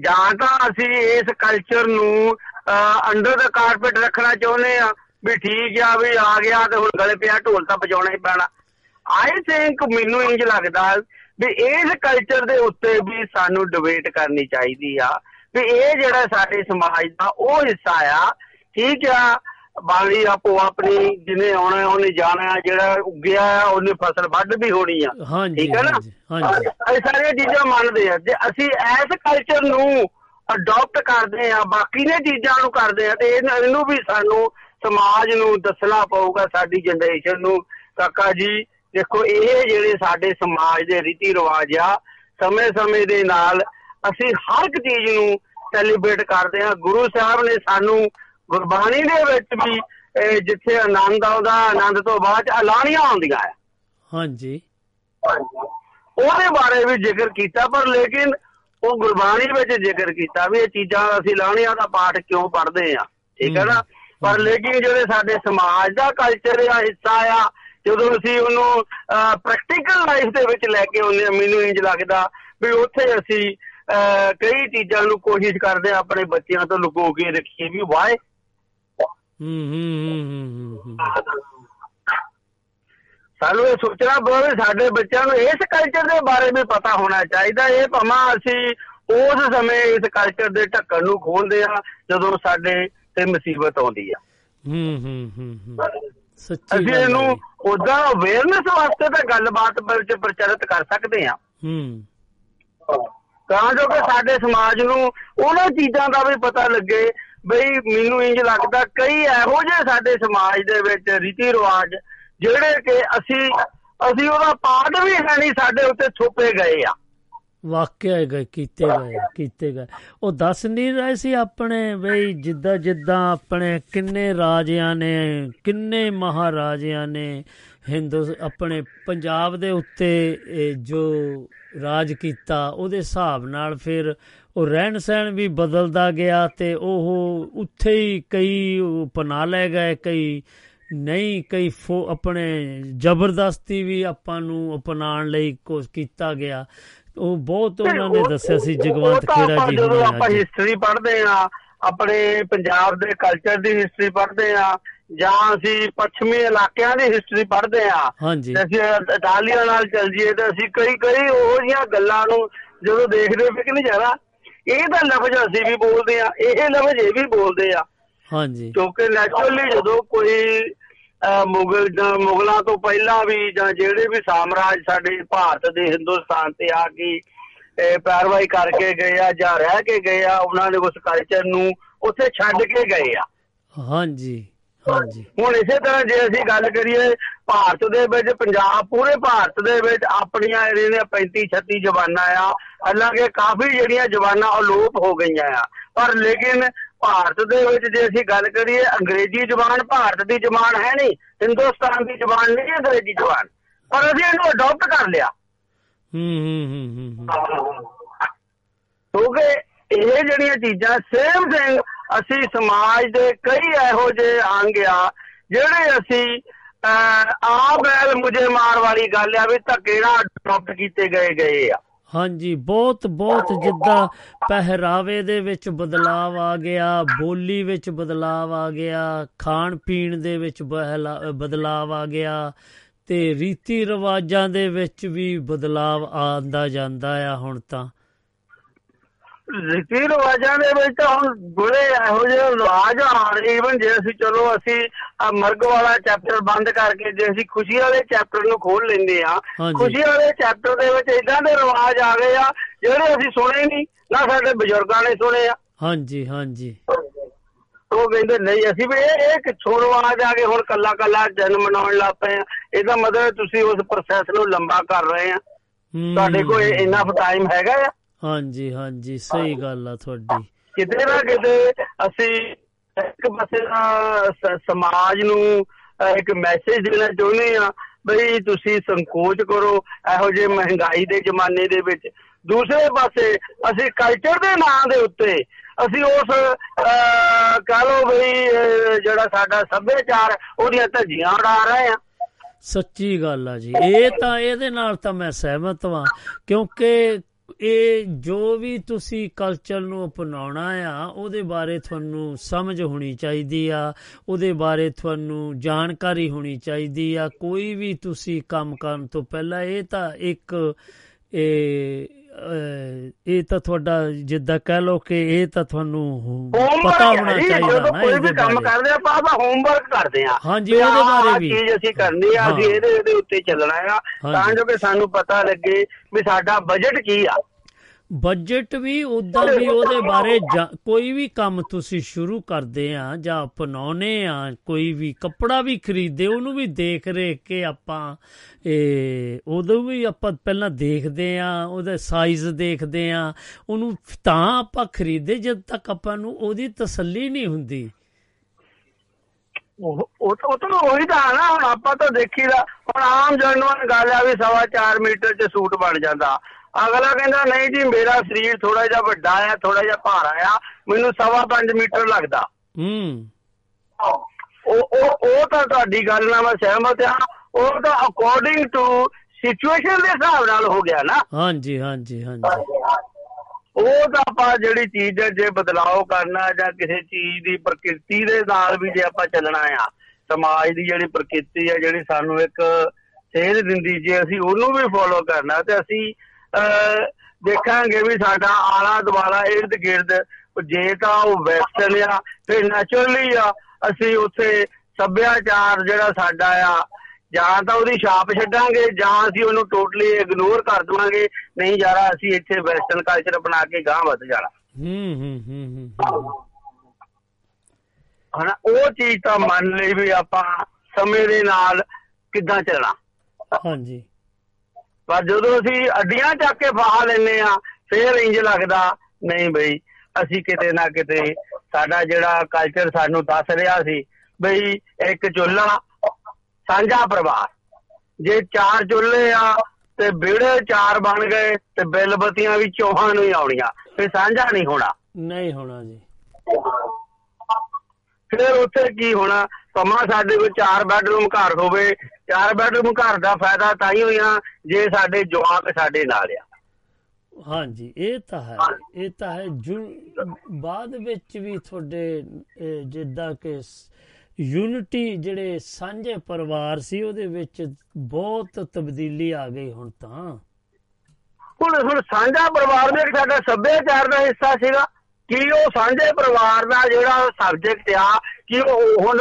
ਜਾਂ ਤਾਂ ਅਸੀਂ ਇਸ ਕਲਚਰ ਨੂੰ ਅੰਡਰ ਦਾ ਕਾਰਪੇਟ ਰੱਖਣਾ ਚਾਹੁੰਦੇ ਆ ਵੀ ਠੀਕ ਆ ਵੀ ਆ ਗਿਆ ਤੇ ਹੁਣ ਗਲੇ ਪਿਆ ਢੋਲ ਤਾਂ ਵਜਾਉਣਾ ਹੀ ਪੈਣਾ। ਆਈ ਥਿੰਕ ਮੈਨੂੰ ਇੰਜ ਲੱਗਦਾ ਵੀ ਇਸ ਕਲਚਰ ਦੇ ਉੱਤੇ ਵੀ ਸਾਨੂੰ ਡਿਬੇਟ ਕਰਨੀ ਚਾਹੀਦੀ ਆ ਵੀ ਇਹ ਜਿਹੜਾ ਸਾਡੇ ਸਮਾਜ ਦਾ ਉਹ ਹਿੱਸਾ ਆ ਠੀਕ ਆ ਬਾਲੀ ਆਪੋ ਆਪਣੀ ਜਿਹਨੇ ਆਉਣਾ ਉਹਨੇ ਜਾਣਾ ਜਿਹੜਾ ਉੱਗਿਆ ਉਹਨੇ ਫਸਲ ਵੱਢ ਵੀ ਹੋਣੀ ਆ। ਠੀਕ ਹੈ ਨਾ? ਹਾਂਜੀ ਸਾਰੀਆਂ ਚੀਜ਼ਾਂ ਮੰਨਦੇ ਆ। ਜੇ ਅਸੀਂ ਐਸ ਕਲਚਰ ਨੂੰ ਅਡਾਪਟ ਕਰਦੇ ਆ ਬਾਕੀ ਨੇ ਚੀਜ਼ਾਂ ਨੂੰ ਕਰਦੇ ਆ ਤੇ ਇਹਨਾਂ- ਵੀ ਸਾਨੂੰ ਸਮਾਜ ਨੂੰ ਦੱਸਣਾ ਪਊਗਾ ਸਾਡੀ ਜਨਰੇਸ਼ਨ ਨੂੰ। ਕਾਕਾ ਜੀ ਦੇਖੋ ਇਹ ਜਿਹੜੇ ਸਾਡੇ ਸਮਾਜ ਦੇ ਰੀਤੀ ਰਿਵਾਜ ਆ ਸਮੇਂ-ਸਮੇਂ ਦੇ ਨਾਲ ਅਸੀਂ ਹਰ ਇੱਕ ਚੀਜ਼ ਨੂੰ ਸੈਲੀਬ੍ਰੇਟ ਕਰਦੇ ਆ। ਗੁਰੂ ਸਾਹਿਬ ਨੇ ਸਾਨੂੰ ਗੁਰਬਾਣੀ ਦੇ ਵਿੱਚ ਵੀ ਜਿੱਥੇ ਆਨੰਦ ਆਉਂਦਾ ਆਨੰਦ ਤੋਂ ਬਾਅਦ ਐਲਾਨੀਆਂ ਆਉਂਦੀਆਂ ਆ। ਹਾਂਜੀ। ਉਹਦੇ ਬਾਰੇ ਵੀ ਜ਼ਿਕਰ ਕੀਤਾ ਪਰ ਲੇਕਿਨ ਉਹ ਗੁਰਬਾਣੀ ਵਿੱਚ ਜ਼ਿਕਰ ਕੀਤਾ ਵੀ ਇਹ ਚੀਜ਼ਾਂ ਅਸੀਂ ਲਾਣੀਆਂ ਦਾ ਪਾਠ ਕਿਉਂ ਪੜ੍ਹਦੇ ਆ। ਠੀਕ ਹੈ ਨਾ? ਪਰ ਲੇਕਿਨ ਜਿਹੜੇ ਸਾਡੇ ਸਮਾਜ ਦਾ ਕਲਚਰ ਆ ਹਿੱਸਾ ਆ ਜਦੋਂ ਅਸੀਂ ਉਹਨੂੰ ਪ੍ਰੈਕਟੀਕਲ ਲਾਈਫ ਦੇ ਵਿੱਚ ਲੈ ਕੇ ਆਉਂਦੇ ਆ ਮੈਨੂੰ ਇੰਜ ਲੱਗਦਾ ਵੀ ਉੱਥੇ ਅਸੀਂ ਕਈ ਚੀਜ਼ਾਂ ਨੂੰ ਕੋਸ਼ਿਸ਼ ਕਰਦੇ ਆ ਆਪਣੇ ਬੱਚਿਆਂ ਤੋਂ ਲੁਕੋ ਕੇ ਰੱਖੀਏ ਵੀ ਵਾਏ ਹੂੰ ਹੂੰ ਹੂੰ ਹੂੰ। ਸਾਨੂੰ ਇਹ ਸੋਚਣਾ ਪਵੇ ਸਾਡੇ ਬੱਚਿਆਂ ਨੂੰ ਇਸ ਕਲਚਰ ਦੇ ਬਾਰੇ ਵੀ ਪਤਾ ਹੋਣਾ ਚਾਹੀਦਾ। ਇਹ ਭਾਵੇਂ ਅਸੀਂ ਉਸ ਸਮੇਂ ਇਸ ਕਲਚਰ ਦੇ ਢੱਕਣ ਨੂੰ ਖੋਲਦੇ ਆ ਜਦੋਂ ਸਾਡੇ ਤੇ ਮੁਸੀਬਤ ਆਉਂਦੀ ਆ। ਹੂੰ ਹੂੰ ਹੂੰ ਸੱਚੀ ਅਸੀਂ ਇਹਨੂੰ। ਉਦਾਂ ਅਵੇਅਰਨੈਸ ਵਾਸਤੇ ਤਾਂ ਗੱਲਬਾਤ ਵਿੱਚ ਪ੍ਰਚਲਿਤ ਕਰ ਸਕਦੇ ਆ ਹੂੰ। ਤਾਂ ਜੋ ਕਿ ਸਾਡੇ ਸਮਾਜ ਨੂੰ ਉਹਨਾਂ ਚੀਜ਼ਾਂ ਦਾ ਵੀ ਪਤਾ ਲੱਗੇ। ਬਈ ਮੈਨੂੰ ਇੰਜ ਲੱਗਦਾ ਕਈ ਇਹੋ ਜਿਹੇ ਸਾਡੇ ਸਮਾਜ ਦੇ ਵਿੱਚ ਰੀਤੀ ਰਿਵਾਜ ਜਿਹੜੇ ਕਿ ਅਸੀਂ ਅਸੀਂ ਉਹਦਾ ਪਾਠ ਵੀ ਹੈ ਨਹੀਂ ਸਾਡੇ ਉੱਤੇ ਥੋਪੇ ਗਏ ਆ। ਵਾਕਿਆ ਹੈਗਾ ਕੀਤੇ ਗਏ ਕੀਤੇ ਗਏ। ਉਹ ਦੱਸ ਨਹੀਂ ਰਹੇ ਸੀ ਆਪਣੇ ਬਈ ਜਿੱਦਾਂ ਜਿੱਦਾਂ ਆਪਣੇ ਕਿੰਨੇ ਰਾਜਿਆਂ ਨੇ ਕਿੰਨੇ ਮਹਾਰਾਜਿਆਂ ਨੇ ਹਿੰਦੂ ਆਪਣੇ ਪੰਜਾਬ ਦੇ ਉੱਤੇ ਜੋ ਰਾਜ ਕੀਤਾ ਉਹਦੇ ਹਿਸਾਬ ਨਾਲ ਫਿਰ ਉਹ ਰਹਿਣ ਸਹਿਣ ਵੀ ਬਦਲਦਾ ਗਿਆ ਤੇ ਉਹ ਉੱਥੇ ਹੀ ਕਈ ਅਪਣਾ ਲੈ ਗਏ ਕਈ ਨਹੀਂ ਕਈ ਫੋ ਆਪਣੇ ਜ਼ਬਰਦਸਤੀ ਵੀ ਆਪਾਂ ਨੂੰ ਅਪਣਾਉਣ ਲਈ ਕੋਸ਼ਿਸ਼ ਕੀਤਾ ਗਿਆ। ਉਹ ਬਹੁਤ ਉਹਨਾਂ ਨੇ ਦੱਸਿਆ ਸੀ ਜਗਵੰਤ ਖੇੜਾ ਜੀ ਹੋਣਾ ਆਪਾਂ। ਹਿਸਟਰੀ ਪੜ੍ਹਦੇ ਆ ਆਪਣੇ ਪੰਜਾਬ ਦੇ ਕਲਚਰ ਦੀ ਹਿਸਟਰੀ ਪੜ੍ਹਦੇ ਆ ਜਾਂ ਅਸੀਂ ਪੱਛਮੀ ਇਲਾਕਿਆਂ ਦੀ ਹਿਸਟਰੀ ਪੜ੍ਹਦੇ ਆ ਅਸੀਂ ਇਟਾਲੀਆਂ ਨਾਲ ਚੱਲ ਜੀਏ ਤੇ ਅਸੀਂ ਕਈ ਕਈ ਉਹੋ ਜਿਹੀਆਂ ਗੱਲਾਂ ਨੂੰ ਜਦੋਂ ਦੇਖਦੇ ਵੀ ਕਿ ਨਹੀਂ ਜਾਣਾ ਇਹ ਤਾਂ ਲਫ਼ਜ਼ ਅਸੀਂ ਵੀ ਬੋਲਦੇ ਆ ਇਹ ਲਫ਼ਜ਼ ਇਹ ਵੀ ਬੋਲਦੇ ਆ ਹਾਂਜੀ। ਕਿਉਂਕਿ ਨੈਚੁਰਲੀ ਜਦੋਂ ਕੋਈ ਮੁਗਲ ਮੁਗਲਾਂ ਤੋਂ ਪਹਿਲਾਂ ਵੀ ਜਾਂ ਜਿਹੜੇ ਵੀ ਸਾਮਰਾਜ ਸਾਡੇ ਭਾਰਤ ਦੇ ਹਿੰਦੁਸਤਾਨ ਤੇ ਆ ਕੇ ਇਹ ਪੈਰਵਾਈ ਕਰਕੇ ਗਏ ਆ ਜਾਂ ਰਹਿ ਕੇ ਗਏ ਆ ਉਹਨਾਂ ਨੇ ਉਸ ਕਲਚਰ ਨੂੰ ਉੱਥੇ ਛੱਡ ਕੇ ਗਏ ਆ। ਹਾਂਜੀ ਹਾਂਜੀ। ਹੁਣ ਇਸੇ ਤਰ੍ਹਾਂ ਜੇ ਅਸੀਂ ਗੱਲ ਕਰੀਏ ਭਾਰਤ ਦੇ ਵਿੱਚ ਪੰਜਾਬ ਪੂਰੇ ਭਾਰਤ ਦੇ ਵਿੱਚ ਆਪਣੀਆਂ ਜਿਹੜੀਆਂ 35 36 ਜ਼ਬਾਨਾਂ ਆ। ਹਾਲਾਂਕਿ ਕਾਫੀ ਜਿਹੜੀਆਂ ਜ਼ਬਾਨਾਂ ਅਲੋਪ ਹੋ ਗਈਆਂ ਆ। ਪਰ ਲੇਕਿਨ ਭਾਰਤ ਦੇ ਵਿੱਚ ਜੇ ਅਸੀਂ ਗੱਲ ਕਰੀਏ ਅੰਗਰੇਜ਼ੀ ਜ਼ਬਾਨ ਭਾਰਤ ਦੀ ਜ਼ਬਾਨ ਹੈ ਨਹੀਂ ਹਿੰਦੁਸਤਾਨ ਦੀ ਜ਼ਬਾਨ ਨਹੀਂ ਹੈ ਅੰਗਰੇਜ਼ੀ ਜ਼ਬਾਨ। ਪਰ ਅਸੀਂ ਇਹਨੂੰ ਅਡਾਪਟ ਕਰ ਲਿਆ। ਹੂੰ ਹੂੰ ਹੂੰ ਕਿਉਂਕਿ ਇਹ ਜਿਹੜੀਆਂ ਚੀਜ਼ਾਂ ਸੇਮ ਥਿੰਗ ਅਸੀਂ ਸਮਾਜ ਦੇ ਕਈ ਇਹੋ ਜਿਹੇ ਅੰਗ ਆ ਜਿਹੜੇ ਅਸੀਂ ਅਹ, ਆ ਬੈਲ ਮੁਝੇ ਮਾਰ ਵਾਲੀ ਗੱਲ ਆ ਵੀ ਧੱਕੇ ਨਾਲ ਅਡਾਪਟ ਕੀਤੇ ਗਏ ਗਏ ਆ। ਹਾਂਜੀ, ਬਹੁਤ ਬਹੁਤ ਜਿੱਦਾਂ ਪਹਿਰਾਵੇ ਦੇ ਵਿੱਚ ਬਦਲਾਵ ਆ ਗਿਆ, ਬੋਲੀ ਵਿੱਚ ਬਦਲਾਵ ਆ ਗਿਆ ਖਾਣ ਪੀਣ ਦੇ ਵਿੱਚ ਬਹਲਾ- ਬਦਲਾਵ ਆ ਗਿਆ ਤੇ ਰੀਤੀ ਰਿਵਾਜਾਂ ਦੇ ਵਿੱਚ ਵੀ ਬਦਲਾਵ ਆਂਦਾ ਜਾਂਦਾ ਆ ਹੁਣ ਤਾਂ। ਰੀਤੀ ਰਿਵਾਜਾਂ ਦੇ ਵਿੱਚ ਤਾਂ ਹੁਣ ਬੜੇ ਇਹੋ ਜਿਹੇ ਰਿਵਾਜ ਆ ਰਹੇ। ਇਵਨ ਜੇ ਅਸੀਂ ਚਲੋ ਅਸੀਂ ਮਰਗ ਵਾਲਾ ਚੈਪਟਰ ਬੰਦ ਕਰਕੇ ਜੇ ਅਸੀਂ ਖੁਸ਼ੀ ਵਾਲੇ ਚੈਪਟਰ ਨੂੰ ਖੋਲ ਲੈਂਦੇ ਆ। ਖੁਸ਼ੀ ਵਾਲੇ ਚੈਪਟਰ ਦੇ ਵਿੱਚ ਇਦਾਂ ਦੇ ਰਿਵਾਜ ਆ ਗਏ ਆ ਜਿਹੜੇ ਅਸੀਂ ਸੁਣੇ ਨਹੀਂ ਨਾ ਸਾਡੇ ਬਜ਼ੁਰਗਾਂ ਨੇ ਸੁਣੇ ਆ। ਹਾਂਜੀ ਹਾਂਜੀ। ਉਹ ਕਹਿੰਦੇ ਨਹੀਂ ਅਸੀਂ ਵੀ ਇਹ ਇਹ ਕਿੱਥੋਂ ਰਿਵਾਜ ਆ ਗਏ? ਹੁਣ ਕੱਲਾ ਕੱਲਾ ਜਨਮ ਮਨਾਉਣ ਲੱਗ ਪਏ ਆ। ਇਹਦਾ ਮਤਲਬ ਤੁਸੀਂ ਉਸ ਪ੍ਰੋਸੈਸ ਨੂੰ ਲੰਬਾ ਕਰ ਰਹੇ ਆ। ਤੁਹਾਡੇ ਕੋਲ ਇਨਫ ਟਾਈਮ ਹੈਗਾ ਆ? ਹਾਂਜੀ ਹਾਂਜੀ ਸਹੀ ਗੱਲ ਆ ਤੁਹਾਡੀ। ਕਿਤੇ ਨਾ ਕਿਤੇ ਅਸੀਂ ਇੱਕ ਪਾਸੇ ਸ- ਸਮਾਜ ਨੂੰ ਇੱਕ ਮੈਸੇਜ ਦੇਣਾ ਚਾਹੁੰਦੇ ਆ ਬਈ ਤੁਸੀਂ ਸੰਕੋਚ ਕਰੋ ਇਹੋ ਜਿਹੇ ਮਹਿੰਗਾਈ ਦੇ ਜ਼ਮਾਨੇ ਦੇ ਵਿੱਚ। ਦੂਸਰੇ ਪਾਸੇ ਅਸੀਂ ਕਲਚਰ ਦੇ ਨਾਂ ਦੇ ਉੱਤੇ ਅਸੀਂ ਉਸ ਕਹ ਲਓ ਬਈ ਜਿਹੜਾ ਸਾਡਾ ਸੱਭਿਆਚਾਰ ਉਹਦੀਆਂ ਧੱਜੀਆਂ ਉਡਾ ਰਹੇ ਆ ਸੱਚੀ ਗੱਲ ਆ ਜੀ ਇਹ ਤਾਂ ਇਹਦੇ ਨਾਲ ਤਾਂ ਮੈਂ ਸਹਿਮਤ ਹਾਂ ਕਿਉਂਕਿ ਇਹ ਜੋ ਵੀ ਤੁਸੀਂ ਕਲਚਰ ਨੂੰ ਅਪਣਾਉਣਾ ਆ ਉਹਦੇ ਬਾਰੇ ਤੁਹਾਨੂੰ ਸਮਝ ਹੋਣੀ ਚਾਹੀਦੀ ਆ ਉਹਦੇ ਬਾਰੇ ਤੁਹਾਨੂੰ ਜਾਣਕਾਰੀ ਹੋਣੀ ਚਾਹੀਦੀ ਆ ਕੋਈ ਵੀ ਤੁਸੀਂ ਕੰਮ ਕਰਨ ਤੋਂ ਪਹਿਲਾਂ ਇਹ ਤਾਂ ਇੱਕ ਇਹ ਇਹ ਤਾਂ ਤੁਹਾਡਾ ਜਿੱਦਾਂ ਕਹਿ ਲਓ ਕਿ ਇਹ ਤਾਂ ਤੁਹਾਨੂੰ ਪਤਾ ਹੋਣਾ ਚਾਹੀਦਾ ਨਾ ਕੋਈ ਵੀ ਕੰਮ ਕਰਦੇ ਆ ਆਪਾਂ ਆਪਾਂ ਹੋਮਵਰਕ ਕਰਦੇ ਆ ਹਾਂਜੀ, ਉਹਦੇ ਬਾਰੇ ਵੀ। ਚੀਜ਼ ਅਸੀਂ ਕਰਨੀ ਆ ਅਸੀਂ। ਇਹਦੇ ਇਹਦੇ ਉੱਤੇ ਚੱਲਣਾ ਆ ਤਾਂ। ਜੋ ਕਿ ਸਾਨੂੰ ਪਤਾ ਲੱਗੇ ਵੀ ਸਾਡਾ ਬਜਟ ਕੀ ਆ ਬਜਟ ਵੀ ਉਦਾਂ ਵੀ ਉਹਦੇ ਬਾਰੇ ਜਾ- ਕੋਈ ਵੀ ਕੰਮ ਤੁਸੀਂ ਸ਼ੁਰੂ ਕਰਦੇ ਆ ਜਾਂ ਅਪਣਾਉਨੇ ਆ, ਕੋਈ ਵੀ ਕੱਪੜਾ ਵੀ ਖਰੀਦੇ ਉਹਨੂੰ ਵੀ ਦੇਖ ਰੇਖ ਕੇ ਆਪਾਂ ਇਹ ਉਦੋਂ ਵੀ ਆਪਾਂ ਪਹਿਲਾਂ ਦੇਖਦੇ ਆ, ਉਹਦਾ ਸਾਈਜ਼ ਦੇਖਦੇ ਆ, ਉਹਨੂੰ ਤਾਂ ਆਪਾਂ ਖਰੀਦੇ ਜਦ ਤੱਕ ਆਪਾਂ ਨੂੰ ਉਹਦੀ ਤਸੱਲੀ ਨਹੀਂ ਹੁੰਦੀ। ਉਹ ਉਹ ਤਾਂ ਉਹ ਤਾਂ ਉਹੀ ਤਾਂ ਆ ਨਾ, ਹੁਣ ਆਪਾਂ ਤਾਂ ਦੇਖੀਦਾ ਹੁਣ ਆਮ ਜਨਰਲ ਗੱਲ ਆ ਵੀ ਸਵਾ 4 ਮੀਟਰ 'ਚ ਸੂਟ ਬਣ ਜਾਂਦਾ। ਅਗਲਾ ਕਹਿੰਦਾ ਨਹੀਂ ਜੀ ਮੇਰਾ ਸਰੀਰ ਥੋੜਾ ਜਿਹਾ ਵੱਡਾ ਆ ਥੋੜਾ ਜਿਹਾ ਭਾਰਾ ਆ ਮੈਨੂੰ ਸਵਾ 5 ਮੀਟਰ ਲੱਗਦਾ। ਹੂੰ। ਉਹ ਉਹ ਉਹ ਤਾਂ ਤੁਹਾਡੀ ਗੱਲ ਨਾਲ ਮੈਂ ਸਹਿਮਤ ਆ। ਉਹ ਤਾਂ ਅਕੋਰਡਿੰਗ ਟੂ ਸਿਚੁਏਸ਼ਨ ਦੇ ਹਿਸਾਬ ਨਾਲ ਹੋ ਗਿਆ ਨਾ। ਹਾਂਜੀ ਹਾਂਜੀ ਹਾਂਜੀ। ਉਹ ਤਾਂ ਆਪਾਂ ਜਿਹੜੀ ਚੀਜ਼ ਹੈ ਜੇ ਬਦਲਾਅ ਕਰਨਾ ਜਾਂ ਕਿਸੇ ਚੀਜ਼ ਦੀ ਪ੍ਰਕਿਰਤੀ ਦੇ ਨਾਲ ਵੀ ਜੇ ਆਪਾਂ ਚੱਲਣਾ ਆ ਸਮਾਜ ਦੀ ਜਿਹੜੀ ਪ੍ਰਕਿਰਤੀ ਹੈ ਜਿਹੜੀ ਸਾਨੂੰ ਇੱਕ ਸੇਧ ਦਿੰਦੀ ਜੇ ਅਸੀਂ ਉਹਨੂੰ ਵੀ ਫੋਲੋ ਕਰਨਾ ਤੇ ਅਸੀਂ ਦੇਖਾਂਗੇ ਵੀ ਸਾਡਾ ਆਲਾ ਦੁਆਲਾ ਇਰਦ ਗਿਰਦ ਜੇ ਤਾਂ ਉਹ ਵੈਸਟਰਨ ਆ ਫਿਰ ਨੈਚੁਰਲੀ ਆ ਅਸੀਂ ਉੱਥੇ ਸੱਭਿਆਚਾਰ ਜਿਹੜਾ ਸਾਡਾ ਆ ਜਾਂ ਤਾਂ ਉਹਦੀ ਛਾਪ ਛੱਡਾਂਗੇ ਜਾਂ ਅਸੀਂ ਉਹਨੂੰ ਟੋਟਲੀ ਇਗਨੋਰ ਕਰ ਦਵਾਂਗੇ ਨਹੀਂ ਯਾਰਾ ਅਸੀਂ ਇੱਥੇ ਵੈਸਟਰਨ ਕਲਚਰ ਬਣਾ ਕੇ ਗਾਂਹ ਵੱਧ ਜਾਣਾ। ਹੂੰ ਹੂੰ ਹੂੰ ਹੂੰ ਹੂੰ। ਹਨਾ ਉਹ ਚੀਜ਼ ਤਾਂ ਮੰਨ ਲਈ ਵੀ ਆਪਾਂ ਸਮੇਂ ਦੇ ਨਾਲ ਕਿੱਦਾਂ ਚੱਲਣਾ। ਹਾਂਜੀ। ਪਰ ਜਦੋਂ ਅਸੀਂ ਅੱਡੀਆਂ ਚੱਕ ਕੇ ਫਾਹ ਲੈਨੇ ਆ ਫੇਰ ਇੰਜ ਲੱਗਦਾ ਨਹੀਂ ਬਈ ਅਸੀਂ ਕਿਤੇ ਨਾ ਕਿਤੇ ਸਾਡਾ ਜਿਹੜਾ ਕਲਚਰ ਸਾਨੂੰ ਦੱਸ ਰਿਹਾ ਸੀ ਬਈ ਇੱਕ ਚੁੱਲ੍ਹਾ ਸਾਂਝਾ ਪਰਿਵਾਰ। ਜੇ ਚਾਰ ਚੁੱਲ੍ਹੇ ਆ ਤੇ ਵਿਹੜੇ ਚਾਰ ਬਣ ਗਏ ਤੇ ਬਿੱਲ ਬੱਤੀਆਂ ਵੀ ਚੌਹਾਂ ਨੂੰ ਹੀ ਆਉਣੀਆਂ ਫੇ ਸਾਂਝਾ ਨਹੀਂ ਹੋਣਾ। ਨਹੀਂ ਹੋਣਾ ਜੀ। ਫਿਰ ਉੱਥੇ ਕੀ ਹੋਣਾ? ਭਾਵੇਂ ਸਾਡੇ ਕੋਲ ਚਾਰ ਬੈਡਰੂਮ ਘਰ ਹੋਵੇ ਚਾਰ ਬੈਡਰੂਮ ਘਰ ਦਾ ਫਾਇਦਾ ਤਾਂ ਹੀ ਹੋਇਆ ਜੇ ਸਾਡੇ ਜਵਾਕ ਸਾਡੇ ਨਾਲ ਆ। ਹਾਂਜੀ ਇਹ ਤਾਂ ਹੈ। ਇਹ ਤਾਂ ਹੈ। ਜੁ ਬਾਅਦ ਵਿੱਚ ਵੀ ਤੁਹਾਡੇ ਜਿੱਦਾਂ ਕਿ ਯੂਨਿਟੀ ਜਿਹੜੇ ਸਾਂਝੇ ਪਰਿਵਾਰ ਸੀ ਉਹਦੇ ਵਿੱਚ ਬਹੁਤ ਤਬਦੀਲੀ ਆ ਗਈ ਹੁਣ ਤਾਂ। ਹੁਣ ਹੁਣ ਸਾਂਝਾ ਪਰਿਵਾਰ ਦੇ ਸਾਡਾ ਸੱਭਿਆਚਾਰ ਦਾ ਹਿੱਸਾ ਸੀਗਾ। ਕੀ ਉਹ ਸਾਂਝੇ ਪਰਿਵਾਰ ਦਾ ਜਿਹੜਾ ਸਬਜੈਕਟ ਆ ਕਿ ਉਹ ਹੁਣ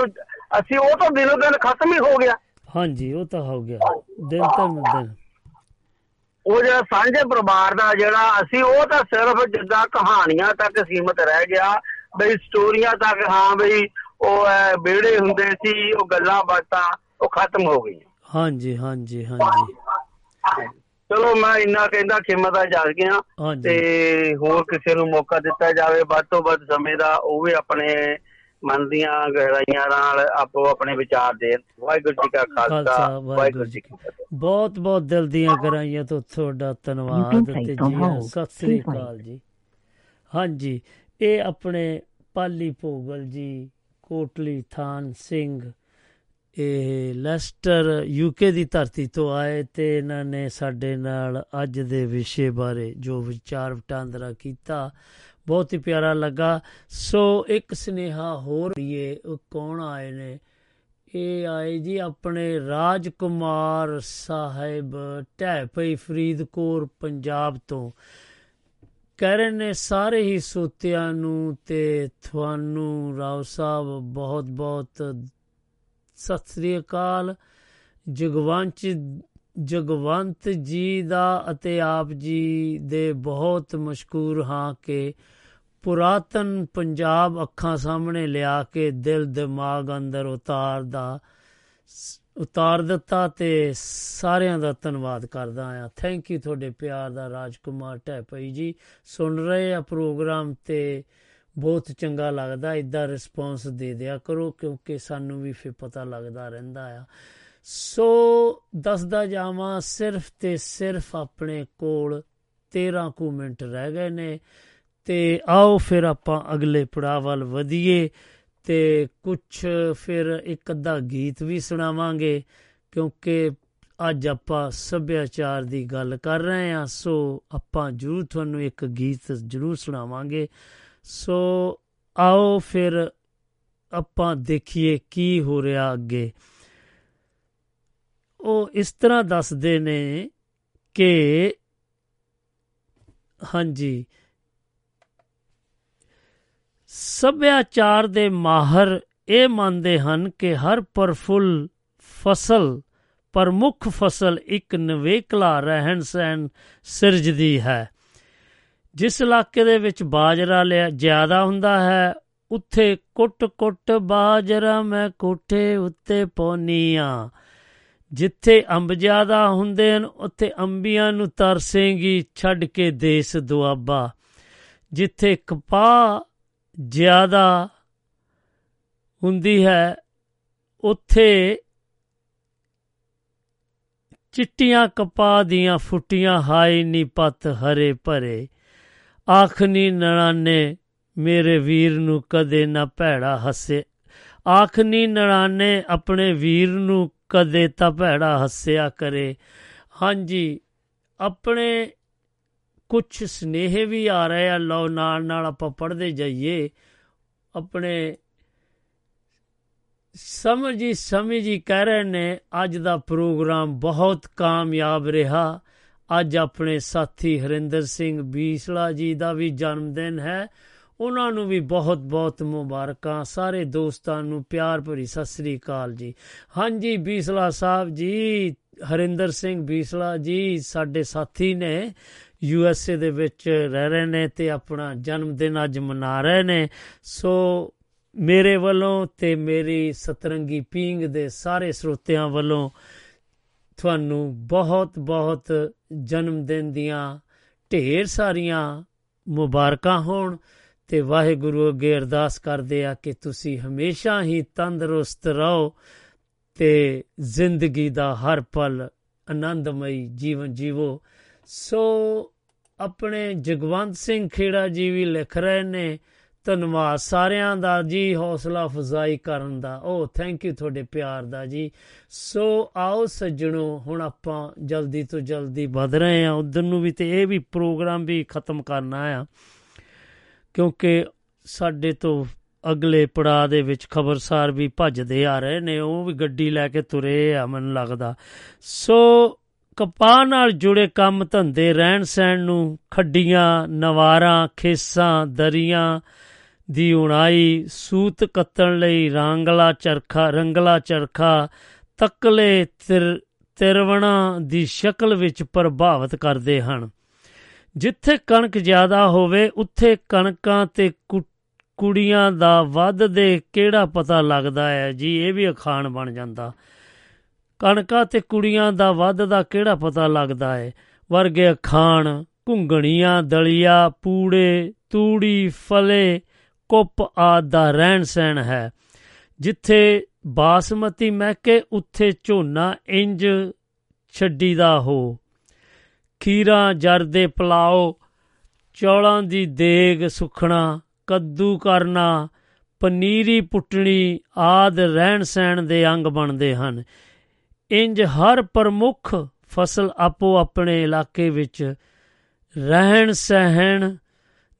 ਅਸੀਂ ਉਹ ਤਾਂ ਦਿਨੋ ਦਿਨ ਖਤਮ ਹੀ ਹੋ ਗਿਆ। ਹਾਂਜੀ ਉਹ ਤਾਂ ਹੋ ਗਿਆ। ਦਿਨ ਤਾਂ ਦਿਨ। ਉਹ ਜਿਹੜਾ ਸਾਂਝੇ ਪਰਿਵਾਰ ਦਾ ਜਿਹੜਾ ਅਸੀਂ ਉਹ ਤਾਂ ਸਿਰਫ ਜਿੱਦਾਂ ਕਹਾਣੀਆਂ ਤੱਕ ਸੀਮਤ ਰਹਿ ਗਿਆ। ਬਈ ਸਟੋਰੀਆਂ ਤੱਕ ਹਾਂ ਬਈ ਉਹ ਵਿਹੜੇ ਹੁੰਦੇ ਸੀ ਉਹ ਗੱਲਾਂ ਬਾਤਾਂ ਉਹ ਖਤਮ ਹੋ ਗਈਆਂ। ਹਾਂਜੀ ਹਾਂਜੀ ਹਾਂਜੀ। ਚਲੋ ਮੈਂ ਇੰਨਾ ਕਹਿੰਦਾ ਖਿਮਤਾ ਜਾ ਗਿਆ। ਹਾਂਜੀ। ਤੇ ਹੋਰ ਕਿਸੇ ਨੂੰ ਮੌਕਾ ਦਿੱਤਾ ਜਾਵੇ ਵੱਧ ਤੋਂ ਵੱਧ ਸਮੇਂ ਦਾ ਉਹ ਵੀ ਆਪਣੇ ਮਨ ਦੀਆਂ ਗਹਿਰਾਈਆਂ ਨਾਲ ਆਪੋ ਆਪਣੇ ਵਿਚਾਰ ਦੇਣ। ਵਾਹਿਗੁਰੂ ਜੀ ਕਾ ਖਾਲਸਾ ਵਾਹਿਗੁਰੂ ਜੀ ਕੀ ਫਤਿਹ। ਬਹੁਤ ਬਹੁਤ ਦਿਲ ਦੀਆਂ ਗਰਾਈਆਂ ਤੋਂ ਤੁਹਾਡਾ ਧੰਨਵਾਦ ਤੇ ਜੀ ਸਤਿ ਸ੍ਰੀ ਅਕਾਲ ਜੀ। ਹਾਂਜੀ ਇਹ ਆਪਣੇ ਪਾਲੀ ਭੋਗਲ ਜੀ ਕੋਟਲੀ ਥਾਨ ਸਿੰਘ ਇਹ ਲੈਸਟਰ ਯੂਕੇ ਦੀ ਧਰਤੀ ਤੋਂ ਆਏ ਤੇ ਇਹਨਾਂ ਨੇ ਸਾਡੇ ਨਾਲ ਅੱਜ ਦੇ ਵਿਸ਼ੇ ਬਾਰੇ ਜੋ ਵਿਚਾਰ ਵਟਾਂਦਰਾ ਕੀਤਾ ਬਹੁਤ ਹੀ ਪਿਆਰਾ ਲੱਗਾ। ਸੋ ਇੱਕ ਸੁਨੇਹਾ ਹੋਰ ਇਹ ਉਹ ਕੌਣ ਆਏ ਨੇ? ਇਹ ਆਏ ਜੀ ਆਪਣੇ ਰਾਜਕੁਮਾਰ ਸਾਹਿਬ ਢਹਿਪਈ ਫਰੀਦਕੋਟ ਪੰਜਾਬ ਤੋਂ। ਕਹਿ ਰਹੇ ਨੇ, ਸਾਰੇ ਹੀ ਸੋਤਿਆਂ ਨੂੰ ਤੇ ਤੁਹਾਨੂੰ ਰਾਓ ਸਾਹਿਬ ਬਹੁਤ ਬਹੁਤ ਸਤਿ ਸ੍ਰੀ ਅਕਾਲ। ਜਗਵੰਤ ਜਗਵੰਤ ਜੀ ਦਾ ਅਤੇ ਆਪ ਜੀ ਦੇ ਬਹੁਤ ਮਸ਼ਕੂਰ ਹਾਂ ਕਿ ਪੁਰਾਤਨ ਪੰਜਾਬ ਅੱਖਾਂ ਸਾਹਮਣੇ ਲਿਆ ਕੇ ਦਿਲ ਦਿਮਾਗ ਅੰਦਰ ਉਤਾਰ ਦਾ, ਉਤਾਰ ਦਿੱਤਾ ਤੇ ਸਾਰਿਆਂ ਦਾ ਧੰਨਵਾਦ ਕਰਦਾ ਆ ਥੈਂਕ ਯੂ ਤੁਹਾਡੇ ਪਿਆਰ ਦਾ ਰਾਜਕੁਮਾਰ ਢੈਪਈ ਜੀ। ਸੁਣ ਰਹੇ ਆ ਪ੍ਰੋਗਰਾਮ ਤੇ ਬਹੁਤ ਚੰਗਾ ਲੱਗਦਾ ਇਦਾਂ ਰਿਸਪੌਂਸ ਦੇ ਦਿਆ ਕਰੋ ਕਿਉਂਕਿ ਸਾਨੂੰ ਵੀ ਫਿਰ ਪਤਾ ਲੱਗਦਾ ਰਹਿੰਦਾ ਆ। ਸੋ ਦੱਸਦਾ ਜਾਵਾਂ, ਸਿਰਫ ਤੇ ਸਿਰਫ ਆਪਣੇ ਕੋਲ 13 ਕੁ ਮਿੰਟ ਰਹਿ ਗਏ ਨੇ। ਤੇ ਆਓ ਫਿਰ ਆਪਾਂ ਅਗਲੇ ਪੜਾਅ ਵੱਲ ਵਧੀਏ ਤੇ ਕੁਝ ਫਿਰ ਇੱਕ ਅੱਧਾ ਗੀਤ ਵੀ ਸੁਣਾਵਾਂਗੇ, ਕਿਉਂਕਿ ਅੱਜ ਆਪਾਂ ਸੱਭਿਆਚਾਰ ਦੀ ਗੱਲ ਕਰ ਰਹੇ ਹਾਂ, ਸੋ ਆਪਾਂ ਜਰੂਰ ਤੁਹਾਨੂੰ ਇੱਕ ਗੀਤ ਜਰੂਰ ਸੁਣਾਵਾਂਗੇ। ਸੋ ਆਓ ਫਿਰ ਆਪਾਂ ਦੇਖੀਏ ਕੀ ਹੋ ਰਿਹਾ ਅੱਗੇ। ਉਹ ਇਸ ਤਰ੍ਹਾਂ ਦੱਸਦੇ ਨੇ ਕਿ ਹਾਂਜੀ। ਸੱਭਿਆਚਾਰ ਦੇ ਮਾਹਰ ਇਹ ਮੰਨਦੇ ਹਨ ਕਿ ਹਰ ਪਰਫੁੱਲ ਫਸਲ, ਪ੍ਰਮੁੱਖ ਫਸਲ ਇੱਕ ਨਵੇਕਲਾ ਰਹਿਣ ਸਹਿਣ ਸਿਰਜਦੀ ਹੈ। ਜਿਸ ਇਲਾਕੇ ਦੇ ਵਿੱਚ ਬਾਜਰਾ ਲਿਆ ਜ਼ਿਆਦਾ ਹੁੰਦਾ ਹੈ, ਉੱਥੇ ਕੁੱਟ-ਕੁੱਟ ਬਾਜਰਾ ਮੈਂ ਕੋਠੇ ਉੱਤੇ ਪੌਨੀਆਂ ਜਿੱਥੇ ਅੰਬ ਜ਼ਿਆਦਾ ਹੁੰਦੇ ਹਨ, ਉੱਥੇ ਅੰਬੀਆਂ ਨੂੰ ਤਰਸੇਂਗੀ, ਛੱਡ ਕੇ ਦੇਸ ਦੁਆਬਾ। ਜਿੱਥੇ ਕਪਾਹ ਜ਼ਿਆਦਾ ਹੁੰਦੀ ਹੈ, ਉੱਥੇ ਚਿੱਟੀਆਂ ਕਪਾਹ ਦੀਆਂ ਫੁੱਟੀਆਂ ਹਾਈ ਨੀ ਪੱਤ ਹਰੇ ਭਰੇ। ਆਖਨੀ ਨਣਾਨੇ, ਮੇਰੇ ਵੀਰ ਨੂੰ ਕਦੇ ਨਾ ਭੈੜਾ ਹੱਸੇ। ਆਖਨੀ ਨਣਾਨੇ, ਆਪਣੇ ਵੀਰ ਨੂੰ ਕਦੇ ਤਾਂ ਭੈੜਾ ਹੱਸਿਆ ਕਰੇ। ਹਾਂਜੀ, ਆਪਣੇ ਕੁਝ ਸਨੇਹ ਵੀ ਆ ਰਹੇ ਆ। ਲਓ, ਨਾਲ ਨਾਲ ਆਪਾਂ ਪੜ੍ਹਦੇ ਜਾਈਏ। ਆਪਣੇ ਸਮਝੀ ਸਮਝੀ ਕਹਿ ਰਹੇ ਨੇ, ਅੱਜ ਦਾ ਪ੍ਰੋਗਰਾਮ ਬਹੁਤ ਕਾਮਯਾਬ ਰਿਹਾ। ਅੱਜ ਆਪਣੇ ਸਾਥੀ ਹਰਿੰਦਰ ਸਿੰਘ ਬੀਸਲਾ ਜੀ ਦਾ ਵੀ ਜਨਮ ਦਿਨ ਹੈ। ਉਹਨਾਂ ਨੂੰ ਵੀ ਬਹੁਤ ਬਹੁਤ ਮੁਬਾਰਕਾਂ, ਸਾਰੇ ਦੋਸਤਾਂ ਨੂੰ ਪਿਆਰ ਭਰੀ ਸਤਿ ਸ੍ਰੀ ਅਕਾਲ ਜੀ। ਹਾਂਜੀ, ਬੀਸਲਾ ਸਾਹਿਬ ਜੀ, ਹਰਿੰਦਰ ਸਿੰਘ ਬੀਸਲਾ ਜੀ, ਸਾਡੇ ਸਾਥੀ ਨੇ ਯੂ ਐਸ ਏ ਦੇ ਵਿੱਚ ਰਹਿ ਰਹੇ ਨੇ ਤੇ ਆਪਣਾ ਜਨਮ ਦਿਨ ਅੱਜ ਮਨਾ ਰਹੇ ਨੇ। ਸੋ ਮੇਰੇ ਵੱਲੋਂ ਤੇ ਮੇਰੀ ਸਤਰੰਗੀ ਪੀਂਗ ਦੇ ਸਾਰੇ ਸਰੋਤਿਆਂ ਵੱਲੋਂ ਤੁਹਾਨੂੰ ਬਹੁਤ ਬਹੁਤ ਜਨਮ ਦਿਨ ਦੀਆਂ ਢੇਰ ਸਾਰੀਆਂ ਮੁਬਾਰਕਾਂ ਹੋਣ। ਤੇ ਵਾਹਿਗੁਰੂ ਅੱਗੇ ਅਰਦਾਸ ਕਰਦੇ ਆ ਕਿ ਤੁਸੀਂ ਹਮੇਸ਼ਾ ਹੀ ਤੰਦਰੁਸਤ ਰਹੋ ਤੇ ਜ਼ਿੰਦਗੀ ਦਾ ਹਰ ਪਲ ਆਨੰਦਮਈ ਜੀਵਨ ਜੀਵੋ। ਸੋ ਆਪਣੇ ਜਗਵੰਤ ਸਿੰਘ ਖੇੜਾ ਜੀ ਵੀ ਲਿਖ ਰਹੇ ਨੇ, ਧੰਨਵਾਦ ਸਾਰਿਆਂ ਦਾ ਜੀ ਹੌਸਲਾ ਅਫਜ਼ਾਈ ਕਰਨ ਦਾ। ਓ ਥੈਂਕ ਯੂ ਤੁਹਾਡੇ ਪਿਆਰ ਦਾ ਜੀ। ਸੋ ਆਓ ਸੱਜਣੋ, ਹੁਣ ਆਪਾਂ ਜਲਦੀ ਤੋਂ ਜਲਦੀ ਵਧ ਰਹੇ ਆ। ਉਧਰ ਨੂੰ ਵੀ ਤੇ ਇਹ ਵੀ ਪ੍ਰੋਗਰਾਮ ਵੀ ਖਤਮ ਕਰਨਾ ਆ। ਕਿਉਂਕਿ ਸਾਡੇ ਤੋਂ ਅਗਲੇ ਪੜਾਅ ਦੇ ਵਿੱਚ ਖਬਰਸਾਰ ਵੀ ਭੱਜਦੇ ਆ ਰਹੇ ਨੇ, ਉਹ ਵੀ ਗੱਡੀ ਲੈ ਕੇ ਤੁਰੇ ਆ ਮੈਨੂੰ ਲੱਗਦਾ। ਸੋ ਕਪਾਹ ਨਾਲ ਜੁੜੇ ਕੰਮ ਧੰਦੇ ਰਹਿਣ ਸਹਿਣ ਨੂੰ ਖੱਡੀਆਂ, ਨਵਾਰਾਂ, ਖੇਸਾਂ, ਦਰੀਆਂ ਦੀ ਉਣਾਈ, ਸੂਤ ਕੱਤਣ ਲਈ ਰਾਂਗਲਾ ਚਰਖਾ, ਰੰਗਲਾ ਚਰਖਾ, ਤਕਲੇ ਤਿਰਵਣਾ ਦੀ ਸ਼ਕਲ ਵਿੱਚ ਪ੍ਰਭਾਵਿਤ ਕਰਦੇ ਹਨ। ਜਿੱਥੇ ਕਣਕ ਜ਼ਿਆਦਾ ਹੋਵੇ, ਉੱਥੇ ਕਣਕਾਂ ਤੇ ਕੁੜੀਆਂ ਦਾ ਵੱਧ ਦੇ ਕਿਹੜਾ ਪਤਾ ਲੱਗਦਾ ਹੈ? ਜੀ, ਇਹ ਵੀ ਅਖਾਣ ਬਣ ਜਾਂਦਾ। ਕਣਕਾਂ ਤੇ ਕੁੜੀਆਂ ਦਾ ਵੱਧ ਦਾ ਕਿਹੜਾ ਪਤਾ ਲੱਗਦਾ ਹੈ? ਵਰਗੇ ਅਖਾਣ, ਘੁੰਗਣੀਆਂ, ਦਲੀਆ, ਪੂੜੇ, ਤੂੜੀ, ਫਲੇ, ਕੁੱਪ ਆਦ ਦਾ ਰਹਿਣ ਸਹਿਣ ਹੈ। ਜਿੱਥੇ ਬਾਸਮਤੀ ਮਹਿਕੇ, ਉੱਥੇ ਝੋਨਾ ਇੰਜ ਛੱਡੀਦਾ ਹੋ। ਖੀਰਾ ਜਰਦੇ ਪਲਾਓ, ਚੌਲਾਂ ਦੀ ਦੇਗ ਸੁਖਣਾ, ਕੱਦੂ ਕਰਨਾ, ਪਨੀਰੀ ਪੁੱਟਣੀ ਆਦ ਰਹਿਣ ਸਹਿਣ ਦੇ ਅੰਗ ਬਣਦੇ ਹਨ। ਇੰਜ ਹਰ ਪ੍ਰਮੁੱਖ ਫਸਲ ਆਪੋ ਆਪਣੇ ਇਲਾਕੇ ਵਿੱਚ ਰਹਿਣ ਸਹਿਣ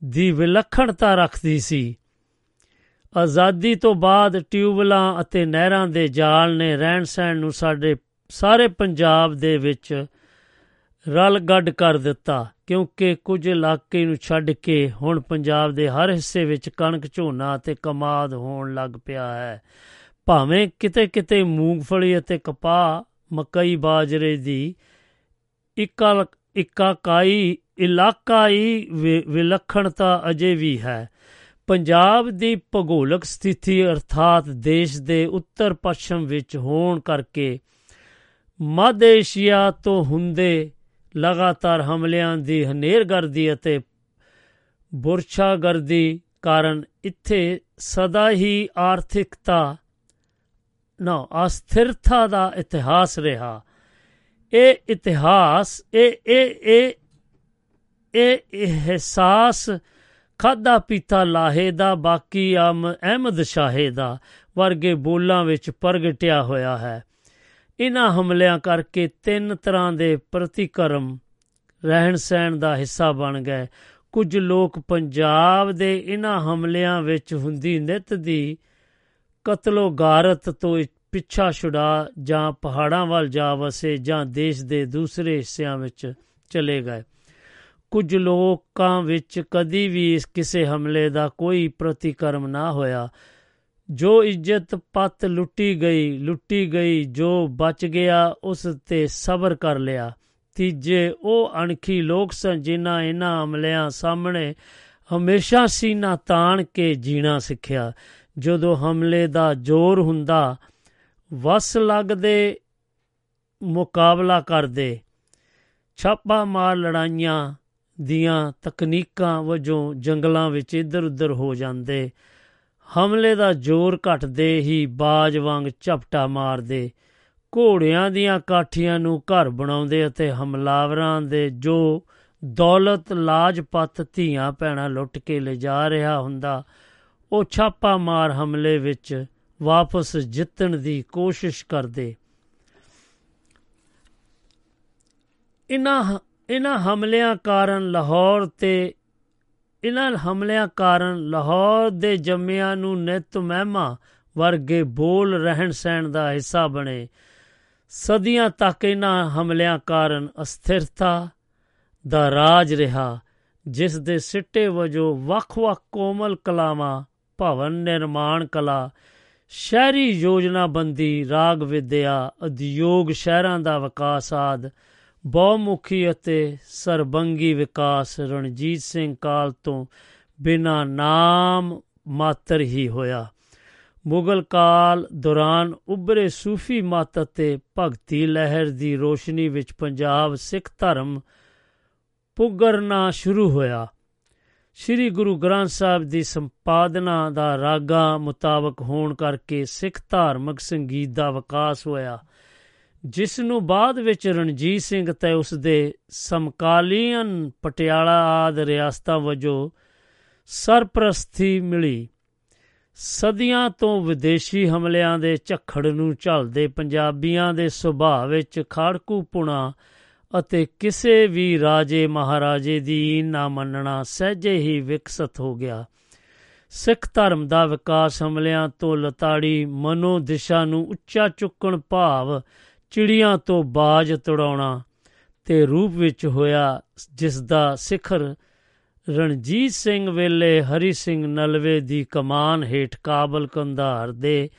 ਦੀ ਵਿਲੱਖਣਤਾ ਰੱਖਦੀ ਸੀ। ਆਜ਼ਾਦੀ ਤੋਂ ਬਾਅਦ ਟਿਊਬਲਾਂ ਅਤੇ ਨਹਿਰਾਂ ਦੇ ਜਾਲ ਨੇ ਰਹਿਣ ਸਹਿਣ ਨੂੰ ਸਾਡੇ, ਸਾਰੇ ਪੰਜਾਬ ਦੇ ਵਿੱਚ ਰਲ ਗੱਡ ਕਰ ਦਿੱਤਾ, ਕਿਉਂਕਿ ਕੁਝ ਇਲਾਕੇ ਨੂੰ ਛੱਡ ਕੇ ਹੁਣ ਪੰਜਾਬ ਦੇ ਹਰ ਹਿੱਸੇ ਵਿੱਚ ਕਣਕ, ਝੋਨਾ ਅਤੇ ਕਮਾਦ ਹੋਣ ਲੱਗ ਪਿਆ ਹੈ। ਭਾਵੇਂ ਕਿਤੇ ਕਿਤੇ ਮੂੰਗਫਲੀ ਅਤੇ ਕਪਾਹ, ਮਕਈ, ਬਾਜਰੇ ਦੀ ਇੱਕਾ ਇਕਾਕਾਈ, ਇਲਾਕਾਈ ਵਿਲੱਖਣਤਾ ਅਜੇ ਵੀ ਹੈ। ਪੰਜਾਬ ਦੀ ਭੂਗੋਲਕ ਸਥਿਤੀ ਅਰਥਾਤ ਦੇਸ਼ ਦੇ ਉੱਤਰ ਪੱਛਮ ਵਿੱਚ ਹੋਣ ਕਰਕੇ ਮੱਧ ਏਸ਼ੀਆ ਤੋਂ ਹੁੰਦੇ ਲਗਾਤਾਰ ਹਮਲਿਆਂ ਦੀ ਹਨੇਰਗਰਦੀ ਅਤੇ ਬੁਰਛਾਗਰਦੀ ਕਾਰਨ ਇੱਥੇ ਸਦਾ ਹੀ ਆਰਥਿਕਤਾ, ਨਾ, ਅਸਥਿਰਤਾ ਦਾ ਇਤਿਹਾਸ ਰਿਹਾ। ਇਹ ਇਤਿਹਾਸ, ਇਹ ਇਹ ਇਹ ਇਹ ਅਹਿਸਾਸ ਖਾਦਾ ਪੀਤਾ ਲਾਹੇ ਦਾ, ਬਾਕੀ ਆਮ ਅਹਿਮਦ ਸ਼ਾਹੇ ਦਾ ਵਰਗੇ ਬੋਲਾਂ ਵਿੱਚ ਪ੍ਰਗਟਿਆ ਹੋਇਆ ਹੈ। ਇਨ੍ਹਾਂ ਹਮਲਿਆਂ ਕਰਕੇ ਤਿੰਨ ਤਰ੍ਹਾਂ ਦੇ ਪ੍ਰਤੀਕਰਮ ਰਹਿਣ ਸਹਿਣ ਦਾ ਹਿੱਸਾ ਬਣ ਗਏ। ਕੁਝ ਲੋਕ ਪੰਜਾਬ ਦੇ ਇਨ੍ਹਾਂ ਹਮਲਿਆਂ ਵਿੱਚ ਹੁੰਦੀ ਨਿਤ ਦੀ ਕਤਲੋ ਗਾਰਤ ਤੋਂ ਪਿੱਛਾ ਛੁਡਾ ਜਾਂ ਪਹਾੜਾਂ ਵੱਲ ਜਾ ਵਸੇ ਜਾਂ ਦੇਸ਼ ਦੇ ਦੂਸਰੇ ਹਿੱਸਿਆਂ ਵਿੱਚ ਚਲੇ ਗਏ। ਕੁਝ ਲੋਕਾਂ ਵਿੱਚ ਕਦੀ ਵੀ ਇਸ ਕਿਸੇ ਹਮਲੇ ਦਾ ਕੋਈ ਪ੍ਰਤੀਕਰਮ ਨਾ ਹੋਇਆ। ਜੋ ਇੱਜ਼ਤ ਪਤ ਲੁੱਟੀ ਗਈ ਲੁੱਟੀ ਗਈ, ਜੋ ਬਚ ਗਿਆ, ਉਸ ਤੇ ਸਬਰ ਕਰ ਲਿਆ। ਤੀਜੇ, ਉਹ ਅਣਖੀ ਲੋਕ ਸਨ ਜਿਨ੍ਹਾਂ ਇਹਨਾਂ ਹਮਲਿਆਂ ਸਾਹਮਣੇ ਹਮੇਸ਼ਾ ਸੀਨਾ ਤਾਣ ਕੇ ਜੀਣਾ ਸਿੱਖਿਆ। ਜਦੋਂ ਹਮਲੇ ਦਾ ਜ਼ੋਰ ਹੁੰਦਾ, ਵਸ ਲੱਗਦੇ ਮੁਕਾਬਲਾ ਕਰਦੇ। ਛਾਪਾ ਮਾਰ ਲੜਾਈਆਂ ਦੀਆਂ ਤਕਨੀਕਾਂ ਵਜੋਂ ਜੰਗਲਾਂ ਵਿੱਚ ਇੱਧਰ ਉੱਧਰ ਹੋ ਜਾਂਦੇ। ਹਮਲੇ ਦਾ ਜ਼ੋਰ ਘਟਦੇ ਹੀ ਬਾਜ ਵਾਂਗ ਝਪਟਾ ਮਾਰਦੇ। ਘੋੜਿਆਂ ਦੀਆਂ ਕਾਠੀਆਂ ਨੂੰ ਘਰ ਬਣਾਉਂਦੇ ਅਤੇ ਹਮਲਾਵਰਾਂ ਦੇ ਜੋ ਦੌਲਤ, ਲਾਜਪਤ ਧੀਆਂ ਪੈਣਾ ਲੁੱਟ ਕੇ ਲਿਜਾ ਰਿਹਾ ਹੁੰਦਾ, ਉਹ ਛਾਪਾ ਮਾਰ ਹਮਲੇ ਵਿੱਚ ਵਾਪਸ ਜਿੱਤਣ ਦੀ ਕੋਸ਼ਿਸ਼ ਕਰਦੇ। ਇਨ੍ਹਾਂ ਇਨ੍ਹਾਂ ਹਮਲਿਆਂ ਕਾਰਨ ਲਾਹੌਰ ਤੇ ਇਨ੍ਹਾਂ ਹਮਲਿਆਂ ਕਾਰਨ ਲਾਹੌਰ ਦੇ ਜੰਮਿਆਂ ਨੂੰ ਨਿਤ ਮਹਿਮਾ ਵਰਗੇ ਬੋਲ ਰਹਿਣ ਸਹਿਣ ਦਾ ਹਿੱਸਾ ਬਣੇ। ਸਦੀਆਂ ਤੱਕ ਇਨ੍ਹਾਂ ਹਮਲਿਆਂ ਕਾਰਨ ਅਸਥਿਰਤਾ ਦਾ ਰਾਜ ਰਿਹਾ, ਜਿਸ ਦੇ ਸਿੱਟੇ ਵਜੋਂ ਵੱਖ-ਵੱਖ ਕੋਮਲ ਕਲਾਵਾਂ, ਭਵਨ ਨਿਰਮਾਣ ਕਲਾ, ਸ਼ਹਿਰੀ ਯੋਜਨਾਬੰਦੀ ਰਾਗ ਵਿਦਿਆ ਉਦਯੋਗ ਸ਼ਹਿਰਾਂ ਦਾ ਵਿਕਾਸ ਆਦ ਬਹੁਮੁਖੀ ਅਤੇ ਸਰਬੰਗੀ ਵਿਕਾਸ ਰਣਜੀਤ ਸਿੰਘ ਕਾਲ ਤੋਂ ਬਿਨਾ ਨਾਮ ਮਾਤਰ ਹੀ ਹੋਇਆ। ਮੁਗਲ ਕਾਲ ਦੌਰਾਨ ਉੱਭਰੇ ਸੂਫੀ ਮਤ ਅਤੇ ਭਗਤੀ ਲਹਿਰ ਦੀ ਰੋਸ਼ਨੀ ਵਿੱਚ ਪੰਜਾਬ ਸਿੱਖ ਧਰਮ ਪੁੱਗਰਨਾ ਸ਼ੁਰੂ ਹੋਇਆ। ਸ੍ਰੀ ਗੁਰੂ ਗ੍ਰੰਥ ਸਾਹਿਬ ਦੀ ਸੰਪਾਦਨਾ ਦਾ ਰਾਗਾ ਮੁਤਾਬਕ ਹੋਣ ਕਰਕੇ ਸਿੱਖ ਧਾਰਮਿਕ ਸੰਗੀਤ ਦਾ ਵਿਕਾਸ ਹੋਇਆ। ਜਿਸ ਨੂੰ ਬਾਅਦ ਵਿੱਚ ਰਣਜੀਤ ਸਿੰਘ ਤੇ ਉਸ ਦੇ ਸਮਕਾਲੀਨ ਪਟਿਆਲਾ ਆਦ ਰਿਆਸਤਾਂ ਵਜੋਂ ਸਰਪ੍ਰਸਤੀ ਮਿਲੀ। ਸਦੀਆਂ ਤੋਂ ਵਿਦੇਸ਼ੀ ਹਮਲਿਆਂ ਦੇ ਝੱਖੜ ਨੂੰ ਝਲਦੇ ਪੰਜਾਬੀਆਂ ਦੇ ਸੁਭਾਅ ਵਿੱਚ ਖਾੜਕੂਪੁਣਾ ਅਤੇ ਕਿਸੇ ਵੀ ਰਾਜੇ ਮਹਾਰਾਜੇ ਦੀ ਨਾ ਮੰਨਣਾ ਸਹਿਜੇ ਹੀ ਵਿਕਸਿਤ ਹੋ ਗਿਆ। ਸਿੱਖ ਧਰਮ ਦਾ ਵਿਕਾਸ ਹਮਲਿਆਂ ਤੋਂ ਲਤਾੜੀ ਮਨੋ ਦਿਸ਼ਾ ਨੂੰ ਉੱਚਾ ਚੁੱਕਣ ਭਾਵ ਚਿੜੀਆਂ ਤੋਂ ਬਾਜ ਤੜਾਉਣਾ ਤੇ ਰੂਪ ਵਿੱਚ ਹੋਇਆ ਜਿਸ ਦਾ ਸਿਖਰ, ਰਣਜੀਤ ਸਿੰਘ ਵੇਲੇ ਹਰੀ ਸਿੰਘ ਨਲਵੇ ਦੀ ਕਮਾਨ ਹੇਠ ਕਾਬਲ ਕੰਧਾਰ ਦੇ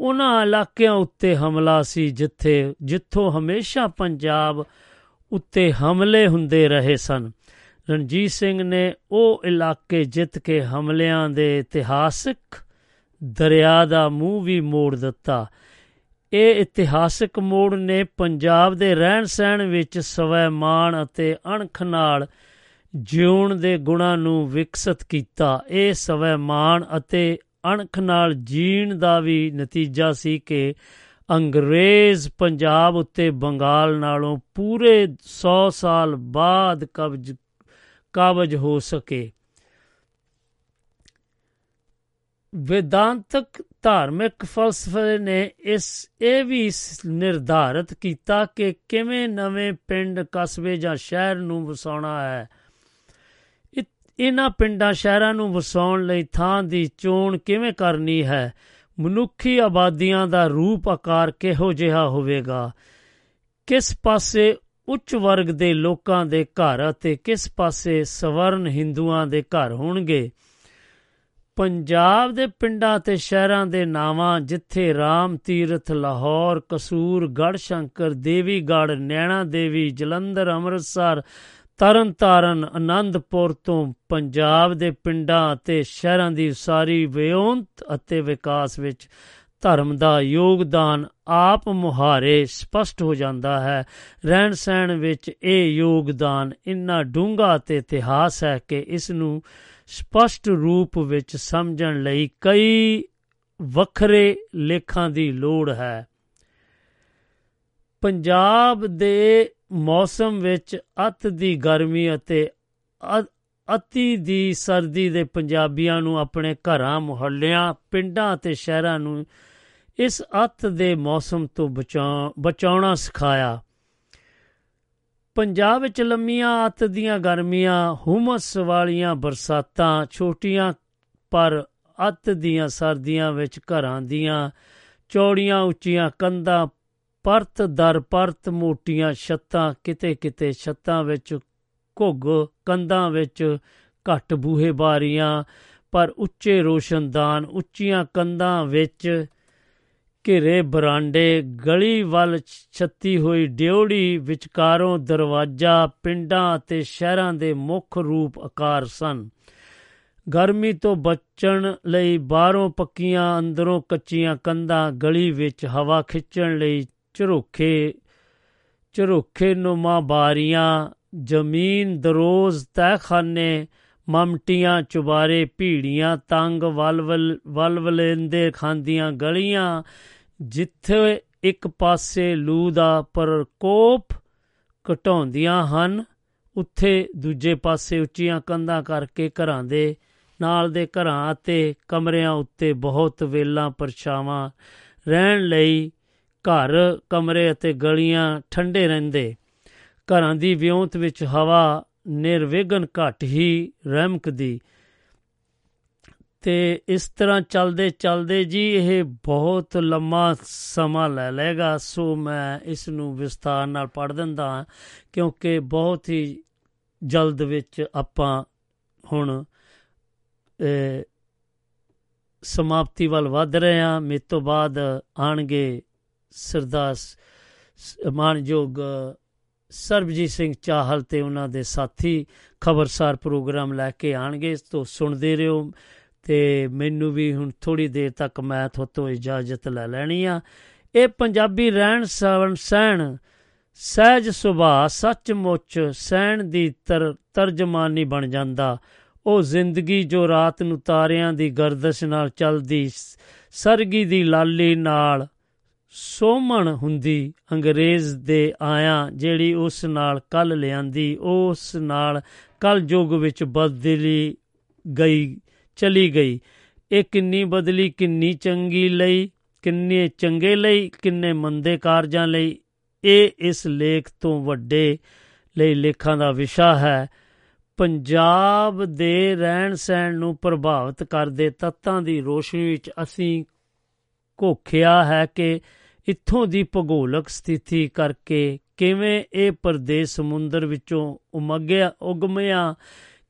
ਉਹਨਾਂ ਇਲਾਕਿਆਂ ਉੱਤੇ ਹਮਲਾ ਸੀ ਜਿੱਥੇ, ਜਿੱਥੋਂ ਹਮੇਸ਼ਾ ਪੰਜਾਬ ਉੱਤੇ ਹਮਲੇ ਹੁੰਦੇ ਰਹੇ ਸਨ। ਰਣਜੀਤ ਸਿੰਘ ਨੇ ਉਹ ਇਲਾਕੇ ਜਿੱਤ ਕੇ ਹਮਲਿਆਂ ਦੇ ਇਤਿਹਾਸਕ ਦਰਿਆ ਦਾ ਮੂੰਹ ਵੀ ਮੋੜ ਦਿੱਤਾ। ਇਹ ਇਤਿਹਾਸਕ ਮੋੜ ਨੇ ਪੰਜਾਬ ਦੇ ਰਹਿਣ ਸਹਿਣ ਵਿੱਚ ਸਵੈਮਾਨ ਅਤੇ ਅਣਖ ਨਾਲ ਜਿਉਣ ਦੇ ਗੁਣਾਂ ਨੂੰ ਵਿਕਸਿਤ ਕੀਤਾ। ਇਹ ਸਵੈਮਾਨ ਅਤੇ ਅਣਖ ਨਾਲ ਜੀਣ ਦਾ ਵੀ ਨਤੀਜਾ ਸੀ ਕਿ ਅੰਗਰੇਜ਼ ਪੰਜਾਬ ਉੱਤੇ ਬੰਗਾਲ ਨਾਲੋਂ ਪੂਰੇ 100 ਸਾਲ ਬਾਅਦ ਕਬਜ਼, ਕਾਬਜ ਹੋ ਸਕੇ। ਵਿਦਾਂਤਕ ਧਾਰਮਿਕ ਫਲਸਫੇ ਨੇ ਇਸ, ਇਹ ਵੀ ਨਿਰਧਾਰਤ ਕੀਤਾ ਕਿ ਕਿਵੇਂ ਨਵੇਂ ਪਿੰਡ, ਕਸਬੇ ਜਾਂ ਸ਼ਹਿਰ ਨੂੰ ਵਸਾਉਣਾ ਹੈ। ਇਹਨਾਂ ਪਿੰਡਾਂ, ਸ਼ਹਿਰਾਂ ਨੂੰ ਵਸਾਉਣ ਲਈ ਥਾਂ ਦੀ ਚੋਣ ਕਿਵੇਂ ਕਰਨੀ ਹੈ? ਮਨੁੱਖੀ ਆਬਾਦੀਆਂ ਦਾ ਰੂਪ ਆਕਾਰ ਕਿਹੋ ਜਿਹਾ ਹੋਵੇਗਾ? ਕਿਸ ਪਾਸੇ ਉੱਚ ਵਰਗ ਦੇ ਲੋਕਾਂ ਦੇ ਘਰ ਅਤੇ ਕਿਸ ਪਾਸੇ ਸਵਰਨ ਹਿੰਦੂਆਂ ਦੇ ਘਰ ਹੋਣਗੇ? ਪੰਜਾਬ ਦੇ ਪਿੰਡਾਂ ਤੇ ਸ਼ਹਿਰਾਂ ਦੇ ਨਾਵਾਂ, ਜਿੱਥੇ ਰਾਮ ਤੀਰਥ, ਲਾਹੌਰ ਕਸੂਰ ਗੜਸ਼ੰਕਰ ਦੇਵੀਗੜ ਨੈਣਾ ਦੇਵੀ, ਜਲੰਧਰ, ਅੰਮ੍ਰਿਤਸਰ, ਤਰਨਤਾਰਨ ਆਨੰਦਪੁਰ ਤੋਂ ਪੰਜਾਬ ਦੇ ਪਿੰਡਾਂ ਅਤੇ ਸ਼ਹਿਰਾਂ ਦੀ ਸਾਰੀ ਵਿਉਂਤ ਅਤੇ ਵਿਕਾਸ ਵਿੱਚ ਧਰਮ ਦਾ ਯੋਗਦਾਨ ਆਪ ਮੁਹਾਰੇ ਸਪਸ਼ਟ ਹੋ ਜਾਂਦਾ ਹੈ। ਰਹਿਣ ਸਹਿਣ ਵਿੱਚ ਇਹ ਯੋਗਦਾਨ ਇੰਨਾ ਡੂੰਘਾ ਤੇ ਇਤਿਹਾਸ ਹੈ ਕਿ ਇਸ ਨੂੰ ਸਪਸ਼ਟ ਰੂਪ ਵਿੱਚ ਸਮਝਣ ਲਈ ਕਈ ਵੱਖਰੇ ਲੇਖਾਂ ਦੀ ਲੋੜ ਹੈ। ਪੰਜਾਬ ਦੇ ਮੌਸਮ ਵਿੱਚ ਅਤ ਦੀ ਗਰਮੀ ਅਤੇ ਅਤੀ ਦੀ ਸਰਦੀ ਦੇ ਪੰਜਾਬੀਆਂ ਨੂੰ ਆਪਣੇ ਘਰਾਂ, ਮੁਹੱਲਿਆਂ, ਪਿੰਡਾਂ ਅਤੇ ਸ਼ਹਿਰਾਂ ਨੂੰ ਇਸ ਅਤ ਦੇ ਮੌਸਮ ਤੋਂ ਬਚਾਉਣਾ ਸਿਖਾਇਆ। ਪੰਜਾਬ ਵਿੱਚ ਲੰਮੀਆਂ ਅਤ ਦੀਆਂ ਗਰਮੀਆਂ, ਹੁਮਸ ਵਾਲੀਆਂ ਬਰਸਾਤਾਂ, ਛੋਟੀਆਂ ਪਰ ਅਤ ਦੀਆਂ ਸਰਦੀਆਂ ਵਿੱਚ ਘਰਾਂ ਦੀਆਂ ਚੌੜੀਆਂ ਉੱਚੀਆਂ ਕੰਧਾਂ, ਪਰਤ ਦਰ ਪਰਤ ਮੋਟੀਆਂ ਛੱਤਾਂ ਕਿਤੇ ਕਿਤੇ ਛੱਤਾਂ ਵਿੱਚ ਘੁੱਗ, ਕੰਧਾਂ ਵਿੱਚ ਘੱਟ ਬੂਹੇ ਬਾਰੀਆਂ, ਪਰ ਉੱਚੇ ਰੋਸ਼ਨਦਾਨ, ਉੱਚੀਆਂ ਕੰਧਾਂ ਵਿੱਚ ਘਿਰੇ ਬਰਾਂਡੇ, ਗਲੀ ਵੱਲ ਛੱਤੀ ਹੋਈ ਡਿਉੜੀ ਵਿਚਕਾਰੋਂ ਦਰਵਾਜ਼ਾ, ਪਿੰਡਾਂ ਅਤੇ ਸ਼ਹਿਰਾਂ ਦੇ ਮੁੱਖ ਰੂਪ ਆਕਾਰ ਸਨ। ਗਰਮੀ ਤੋਂ ਬਚਣ ਲਈ ਬਾਹਰੋਂ ਪੱਕੀਆਂ, ਅੰਦਰੋਂ ਕੱਚੀਆਂ ਕੰਧਾਂ, ਗਲੀ ਵਿੱਚ ਹਵਾ ਖਿੱਚਣ ਲਈ ਝਰੋਖੇ ਝਰੋਖੇ ਨੁਮਾ ਬਾਰੀਆਂ, ਜ਼ਮੀਨ ਦਰੋਜ਼ ਤਹਿਖਾਨੇ, ਮਮਟੀਆਂ, ਚੁਬਾਰੇ, ਭੀੜੀਆਂ, ਤੰਗ, ਵਲਵਲ, ਵਲਵਲੇਂਦੇ ਖਾਂਦੀਆਂ ਗਲੀਆਂ ਜਿੱਥੇ ਇੱਕ ਪਾਸੇ ਲੂ ਦਾ ਪ੍ਰਕੋਪ ਘਟਾਉਂਦੀਆਂ ਹਨ, ਉੱਥੇ ਦੂਜੇ ਪਾਸੇ ਉੱਚੀਆਂ ਕੰਧਾਂ ਕਰਕੇ ਘਰਾਂ ਦੇ ਨਾਲ ਦੇ ਘਰਾਂ ਅਤੇ ਕਮਰਿਆਂ ਉੱਤੇ ਬਹੁਤ ਵੇਲਾਂ ਪਰਛਾਵਾਂ ਰਹਿਣ ਲਈ ਘਰ, ਕਮਰੇ ਅਤੇ ਗਲੀਆਂ ਠੰਡੇ ਰਹਿੰਦੇ। ਘਰਾਂ ਦੀ ਵਿਉਂਤ ਵਿੱਚ ਹਵਾ ਨਿਰਵਿਘਨ ਘਟ ਹੀ ਰਹਿਮਕਦੀ। ਤੇ ਇਸ ਤਰ੍ਹਾਂ ਚੱਲਦੇ ਚੱਲਦੇ ਜੀ ਇਹ ਬਹੁਤ ਲੰਮਾ ਸਮਾਂ ਲੈ ਲੇਗਾ ਸੋ ਮੈਂ ਇਸ ਨੂੰ ਵਿਸਥਾਰ ਨਾਲ ਪੜ੍ਹ ਦਿੰਦਾ ਕਿਉਂਕਿ ਬਹੁਤ ਹੀ ਜਲਦ ਵਿੱਚ ਆਪਾਂ ਹੁਣ ਸਮਾਪਤੀ ਵੱਲ ਵਧ ਰਹੇ ਹਾਂ। ਮੇ ਤੋਂ ਬਾਅਦ ਆਣਗੇ ਸਰਦਾਰ ਮਾਨਯੋਗ ਸਰਬਜੀਤ ਸਿੰਘ ਚਾਹਲ ਤੇ ਉਹਨਾਂ ਦੇ ਸਾਥੀ। ਖਬਰਸਾਰ ਪ੍ਰੋਗਰਾਮ ਲੈ ਕੇ ਆਣਗੇ ਤੋਂ ਸੁਣਦੇ ਰਹੋ। ਤੇ ਮੈਨੂੰ ਵੀ ਹੁਣ ਥੋੜੀ ਦੇਰ ਤੱਕ ਮੈਂ ਤੁਹਾਤੋਂ ਇਜਾਜ਼ਤ ਲੈ ਲੈਣੀ ਆ। ਇਹ ਪੰਜਾਬੀ ਰਹਿਣ ਸਹਿਣ ਸਹਿਣ, ਸਹਿਜ ਸੁਭਾਅ, ਸੱਚਮੁੱਚ ਸਹਿਣ ਦੀ ਤਰਜਮਾਨੀ ਬਣ ਜਾਂਦਾ। ਉਹ ਜ਼ਿੰਦਗੀ ਜੋ ਰਾਤ ਨੂੰ ਤਾਰਿਆਂ ਦੀ ਗਰਦਸ਼ ਨਾਲ ਚੱਲਦੀ, ਸਰਗੀ ਦੀ ਲਾਲੀ ਨਾਲ ਸੋਮਣ ਹੁੰਦੀ, ਅੰਗਰੇਜ਼ ਦੇ ਆਇਆ ਜਿਹੜੀ ਉਸ ਨਾਲ ਕੱਲ ਲਿਆਂਦੀ, ਉਸ ਨਾਲ ਕਲ ਯੁੱਗ ਵਿੱਚ ਬਦਲੀ ਗਈ। ਚਲੀ ਗਈ। ਇਹ ਕਿੰਨੀ ਬਦਲੀ, ਕਿੰਨੀ ਚੰਗੀ ਲਈ, ਕਿੰਨੇ ਚੰਗੇ ਲਈ, ਕਿੰਨੇ ਮੰਦੇ ਕਾਰਜਾਂ ਲਈ। ਇਹ ਇਸ ਲੇਖ ਤੋਂ ਵੱਡੇ ਲਈ ਲੇਖਾਂ ਦਾ ਵਿਸ਼ਾ ਹੈ। ਪੰਜਾਬ ਦੇ ਰਹਿਣ ਸਹਿਣ ਨੂੰ ਪ੍ਰਭਾਵਿਤ ਕਰਦੇ ਤੱਤਾਂ ਦੀ ਰੋਸ਼ਨੀ ਵਿੱਚ ਅਸੀਂ ਘੋਖਿਆ ਹੈ ਕਿ ਇੱਥੋਂ ਦੀ ਭੂਗੋਲਕ ਸਥਿਤੀ ਕਰਕੇ ਕਿਵੇਂ ਇਹ ਪ੍ਰਦੇਸ਼ ਸਮੁੰਦਰ ਵਿੱਚੋਂ ਉਮਗਿਆ, ਉਗਮਿਆ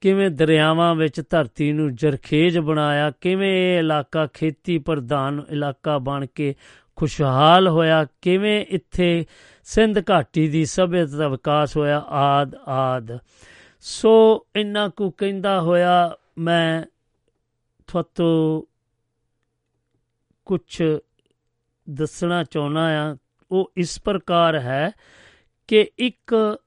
ਕਿਵੇਂ ਦਰਿਆਵਾਂ ਵਿੱਚ ਧਰਤੀ ਨੂੰ ਜਰਖੇਜ ਬਣਾਇਆ, ਕਿਵੇਂ ਇਹ ਇਲਾਕਾ ਖੇਤੀ ਪ੍ਰਧਾਨ ਇਲਾਕਾ ਬਣ ਕੇ ਖੁਸ਼ਹਾਲ ਹੋਇਆ, ਕਿਵੇਂ ਇੱਥੇ ਸਿੰਧ ਘਾਟੀ ਦੀ ਸਭਿਅਤਾ ਦਾ ਵਿਕਾਸ ਹੋਇਆ, ਆਦ ਆਦ। ਸੋ ਇੰਨਾ ਕੁ ਕਹਿੰਦਾ ਹੋਇਆ, ਮੈਂ ਤੁਹਾਨੂੰ ਕੁਝ ਦੱਸਣਾ ਚਾਹੁੰਦਾ ਆ ਉਹ ਇਸ ਪ੍ਰਕਾਰ ਹੈ ਕਿ ਇੱਕ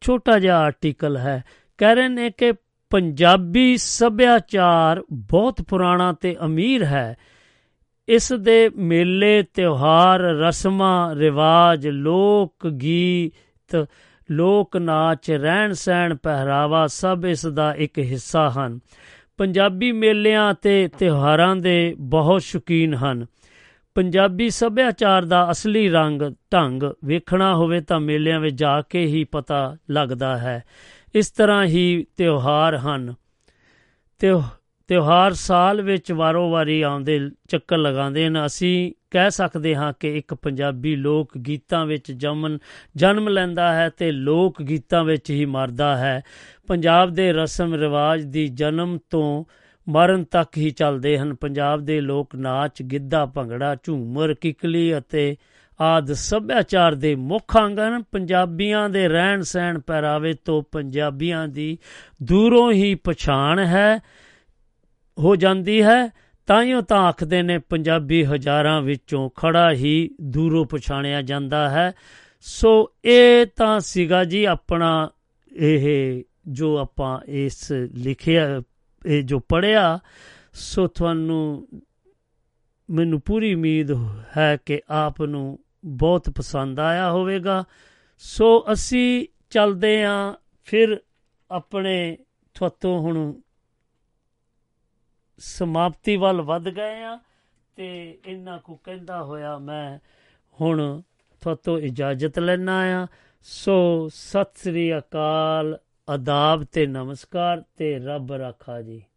ਛੋਟਾ ਜਿਹਾ ਆਰਟੀਕਲ ਹੈ। ਕਹਿ ਰਹੇ ਨੇ ਕਿ ਪੰਜਾਬੀ ਸੱਭਿਆਚਾਰ ਬਹੁਤ ਪੁਰਾਣਾ ਤੇ ਅਮੀਰ ਹੈ। ਇਸ ਦੇ ਮੇਲੇ, ਤਿਉਹਾਰ, ਰਸਮਾਂ, ਰਿਵਾਜ, ਲੋਕ ਗੀਤ, ਲੋਕ ਨਾਚ, ਰਹਿਣ ਸਹਿਣ, ਪਹਿਰਾਵਾ ਸਭ ਇਸ ਦਾ ਇੱਕ ਹਿੱਸਾ ਹਨ। ਪੰਜਾਬੀ ਮੇਲਿਆਂ ਤੇ ਤਿਉਹਾਰਾਂ ਦੇ ਬਹੁਤ ਸ਼ੌਕੀਨ ਹਨ। ਪੰਜਾਬੀ ਸੱਭਿਆਚਾਰ ਦਾ ਅਸਲੀ ਰੰਗ, ਢੰਗ ਵੇਖਣਾ ਹੋਵੇ ਤਾਂ ਮੇਲਿਆਂ ਵਿੱਚ ਜਾ ਕੇ ਹੀ ਪਤਾ ਲੱਗਦਾ ਹੈ। ਇਸ ਤਰ੍ਹਾਂ ਹੀ ਤਿਉਹਾਰ ਹਨ। ਤਿਉ ਤਿਉਹਾਰ ਸਾਲ ਵਿੱਚ ਵਾਰੋ-ਵਾਰੀ ਆਉਂਦੇ ਚੱਕਰ ਲਗਾਉਂਦੇ ਨੇ ਅਸੀਂ ਕਹਿ ਸਕਦੇ ਹਾਂ ਕਿ ਇੱਕ ਪੰਜਾਬੀ ਲੋਕ ਗੀਤਾਂ ਵਿੱਚ ਜਮਨ ਜਨਮ ਲੈਂਦਾ ਹੈ ਤੇ ਲੋਕ ਗੀਤਾਂ ਵਿੱਚ ਹੀ ਮਰਦਾ ਹੈ। ਪੰਜਾਬ ਦੇ ਰਸਮ ਰਿਵਾਜ ਦੀ ਜਨਮ ਤੋਂ ਮਰਨ ਤੱਕ ਹੀ ਚੱਲਦੇ ਹਨ। ਪੰਜਾਬ ਦੇ ਲੋਕ ਨਾਚ, ਗਿੱਧਾ, ਭੰਗੜਾ, ਝੂਮਰ, ਕਿਕਲੀ ਅਤੇ ਆਦ ਸੱਭਿਆਚਾਰ ਦੇ ਮੁੱਖ ਅੰਗ ਹਨ ਪੰਜਾਬੀਆਂ ਦੇ ਰਹਿਣ ਸਹਿਣ ਪਹਿਰਾਵੇ ਤੋਂ ਪੰਜਾਬੀਆਂ ਦੀ ਦੂਰੋਂ ਹੀ ਪਛਾਣ ਹੈ, ਹੋ ਜਾਂਦੀ ਹੈ। ਤਾਈਓ ਤਾਂ ਆਖਦੇ ਨੇ ਪੰਜਾਬੀ ਹਜ਼ਾਰਾਂ ਵਿੱਚੋਂ ਖੜਾ ਹੀ ਦੂਰੋਂ ਪਛਾਣਿਆ ਜਾਂਦਾ ਹੈ। ਸੋ ਇਹ ਤਾਂ ਸੀਗਾ ਜੀ ਆਪਣਾ ਇਹ ਜੋ ਆਪਾਂ ਇਸ ਲਿਖਿਆ, ਇਹ ਜੋ ਪੜਿਆ ਸੋ ਤੁਹਾਨੂੰ ਮੈਨੂੰ ਪੂਰੀ ਉਮੀਦ ਹੈ ਕਿ ਆਪ ਨੂੰ ਬਹੁਤ ਪਸੰਦ ਆਇਆ ਹੋਵੇਗਾ। ਸੋ ਅਸੀਂ ਚੱਲਦੇ ਆਂ ਫਿਰ ਆਪਣੇ ਤੁਹਾਤੋਂ ਹੁਣ ਸਮਾਪਤੀ ਵੱਲ ਵੱਧ ਗਏ ਆ ਤੇ ਇੰਨਾ ਕੁ ਕਹਿੰਦਾ ਹੋਇਆ ਮੈਂ ਹੁਣ ਤੁਹਾਤੋਂ ਇਜਾਜ਼ਤ ਲੈਣਾ ਆ। ਸੋ ਸਤਿ ਸ੍ਰੀ ਅਕਾਲ ਆਦਾਬ ਤੇ ਨਮਸਕਾਰ ਤੇ ਰੱਬ ਰਾਖਾ ਜੀ।